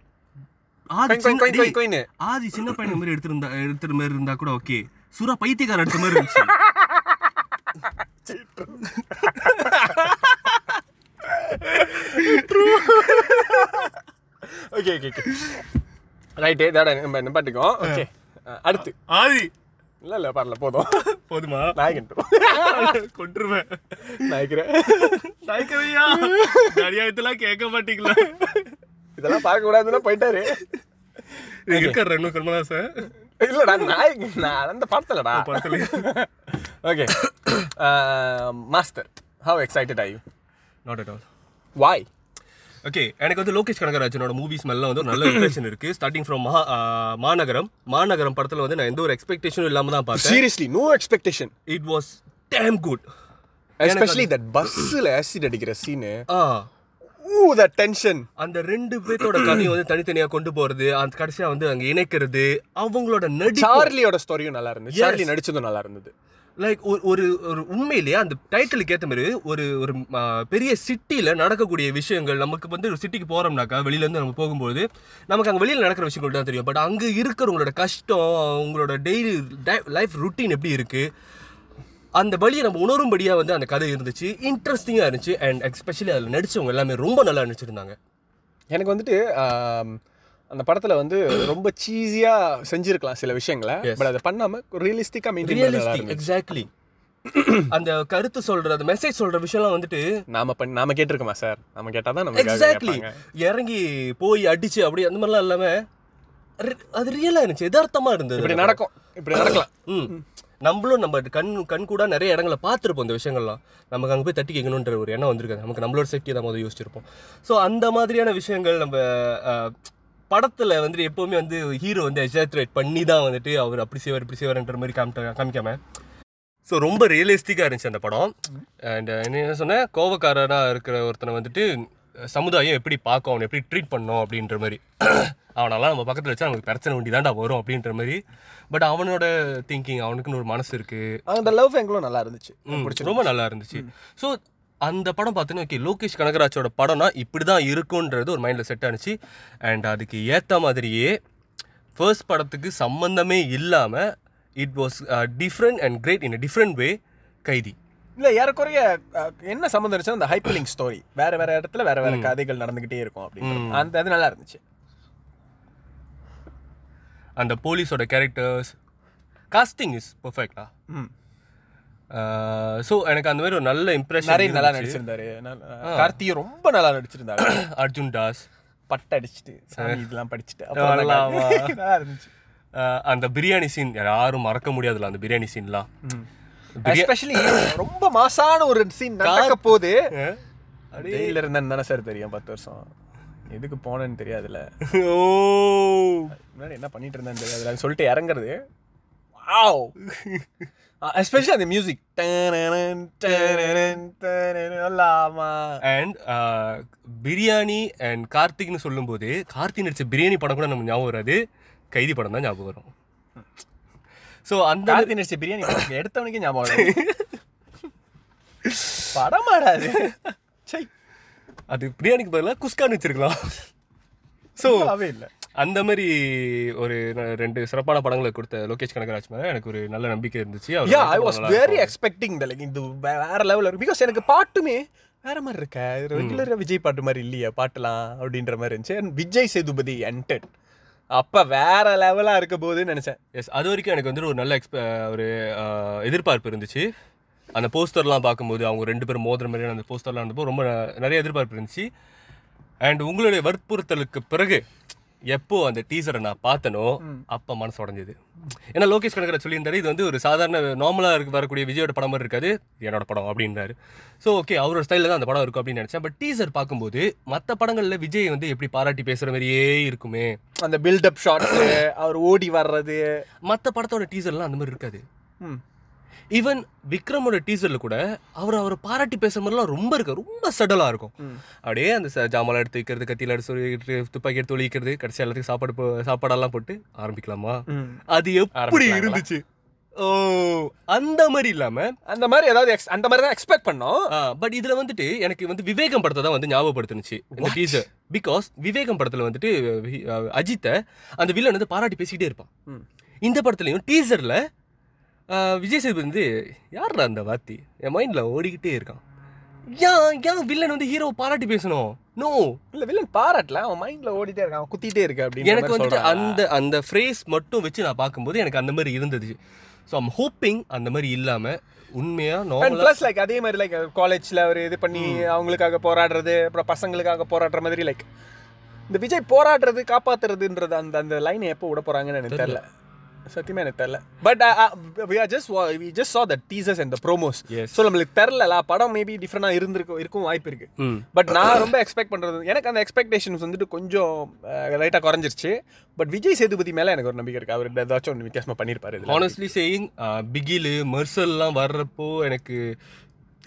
ஆதி சின்ன- கொயின், டேய், கொயின். ஆதி சின்ன பையன் மாதிரி எடுத்திருந்தா எடுத்துற மாதிரி இருந்தா கூட ஓகே சுறா பைத்தியக்காரன் எடுத்த மாதிரி இருந்துச்சு ஓகே ஓகே ஓகே ரைட்டு இதோட நம்ம நிப்பாட்டிக்கோ. ஓகே அடுத்து. ஆதி. இல்ல இல்ல பரல போதும். போதுமா? நாயகன் கொண்டுருவேன் நாயக்கிறேன். நாய்க்கவையா அநியாயத்தெல்லாம் கேட்க மாட்டீங்களா? இதெல்லாம் பார்க்க கூடாதுன்னா போயிட்டாரு. இருக்காரு இன்னும் கர்மதாசன். இல்லடா நாயகன் நான் அந்த படத்துலடா. படத்துல. Okay Master how excited are you not at all why okay எனக்கு வந்து லோகேஷ் கனகராஜனோட மூவிஸ் மேல வந்து நல்ல இம்ப்ரெஷன் இருக்கு. ஸ்டார்டிங் ஃப்ரம் மகா மாநகரம். மாநகரம் படத்துல வந்து நான் எந்த ஒரு எக்ஸ்பெக்டேஷனும் இல்லாம தான் பார்த்தேன். Seriously no expectation it was damn good especially that பஸ்ஸில் ஆசிட் அடிக்கிற சீனு ஊ த டென்ஷன் அந்த ரெண்டு பேர்த்தோட கதையும் வந்து தனித்தனியா கொண்டு போறது அந்த கடைசியா வந்து அங்க இணைக்கிறது அவங்களோட நடி சார்லியோட ஸ்டோரியும் நல்லா இருந்துச்சு சார்லி நடிச்சதும் நல்லா இருந்தது. லைக் ஒரு ஒரு ஒரு உண்மையிலேயே அந்த டைட்டிலுக்கு ஏற்ற மாதிரி ஒரு ஒரு பெரிய சிட்டியில் நடக்கக்கூடிய விஷயங்கள் நமக்கு வந்து ஒரு சிட்டிக்கு போகிறோம்னாக்கா வெளியிலேருந்து நம்ம போகும்போது நமக்கு அங்கே வெளியில் நடக்கிற விஷயங்கள் தான் தெரியும். பட் அங்கே இருக்கிறவங்களோட கஷ்டம் அவங்களோட டெய்லி லைஃப் ருட்டீன் எப்படி இருக்குது அந்த வழியை நம்ம உணரும்படியாக வந்து அந்த கதை இருந்துச்சு. இன்ட்ரெஸ்டிங்காக இருந்துச்சு. அண்ட் எக்ஸ்பெஷலி அதில் நடித்தவங்க எல்லாமே ரொம்ப நல்லா நடிச்சிருந்தாங்க. எனக்கு வந்துட்டு அந்த படத்துல வந்து ரொம்ப சீஸியா செஞ்சிருக்கலாம் சில விஷயங்களை. பட் அதை பண்ணாம ரியலிஸ்டிக்கா மெயின்டைன் எக்ஸாக்ட்லி அந்த கருத்து சொல்ற அந்த மெசேஜ் சொல்ற விஷயம்லாம் வந்துட்டு நாம பண்ணி நாம கேட்டிருக்கோமா சார் நம்ம கேட்டாதான் நம்ம எக்ஸாக்ட்லி இறங்கி போய் அடிச்சு அப்படி அந்த மாதிரிலாம் இல்லாம அது ரியலா இருந்துச்சு யதார்த்தமா இருந்தது இப்படி நடக்கும் இப்படி நடக்கலாம். ம். நம்மளும் நம்ம கண் கண் கூட நிறைய இடங்களை பார்த்துருப்போம் இந்த விஷயங்கள்லாம். நமக்கு அங்கே போய் தட்டி கேட்கணுன்ற ஒரு எண்ணம் வந்திருக்காது. நமக்கு நம்மளோட சேஃப்டி தான் முதல் யோசிச்சிருப்போம். ஸோ அந்த மாதிரியான விஷயங்கள் நம்ம படத்துல வந்துட்டு எப்போவுமே வந்து ஹீரோ வந்து எக்ஸாச்சுரேட் பண்ணி தான் வந்துட்டு அவர் அப்படி செய்வார் இப்படி செய்வார்ன்ற மாதிரி காமிட்ட காமிக்காம. ஸோ ரொம்ப ரியலிஸ்டிக்காக இருந்துச்சு அந்த படம். அண்ட் என்ன சொன்னேன்? கோவக்காரனாக இருக்கிற ஒருத்தனை வந்துட்டு சமுதாயம் எப்படி பார்க்கும்? அவனை எப்படி ட்ரீட் பண்ணும்? அப்படின்ற மாதிரி. அவனெல்லாம் நம்ம பக்கத்தில் வச்சா நமக்கு பிரச்சனை வண்டி தான்டா வரும் அப்படின்ற மாதிரி. பட் அவனோட திங்கிங் அவனுக்குன்னு ஒரு மனசு இருக்குது அந்த லவ் எங்களும் நல்லா இருந்துச்சு. ரொம்ப நல்லா இருந்துச்சு. ஸோ அந்த படம் பார்த்தீங்கன்னா ஓகே லோகேஷ் கனகராஜோட படம்னா இப்படி தான் இருக்குன்றது ஒரு மைண்டில் செட் ஆனிச்சு. அண்ட் அதுக்கு ஏற்ற மாதிரியே ஃபர்ஸ்ட் படத்துக்கு சம்மந்தமே இல்லாமல் it was different and great in a different way Kaithi. இல்ல ஏறக்குறைய அஹ், என்ன சம்மந்தம் இருந்துச்சுன்னா அந்த ஹைப்பனிங் ஸ்டோரி வேற வேற இடத்துல வேற வேற கதைகள் நடந்துகிட்டே இருக்கும் அப்படின்னு அந்த அது நல்லா இருந்துச்சு. அந்த போலீஸோட கேரக்டர்ஸ் காஸ்டிங் இஸ் பர்ஃபெக்டா ம். ஸோ எனக்கு அந்த மாதிரி ஒரு நல்ல இம்ப்ரெஷன் நிறைய நல்லா நடிச்சிருந்தாரு. கார்த்தியும் ரொம்ப நல்லா நடிச்சிருந்தாரு. அர்ஜுன் தாஸ். பட்டை அடிச்சுட்டு இதெல்லாம் படிச்சுட்டு நல்லா இருந்துச்சு. அந்த பிரியாணி சீன் யாரும் மறக்க முடியாதுல அந்த பிரியாணி சீன்லாம் எஸ்பெஷலி ரொம்ப மாசான ஒரு சீன் நடக்க போது அஹ், ஜெயில இருந்தேன்னு தானே சார் தெரியும் பத்து வருஷம். எதுக்கு போனேன்னு தெரியாதுல்ல. ஓ. முன்னாடி என்ன பண்ணிட்டு இருந்தேன்னு தெரியாதுல சொல்லிட்டு இறங்குறது. வாவ் எஸ்பெஷலி அந்த மியூசிக் அல்லாமா அண்ட் பிரியாணி அண்ட் கார்த்திக்னு சொல்லும்போது கார்த்திக் நடிச்ச பிரியாணி படம் கூட நம்ம ஞாபகம் வராது. கைதி படம் தான் ஞாபகம் வரும். ஸோ அந்த கார்த்தி நடிச்ச பிரியாணி எடுத்தவனுக்கே ஞாபகம் வருது. படமாடாது. அது பிரியாணிக்கு பதிலாக குஸ்கான்னு வச்சிருக்கலாம் ஸோ அவே இல்லை. அந்த மாதிரி ஒரு ரெண்டு சிறப்பான படங்களை கொடுத்த லோகேஷ் கனகராஜ் மேலே எனக்கு ஒரு நல்ல நம்பிக்கை இருந்துச்சு. யா ஐ வாஸ் வெரி இருக்கும். எக்ஸ்பெக்டிங் த லைக் இது வே- வேற லெவலில் இருக்கு பிகாஸ் எனக்கு பாட்டுமே வேற மாதிரி இருக்க. ரெகுலராக விஜய் பாட்டு மாதிரி இல்லையா பாட்டுலாம் அப்படின்ற மாதிரி இருந்துச்சு. And விஜய் சேதுபதி என்டட் அப்ப வேற லெவலா இருக்க போகுதுன்னு நினைச்சேன். எஸ் அது வரைக்கும் எனக்கு வந்துட்டு ஒரு நல்ல எக்ஸ்ப ஒரு எதிர்பார்ப்பு இருந்துச்சு. அந்த போஸ்டர்லாம் பார்க்கும்போது அவங்க ரெண்டு பேரும் மோதுற மாதிரியான அந்த போஸ்டர்லாம் இருந்தப்போ ரொம்ப நிறைய எதிர்பார்ப்பு இருந்துச்சு. அண்ட் உங்களுடைய வற்புறுத்தலுக்கு பிறகு எப்போ அந்த டீசரை நான் பார்த்தனோ அப்போ மனசு உடஞ்சது. ஏன்னா லோகேஷ் கனகராஜ் சொல்லியிருந்தாரு இது வந்து ஒரு சாதாரண நார்மலாக இருக்க வரக்கூடிய விஜயோட படம் மாதிரி இருக்காது என்னோட படம் அப்படின்றாரு. ஸோ ஓகே அவரோட ஸ்டைலில் தான் அந்த படம் இருக்கும் அப்படின்னு நினச்சேன். பட் டீசர் பார்க்கும்போது மற்ற படங்களில் விஜய் வந்து எப்படி பாராட்டி பேசுகிற மாதிரியே இருக்குமே. அந்த பில்டப் ஷாட்ஸ் அவர் ஓடி வர்றது. மற்ற படத்தோட டீசர்லாம் அந்த மாதிரி இருக்காது. ஈவன் விக்ரமோட டீசர்ல கூட அவர் அவரை பாராட்டி பேசுற மாதிரிலாம் ரொம்ப இருக்கு. ரொம்ப சடலா இருக்கும். அப்படியே அந்த ஜாமான்லாம் எடுத்து வைக்கிறது கத்தியில எடுத்து துப்பாக்கி எடுத்து ஒழிக்கிறது கடைசி எல்லாத்துக்கும் சாப்பாடு சாப்பாடெல்லாம் போட்டு ஆரம்பிக்கலாமா. அது எப்படி? இருந்துச்சு? ஓ அந்த மாதிரி இல்லாம அந்த மாதிரி ஏதாவது அந்த மாதிரி தான் எக்ஸ்பெக்ட் பண்ணோம். பட் இதுல வந்துட்டு எனக்கு வந்து விவேகம் படத்தை தான் வந்து ஞாபகப்படுத்துனுச்சு. இந்த டீசர் பிகாஸ் விவேகம் படத்துல வந்துட்டு அஜித்தை அந்த வில்லன் வந்து பாராட்டி பேசிக்கிட்டே இருப்பான். இந்த படத்துலயும் டீசர்ல விஜய் சேதுபதி வந்து யார்ரா அந்த வாத்தி? என் மைண்ட்ல ஓடிக்கிட்டே இருக்கான். ஏன் ஏன் வில்லன் வந்து ஹீரோவை பாராட்டி பேசணும்? நோ இல்ல வில்லன் பாராட்டல அவன் மைண்ட்ல ஓடிட்டே இருக்கான் அவன் குத்திட்டே இருக்கு அப்படின்னு எனக்கு வந்துட்டு அந்த அந்த ஃப்ரேஸ் மட்டும் வச்சு நான் பார்க்கும்போது எனக்கு அந்த மாதிரி இருந்தது. ஸோ ஐம் ஹோப்பிங் அந்த மாதிரி இல்லாம உண்மையா அண்ட் நார்மலா ப்ளஸ் லைக் அதே மாதிரி லைக் காலேஜ்ல அவர் இது பண்ணி அவங்களுக்காக போராடுறது அப்புறம் பசங்களுக்காக போராடுற மாதிரி லைக் இந்த விஜய் போராடுறது காப்பாத்துறதுன்றது அந்த அந்த லைனை எப்போ விட போறாங்கன்னு எனக்கு தெரியல. சத்தியமா எனக்கு தெரியல but we are just we just saw the teasers and the promos. Yes. So நம்மளுக்கு தெரிலல படம் மேபி டிஃப்ரெண்டாக இருந்திருக்கும் இருக்கும் வாய்ப்பு இருக்கு. பட் நான் ரொம்ப எக்ஸ்பெக்ட் பண்றது எனக்கு அந்த எக்ஸ்பெக்டேஷன்ஸ் வந்துட்டு கொஞ்சம் லைட்டாக குறைஞ்சிருச்சு. பட் விஜய் சேதுபதி மேல எனக்கு ஒரு நம்பிக்கை இருக்கு. அவர் ஏதாச்சும் ஒன்று வித்தியாசமா பண்ணியிருப்பாரு இதுல. ஹானஸ்ட்லி சேயிங் பிகிலு மெர்சல்லாம் வர்றப்போ எனக்கு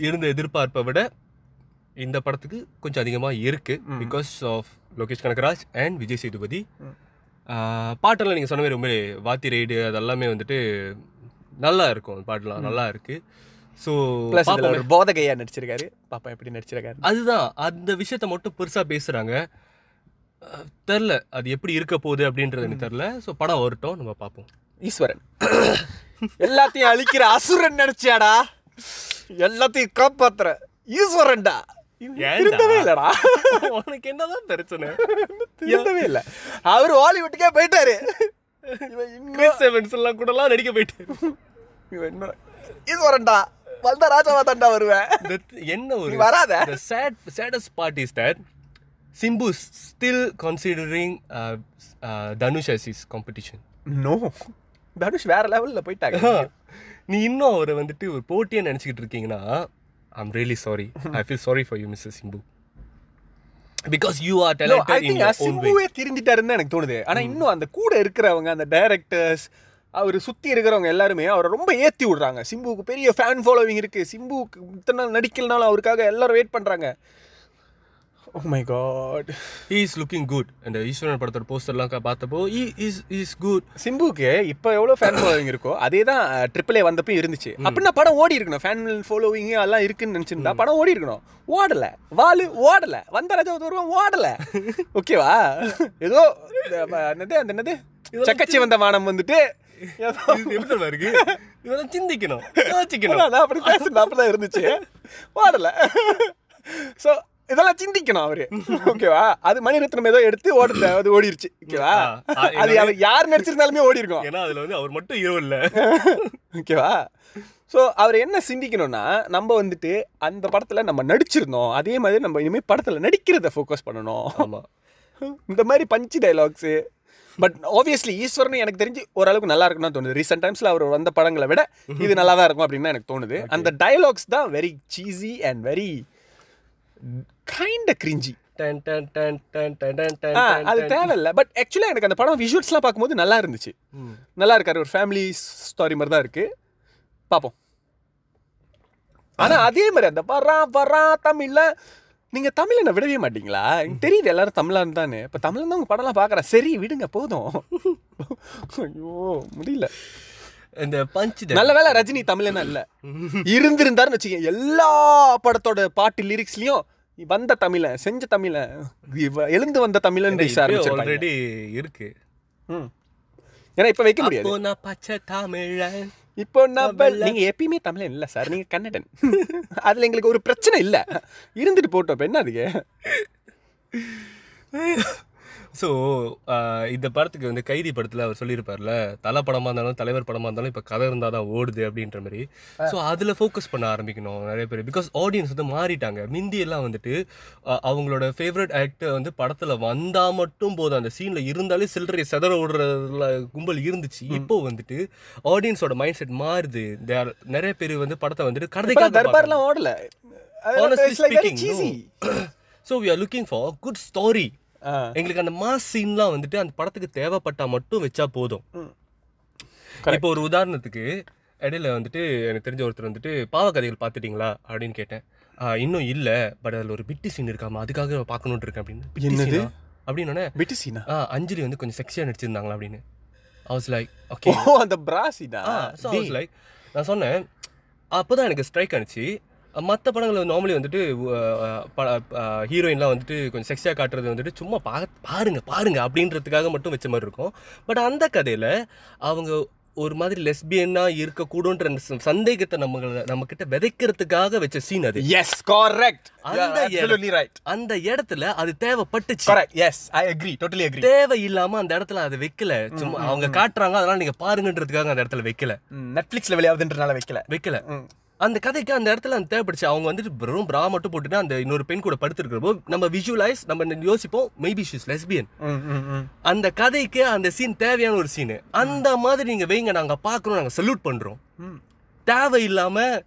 இருந்த எதிர்பார்ப்பை விட இந்த படத்துக்கு கொஞ்சம் அதிகமாக இருக்கு. Because of Lokesh Kanagaraj and Vijay Sethupathi பாட்டெல்லாம் நீங்கள் சொன்ன மாதிரி ரொம்ப வாத்தி ரைடு அதெல்லாமே வந்துட்டு நல்லா இருக்கும். அந்த பாட்டெல்லாம் நல்லா இருக்கு. ஸோ ஒரு போதகையா நடிச்சிருக்காரு. பாப்பா எப்படி நடிச்சிருக்காரு அதுதான். அந்த விஷயத்த மட்டும் பெருசாக பேசுகிறாங்க தெரில. அது எப்படி இருக்க போகுது அப்படின்றது எனக்கு தெரில. ஸோ படம் வரட்டும். நம்ம பார்ப்போம் ஈஸ்வரன். எல்லாத்தையும் அழிக்கிற அசுரன் நினைச்சியாடா எல்லாத்தையும் காப்பாத்துற. ஈஸ்வரன்டா? திருந்தவே இல்லடா. உனக்கு என்னதான் பிரச்சனை? திருந்தவே இல்ல. அவர் ஹாலிவுட்டுக்கே போயிட்டாரு. கிறிஸ் எவன்ஸ் எல்லாம் கூடலாம் நடிக்க போயிட்டு இவன் இன்னும் ஈஸ்வரன்டா. வந்தா ராஜாவா தாண்டா வருவேன். என்ன ஒரு வராத. that Simbu is still considering uh, uh, Dhanush as his competition. No Dhanush வேற லெவல்ல போயிட்டாங்க. நீ இன்னும் அவரை வந்துட்டு ஒரு போட்டியா நினைச்சுக்கிட்டு இருக்கீங்கன்னா I'm really sorry I feel sorry for you mister Simbu because you are talented in your own way சிம்புவே திருந்திட்டாருன்னு தான் எனக்கு தோணுது ஆனா இன்னும் அந்த கூட இருக்கிறவங்க அந்த டைரக்டர்ஸ் அவர் சுத்தி இருக்கிறவங்க எல்லாருமே அவரை ரொம்ப ஏத்தி விடுறாங்க சிம்புவுக்கு பெரிய ஃபேன் ஃபாலோவிங் இருக்கு சிம்புவுக்கு இத்தனை நாள் நடிக்கலனாலும் அவருக்காக எல்லாரும் வெயிட் பண்றாங்க ஓ my god he is looking good அந்த ஈஸ்வரன் படத்தோட போஸ்டர்லாம் பார்த்தப்போ ஈ இஸ் இஸ் குட் சிம்புக்கு இப்போ எவ்வளோ ஃபேன் ஃபாலோவிங் இருக்கோ அதே தான் ட்ரிபிள் ஏ வந்தப்போ இருந்துச்சு. அப்படின்னா படம் ஓடி இருக்கணும். ஃபேன் ஃபாலோவிங் எல்லாம் இருக்குன்னு நினச்சிருந்தா படம் ஓடி இருக்கணும். ஓடல. வாலு ஓடல. வந்த ராஜா வருவோம் ஓடல ஓகேவா ஏதோ என்னது அந்த என்னது? சக்கச்சி வந்த வானம் வந்துட்டு எப்படி தெரியுமா இருக்கு? இதெல்லாம் சிந்திக்கணும். யோசிக்கணும். நான் அப்படி பேசுறது அப்படிதான் இருந்துச்சு. ஓடல. ஸோ இதெல்லாம் சிந்திக்கணும் அவரு. ஓகேவா அது மணிரத்னம் ஏதோ எடுத்து ஓடுது. அது ஓடிருச்சு. ஓகேவா அது அவர் யார் நடிச்சிருந்தாலுமே ஓடி இருக்கும் ஏன்னா அதுல வந்து அவர் மட்டும் ஹீரோ இல்ல. ஓகேவா ஸோ அவர் என்ன சிந்திக்கணும்னா நம்ம வந்துட்டு அந்த படத்தில் நம்ம நடிச்சிருந்தோம். அதே மாதிரி நம்ம இனிமேல் படத்தில் நடிக்கிறத ஃபோக்கஸ் பண்ணணும். ஆமா. இந்த மாதிரி பஞ்சு டைலாக்ஸு பட் ஆப்வியஸ்லி ஈஸ்வரன் எனக்கு தெரிஞ்சு ஓரளவுக்கு நல்லா இருக்குன்னு தான் தோணுது. ரீசெண்ட் டைம்ஸில் அவர் வந்த படங்களை விட இது நல்லா தான் இருக்கும் அப்படின்னு எனக்கு தோணுது. அந்த டைலாக்ஸ் தான் very cheesy and very kind cringy அது. தேவையில்ல. பட் ஆக்சுவலாக எனக்கு அந்த படம் விஷுவல்ஸ்லாம் பார்க்கும்போது நல்லா இருந்துச்சு. நல்லா இருக்காரு. ஒரு ஃபேமிலி ஸ்டோரி மாதிரி தான் இருக்கு. பார்ப்போம். ஆனா அதே மாதிரி அந்த வரா வரா தமிழ்ல நீங்க தமிழ் என்ன விடவே மாட்டீங்களா? எனக்கு தெரியுது எல்லாரும் தமிழான்னு தானே. இப்போ தமிழ் தான் உங்க படம்லாம் பார்க்குறேன். சரி விடுங்க போதும். ஐயோ முடியல. இந்த பஞ்ச் நல்ல வேளை ரஜினி தமிழனா இல்ல. இருந்திருந்தாருன்னு வச்சுக்கோங்க. எல்லா படத்தோட பாட்டு லிரிக்ஸ்லயும் வந்த தமிழன் செஞ்ச தமிழன் இவ- எழுந்து வந்த தமிழன் ஆல்ரெடி இருக்கு. ம். ஏன்னா இப்ப வைக்க முடியாது. நான் பச்சை தமிழன் இப்போ நான் நீங்க எப்பயுமே தமிழன் இல்ல சார் நீங்க கன்னடன். அதுல எங்களுக்கு ஒரு பிரச்சனை இல்ல. இருந்துட்டு போட்டோம் இப்ப என்ன அதுக்கு? ஸோ இந்த படத்துக்கு வந்து கைதி படத்தில் அவர் சொல்லியிருப்பார்ல தலை படமாக இருந்தாலும் தலைவர் படமாக இருந்தாலும் இப்போ கதை இருந்தால் தான் ஓடுது அப்படின்ற மாதிரி. ஸோ அதில் ஃபோக்கஸ் பண்ண ஆரம்பிக்கணும் நிறைய பேர். பிகாஸ் ஆடியன்ஸ் வந்து மாறிட்டாங்க. மிந்தி எல்லாம் வந்துட்டு அவங்களோட ஃபேவரட் ஆக்டர் வந்து படத்தில் வந்தால் மட்டும் போதும். அந்த சீனில் இருந்தாலே சில்லறை செதற விடுறதுல கும்பல் இருந்துச்சு. இப்போ வந்துட்டு ஆடியன்ஸோட மைண்ட் செட் மாறுது. They are- நிறைய பேர் வந்து படத்தை வந்துட்டு தர்பார்லாம் ஓடல. So we are looking for good story எங்களுக்கு அந்த மாஸ் சீன்லாம் வந்துட்டு அந்த படத்துக்கு தேவைப்பட்டா மட்டும் வச்சா போதும். இப்போ ஒரு உதாரணத்துக்கு இடையில வந்துட்டு எனக்கு தெரிஞ்ச ஒருத்தர் வந்துட்டு பாவக்கதைகள் பார்த்துட்டீங்களா அப்படின்னு கேட்டேன். "ஆ, இன்னும் இல்ல பட் அதுல ஒரு பிட்டு சீன் இருக்காமா அதுக்காக பார்க்கணும்னு இருக்கேன் அப்படின்னு. "பிட்டு என்னது? scene ஆ?" அப்படின்னு விட்டு சீனா ஆ அஞ்சலி வந்து கொஞ்சம் செக்ஸியா நடிச்சிருந்தாங்களா? அப்படின்னு. Was like ஓகே அந்த பிராசினா ஸோ was like நான் சொன்னேன் அப்போதான் எனக்கு ஸ்ட்ரைக் ஆனிச்சு. மற்ற படங்கள் நார்மலி வந்துட்டு ஹீரோயின்லாம் வந்துட்டு கொஞ்சம் செக்ஸியாக காட்டுறது வந்துட்டு சும்மா பா பாருங்க பாருங்க அப்படின்றதுக்காக மட்டும் வச்ச மாதிரி இருக்கும். பட் அந்த கதையில் அவங்க ஒரு மாதிரி லெஸ்பியனாக இருக்கக்கூடுன்ற ச- சந்தேகத்தை நம்ம நம்ம கிட்ட விதைக்கிறதுக்காக வச்ச சீன் அது. எஸ் கரெக்ட் அந்த absolutely ரைட் அந்த இடத்துல அது தேவைப்பட்டுச்சு. Correct yes I agree totally agree தேவையில்லாம அந்த இடத்துல அதை வைக்கல. சும்மா அவங்க காட்டுறாங்க அதனால நீங்க பாருங்கன்றதுக்காக அந்த இடத்துல வைக்கல. நெட்ஃபிளிக்ஸ்ல வெளியாகுதுன்றனால வைக்கல. வைக்கல. அந்த கதைக்கு அந்த இடத்துல அந்த தேவைப்படுச்சு. அவங்க வந்துட்டு வெறும் பிரா மட்டும் போட்டுட்டு அந்த இன்னொரு பெண் கூட படுத்துருக்கிறப்போ நம்ம விஷுவலைஸ் நம்ம யோசிப்போம்? Maybe she's lesbian. அந்த கதைக்கு அந்த சீன் தேவையான ஒரு சீன் அந்த மாதிரி நீங்க வைங்க நாங்க பாக்குறோம் நாங்க சல்யூட் பண்றோம். ம். தேவையில்லாம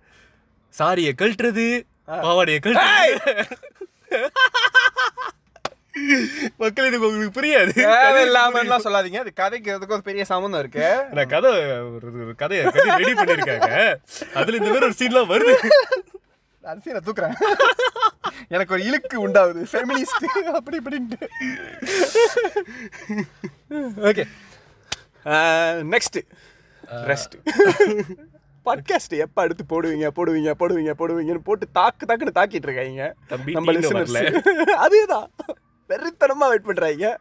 சாரியை கழட்டுறது பாவாடையை கழட்டுறது. மக்கள் இதுக்கு உங்களுக்கு புரியாது. தேவையில்லாமலாம் சொல்லாதீங்க. அது கதைக்கு அதுக்கும் ஒரு பெரிய சம்மந்தம் இருக்கு. நான் கதை ஒரு கதையை கதை ரெடி பண்ணியிருக்காங்க. அதுல இந்த மாதிரி ஒரு சீன்லாம் வருது. அரிசி நான் தூக்குறேன். எனக்கு ஒரு இழுக்கு உண்டாகுது. ஃபெமினிஸ்ட் அப்படி இப்படின்ட்டு. ஓகே நெக்ஸ்ட் ரெஸ்ட் பாட்காஸ்ட் எப்போ அடுத்து போடுவீங்க போடுவீங்க போடுவீங்க போடுவீங்கன்னு போட்டு தாக்கு தாக்குன்னு தாக்கிட்டு இருக்காங்க. நம்ம நீங்க listeners. வரல. அதேதான் வெறித்தனமா வெயிட் பண்றாங்க.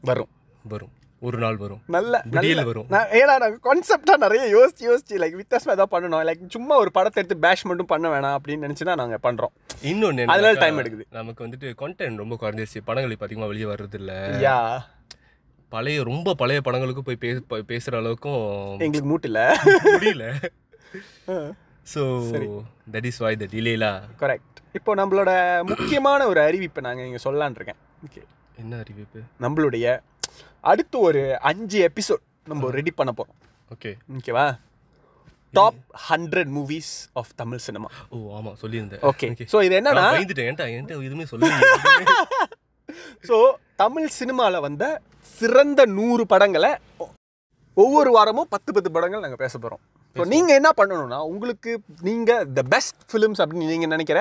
வரும் வரும். ஒரு நாள் வரும். நல்ல நல்ல- வரும். ஏன்னா நான் கான்செப்டா நிறைய யோசிச்சு யோசிச்சு லைக் வித்தியாசமா ஏதாவது பண்ணணும். லைக் சும்மா ஒரு படத்தை எடுத்து பேஷ் மட்டும் பண்ண வேணாம் அப்படின்னு நினைச்சு தான் நாங்க பண்றோம். இன்னொன்னு அதனால time எடுக்குது. நமக்கு வந்துட்டு கண்டென்ட் ரொம்ப குறைஞ்சிருச்சு. படங்கள் இப்போ அதிகமாக வெளியே வர்றது இல்ல. யா. பழைய ரொம்ப பழைய படங்களுக்கு போய் பே ப- பேசுற அளவுக்கும் எங்களுக்கு மூட்டு இல்ல. முடியல. So that is why the Delilah correct இப்போ நம்மளோட முக்கியமான ஒரு அறிவிப்பை நாங்கள் இங்கே சொல்லலான் இருக்கேன். ஓகே என்ன அறிவிப்பு? நம்மளுடைய அடுத்து ஒரு அஞ்சு எபிசோட் நம்ம ரெடி பண்ண போகிறோம் ஓகே ஓகேவா top hundred movies of Tamil cinema oh ஆமா சொல்லியிருந்தேன். ஓகே ஸோ இது என்னன்னா என்கிட்ட எதுவுமே சொல்லி ஸோ தமிழ் சினிமாவில் வந்த சிறந்த நூறு படங்களை ஒவ்வொரு வாரமும் பத்து பத்து படங்கள் நாங்கள் பேச போகிறோம் ஸோ நீங்கள் என்ன பண்ணணும்னா உங்களுக்கு நீங்கள் த பெஸ்ட் ஃபிலிம்ஸ் அப்படின்னு நீங்கள் நினைக்கிற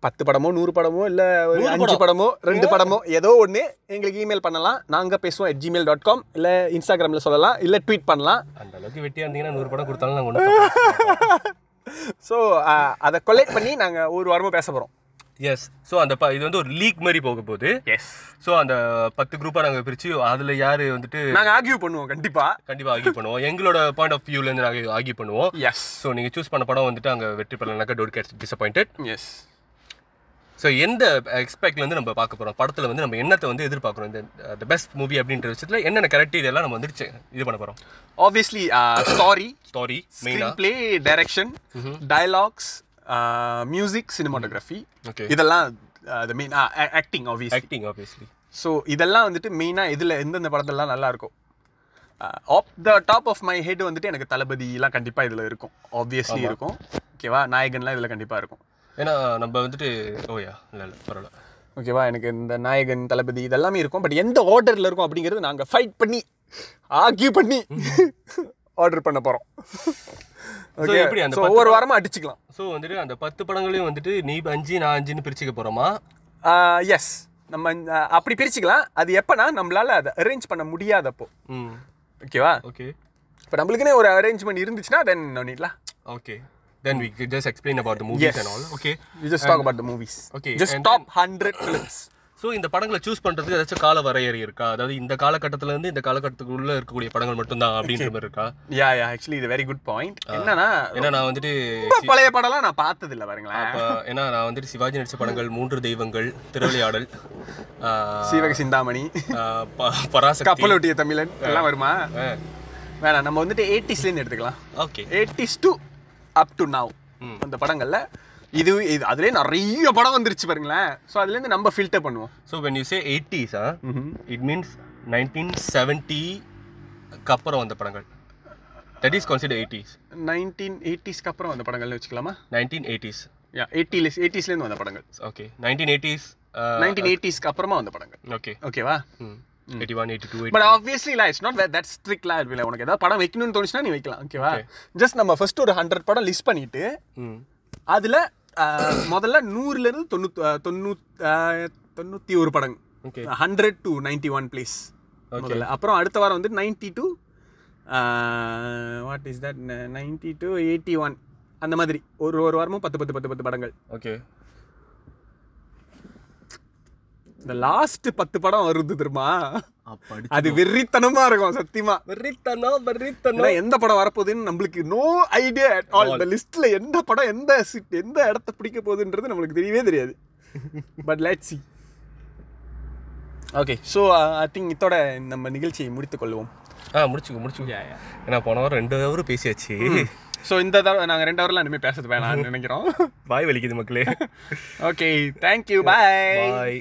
பத்து படமோ நூறு படமோ இல்லை ஒரு அஞ்சு படம். ரெண்டு படமோ ஏதோ ஒன்று எங்களுக்கு இமெயில் பண்ணலாம். நாங்கள் பேசுவோம் at gmail டாட் காம் இல்லை இன்ஸ்டாகிராமில் சொல்லலாம் இல்லை ட்வீட் பண்ணலாம். அந்த அளவுக்கு வெட்டியா இருந்தீங்கன்னா நூறு படம் கொடுத்தாலும் நாங்கள் ஸோ அதை கொலெக்ட் பண்ணி நாங்கள் ஒரு வாரமும் பேச போகிறோம் எஸ் ஸோ அந்த ப- இது வந்து ஒரு லீக் மாதிரி போக போகுது. எஸ் ஸோ அந்த பத்து குரூப்பாக நாங்கள் பிரித்து அதில் யார் வந்துட்டு நாங்கள் ஆர்கியூ பண்ணுவோம் கண்டிப்பாக கண்டிப்பாக ஆகி பண்ணுவோம். எங்களோட பாயிண்ட் ஆஃப் வியூலேருந்து நாங்கள் ஆகி பண்ணுவோம். எஸ் ஸோ நீங்கள் சூஸ் பண்ண படம் வந்துட்டு அங்கே வெற்றி பெறலனாக்கா டோட் கேட்ஸ் டிசப்பாயிண்டட் எஸ் ஸோ எந்த எக்ஸ்பெக்ட்லேருந்து நம்ம பார்க்க போகிறோம் படத்தில் வந்து நம்ம என்னத்தை வந்து எதிர்பார்க்குறோம்? இந்த த பெஸ்ட் மூவி அப்படின்ற விஷயத்தில் என்னென்ன கரெக்டீரியெல்லாம் நம்ம வந்துட்டு செ- இது பண்ண போகிறோம் ஆப்வியஸ்லி ஸ்டாரி ஸ்டாரி மெயினாக play direction dialogues music cinematography okay இதெல்லாம் main acting obviously acting obviously so இதெல்லாம் வந்துட்டு மெயினாக இதில் எந்தெந்த படத்தெல்லாம் நல்லா இருக்கும் off the top of my head வந்துட்டு எனக்கு தளபதிலாம் கண்டிப்பாக இதில் இருக்கும். ஆப்வியஸ்லி இருக்கும். ஓகேவா நாயகன்லாம் இதில் கண்டிப்பாக இருக்கும். ஏன்னா நம்ம வந்துட்டு ஓயா இல்லை இல்லை பரவாயில்ல. ஓகேவா எனக்கு இந்த நாயகன் தளபதி இதெல்லாமே இருக்கும். பட் எந்த ஆர்டரில் இருக்கும் அப்படிங்கிறது நாங்கள் ஃபைட் பண்ணி ஆர்கியூ பண்ணி ஆர்டர் பண்ண போகிறோம் ஓகே எப்படி அந்த ஒவ்வொரு வாரமாக அடிச்சுக்கலாம். ஸோ வந்துட்டு அந்த பத்து படங்களையும் வந்துட்டு நீ அஞ்சு நான் அஞ்சுன்னு பிரிச்சுக்க போகிறோமா எஸ் நம்ம அப்படி பிரிச்சுக்கலாம். அது எப்போனா நம்மளால அதை அரேஞ்ச் பண்ண முடியாதப்போ. ம். ஓகேவா ஓகே இப்போ நம்மளுக்குன்னே ஒரு அரேஞ்ச்மெண்ட் இருந்துச்சுன்னா then நீட்லாம் okay then we just explain about the movies Yes. And all okay you just talk about the movies Okay, just and top hundred films so இந்த படங்களை சூஸ் பண்ணுறதுக்கு ஏதாச்சும் கால வரையறை இருக்கா? அதாவது இந்த காலகட்டத்துல இருந்து இந்த காலகட்டத்துக்குள்ள இருக்கக்கூடிய படங்கள் மட்டும்தான் அப்படின்ற மாதிரி இருக்கா? யா யா ஆக்சுவலி இது வெரி குட் பாயிண்ட் என்னன்னா ஏன்னா நான் வந்துட்டு பழைய படம்லாம் நான் பார்த்தது இல்லை பாருங்களேன். அப்ப ஏன்னா நான் வந்துட்டு சிவாஜி நடிச்ச படங்கள் மூன்று தெய்வங்கள் திருவிளையாடல் சீவக சிந்தாமணி பராசக்தி. கப்பலோட்டிய தமிழன் எல்லாம் வருமா? வேணாம் நம்ம வந்துட்டு எயிட்டிஸ்லேருந்து எடுத்துக்கலாம். Okay eighties to up to now. அந்த படங்கள்ல. இது இது அதுலேயே நிறைய படம் வந்துருச்சு பாருங்களேன். ஸோ அதுலேருந்து நம்ம ஃபில்டர் பண்ணுவோம். ஸோ வென் யூ சே எயிட்டிஸா இட் மீன்ஸ் நைன்டீன் செவன்ட்டிக்கு அப்புறம் வந்த படங்கள். That is consider eighties nineteen எயிட்டிஸ்க்கு அப்புறம் வந்த படங்கள்னு வச்சுக்கலாமா? நைன்டீன் எயிட்டிஸ் யா எயிட்டில எயிட்டிஸ்லேருந்து வந்த படங்கள். ஓகே நைன்டீன் எயிட்டிஸ் நைன்டீன் எயிட்டிஸ்க்கு அப்புறமா வந்த படங்கள். ஓகே ஓகேவா eighty one eighty two but obviously இல்லை இட்ஸ் நாட் தட் ஸ்ட்ரிக்ட்லாம் இல்லை உனக்கு ஏதாவது படம் வைக்கணும்னு தோணுச்சுன்னா நீ வைக்கலாம் ஓகேவா. ஜஸ்ட் நம்ம ஃபர்ஸ்ட் ஒரு ஹண்ட்ரட் படம் லிஸ்ட் பண்ணிட்டு ம் அதில் முதல்ல நூறுலேருந்து தொண்ணூத் தொண்ணூத் தொண்ணூற்றி ஒரு படம். Okay hundred two ninety one place முதல்ல. அப்புறம் அடுத்த வாரம் வந்து ninety two what is that ninety two eighty one அந்த மாதிரி. ஒரு ஒரு வாரமும் பத்து பத்து பத்து பத்து படங்கள். ஓகே இந்த லாஸ்ட் பத்து படம் வருது தெரியுமா? அது வெறித்தனமா இருக்கும் சத்தியமா. வெறித்தனோ வெறித்தனோ ஏன்னா எந்த படம் வரப்போகுதுன்னு நம்மளுக்கு நோ ஐடியா அட் ஆல் இந்த லிஸ்ட்ல எந்த படம் எந்த எந்த இடத்த பிடிக்க போகுதுன்றது நம்மளுக்கு தெரியவே தெரியாது. But let see okay so I think இதோட நம்ம நிகழ்ச்சியை முடித்துக் கொள்வோம். ஆ முடிச்சுக்கோ முடிச்சுக்கோ. ஏன்னா போன வாரம் ரெண்டு ஹவர் பேசியாச்சு. ஸோ இந்த தடவை நாங்கள் ரெண்டு ஹவர்லாம் இனிமேல் பேசுறது வேணாம்னு நினைக்கிறோம். வாய் வலிக்குது மக்களே. ஓகே தேங்க்யூ பாய் பாய்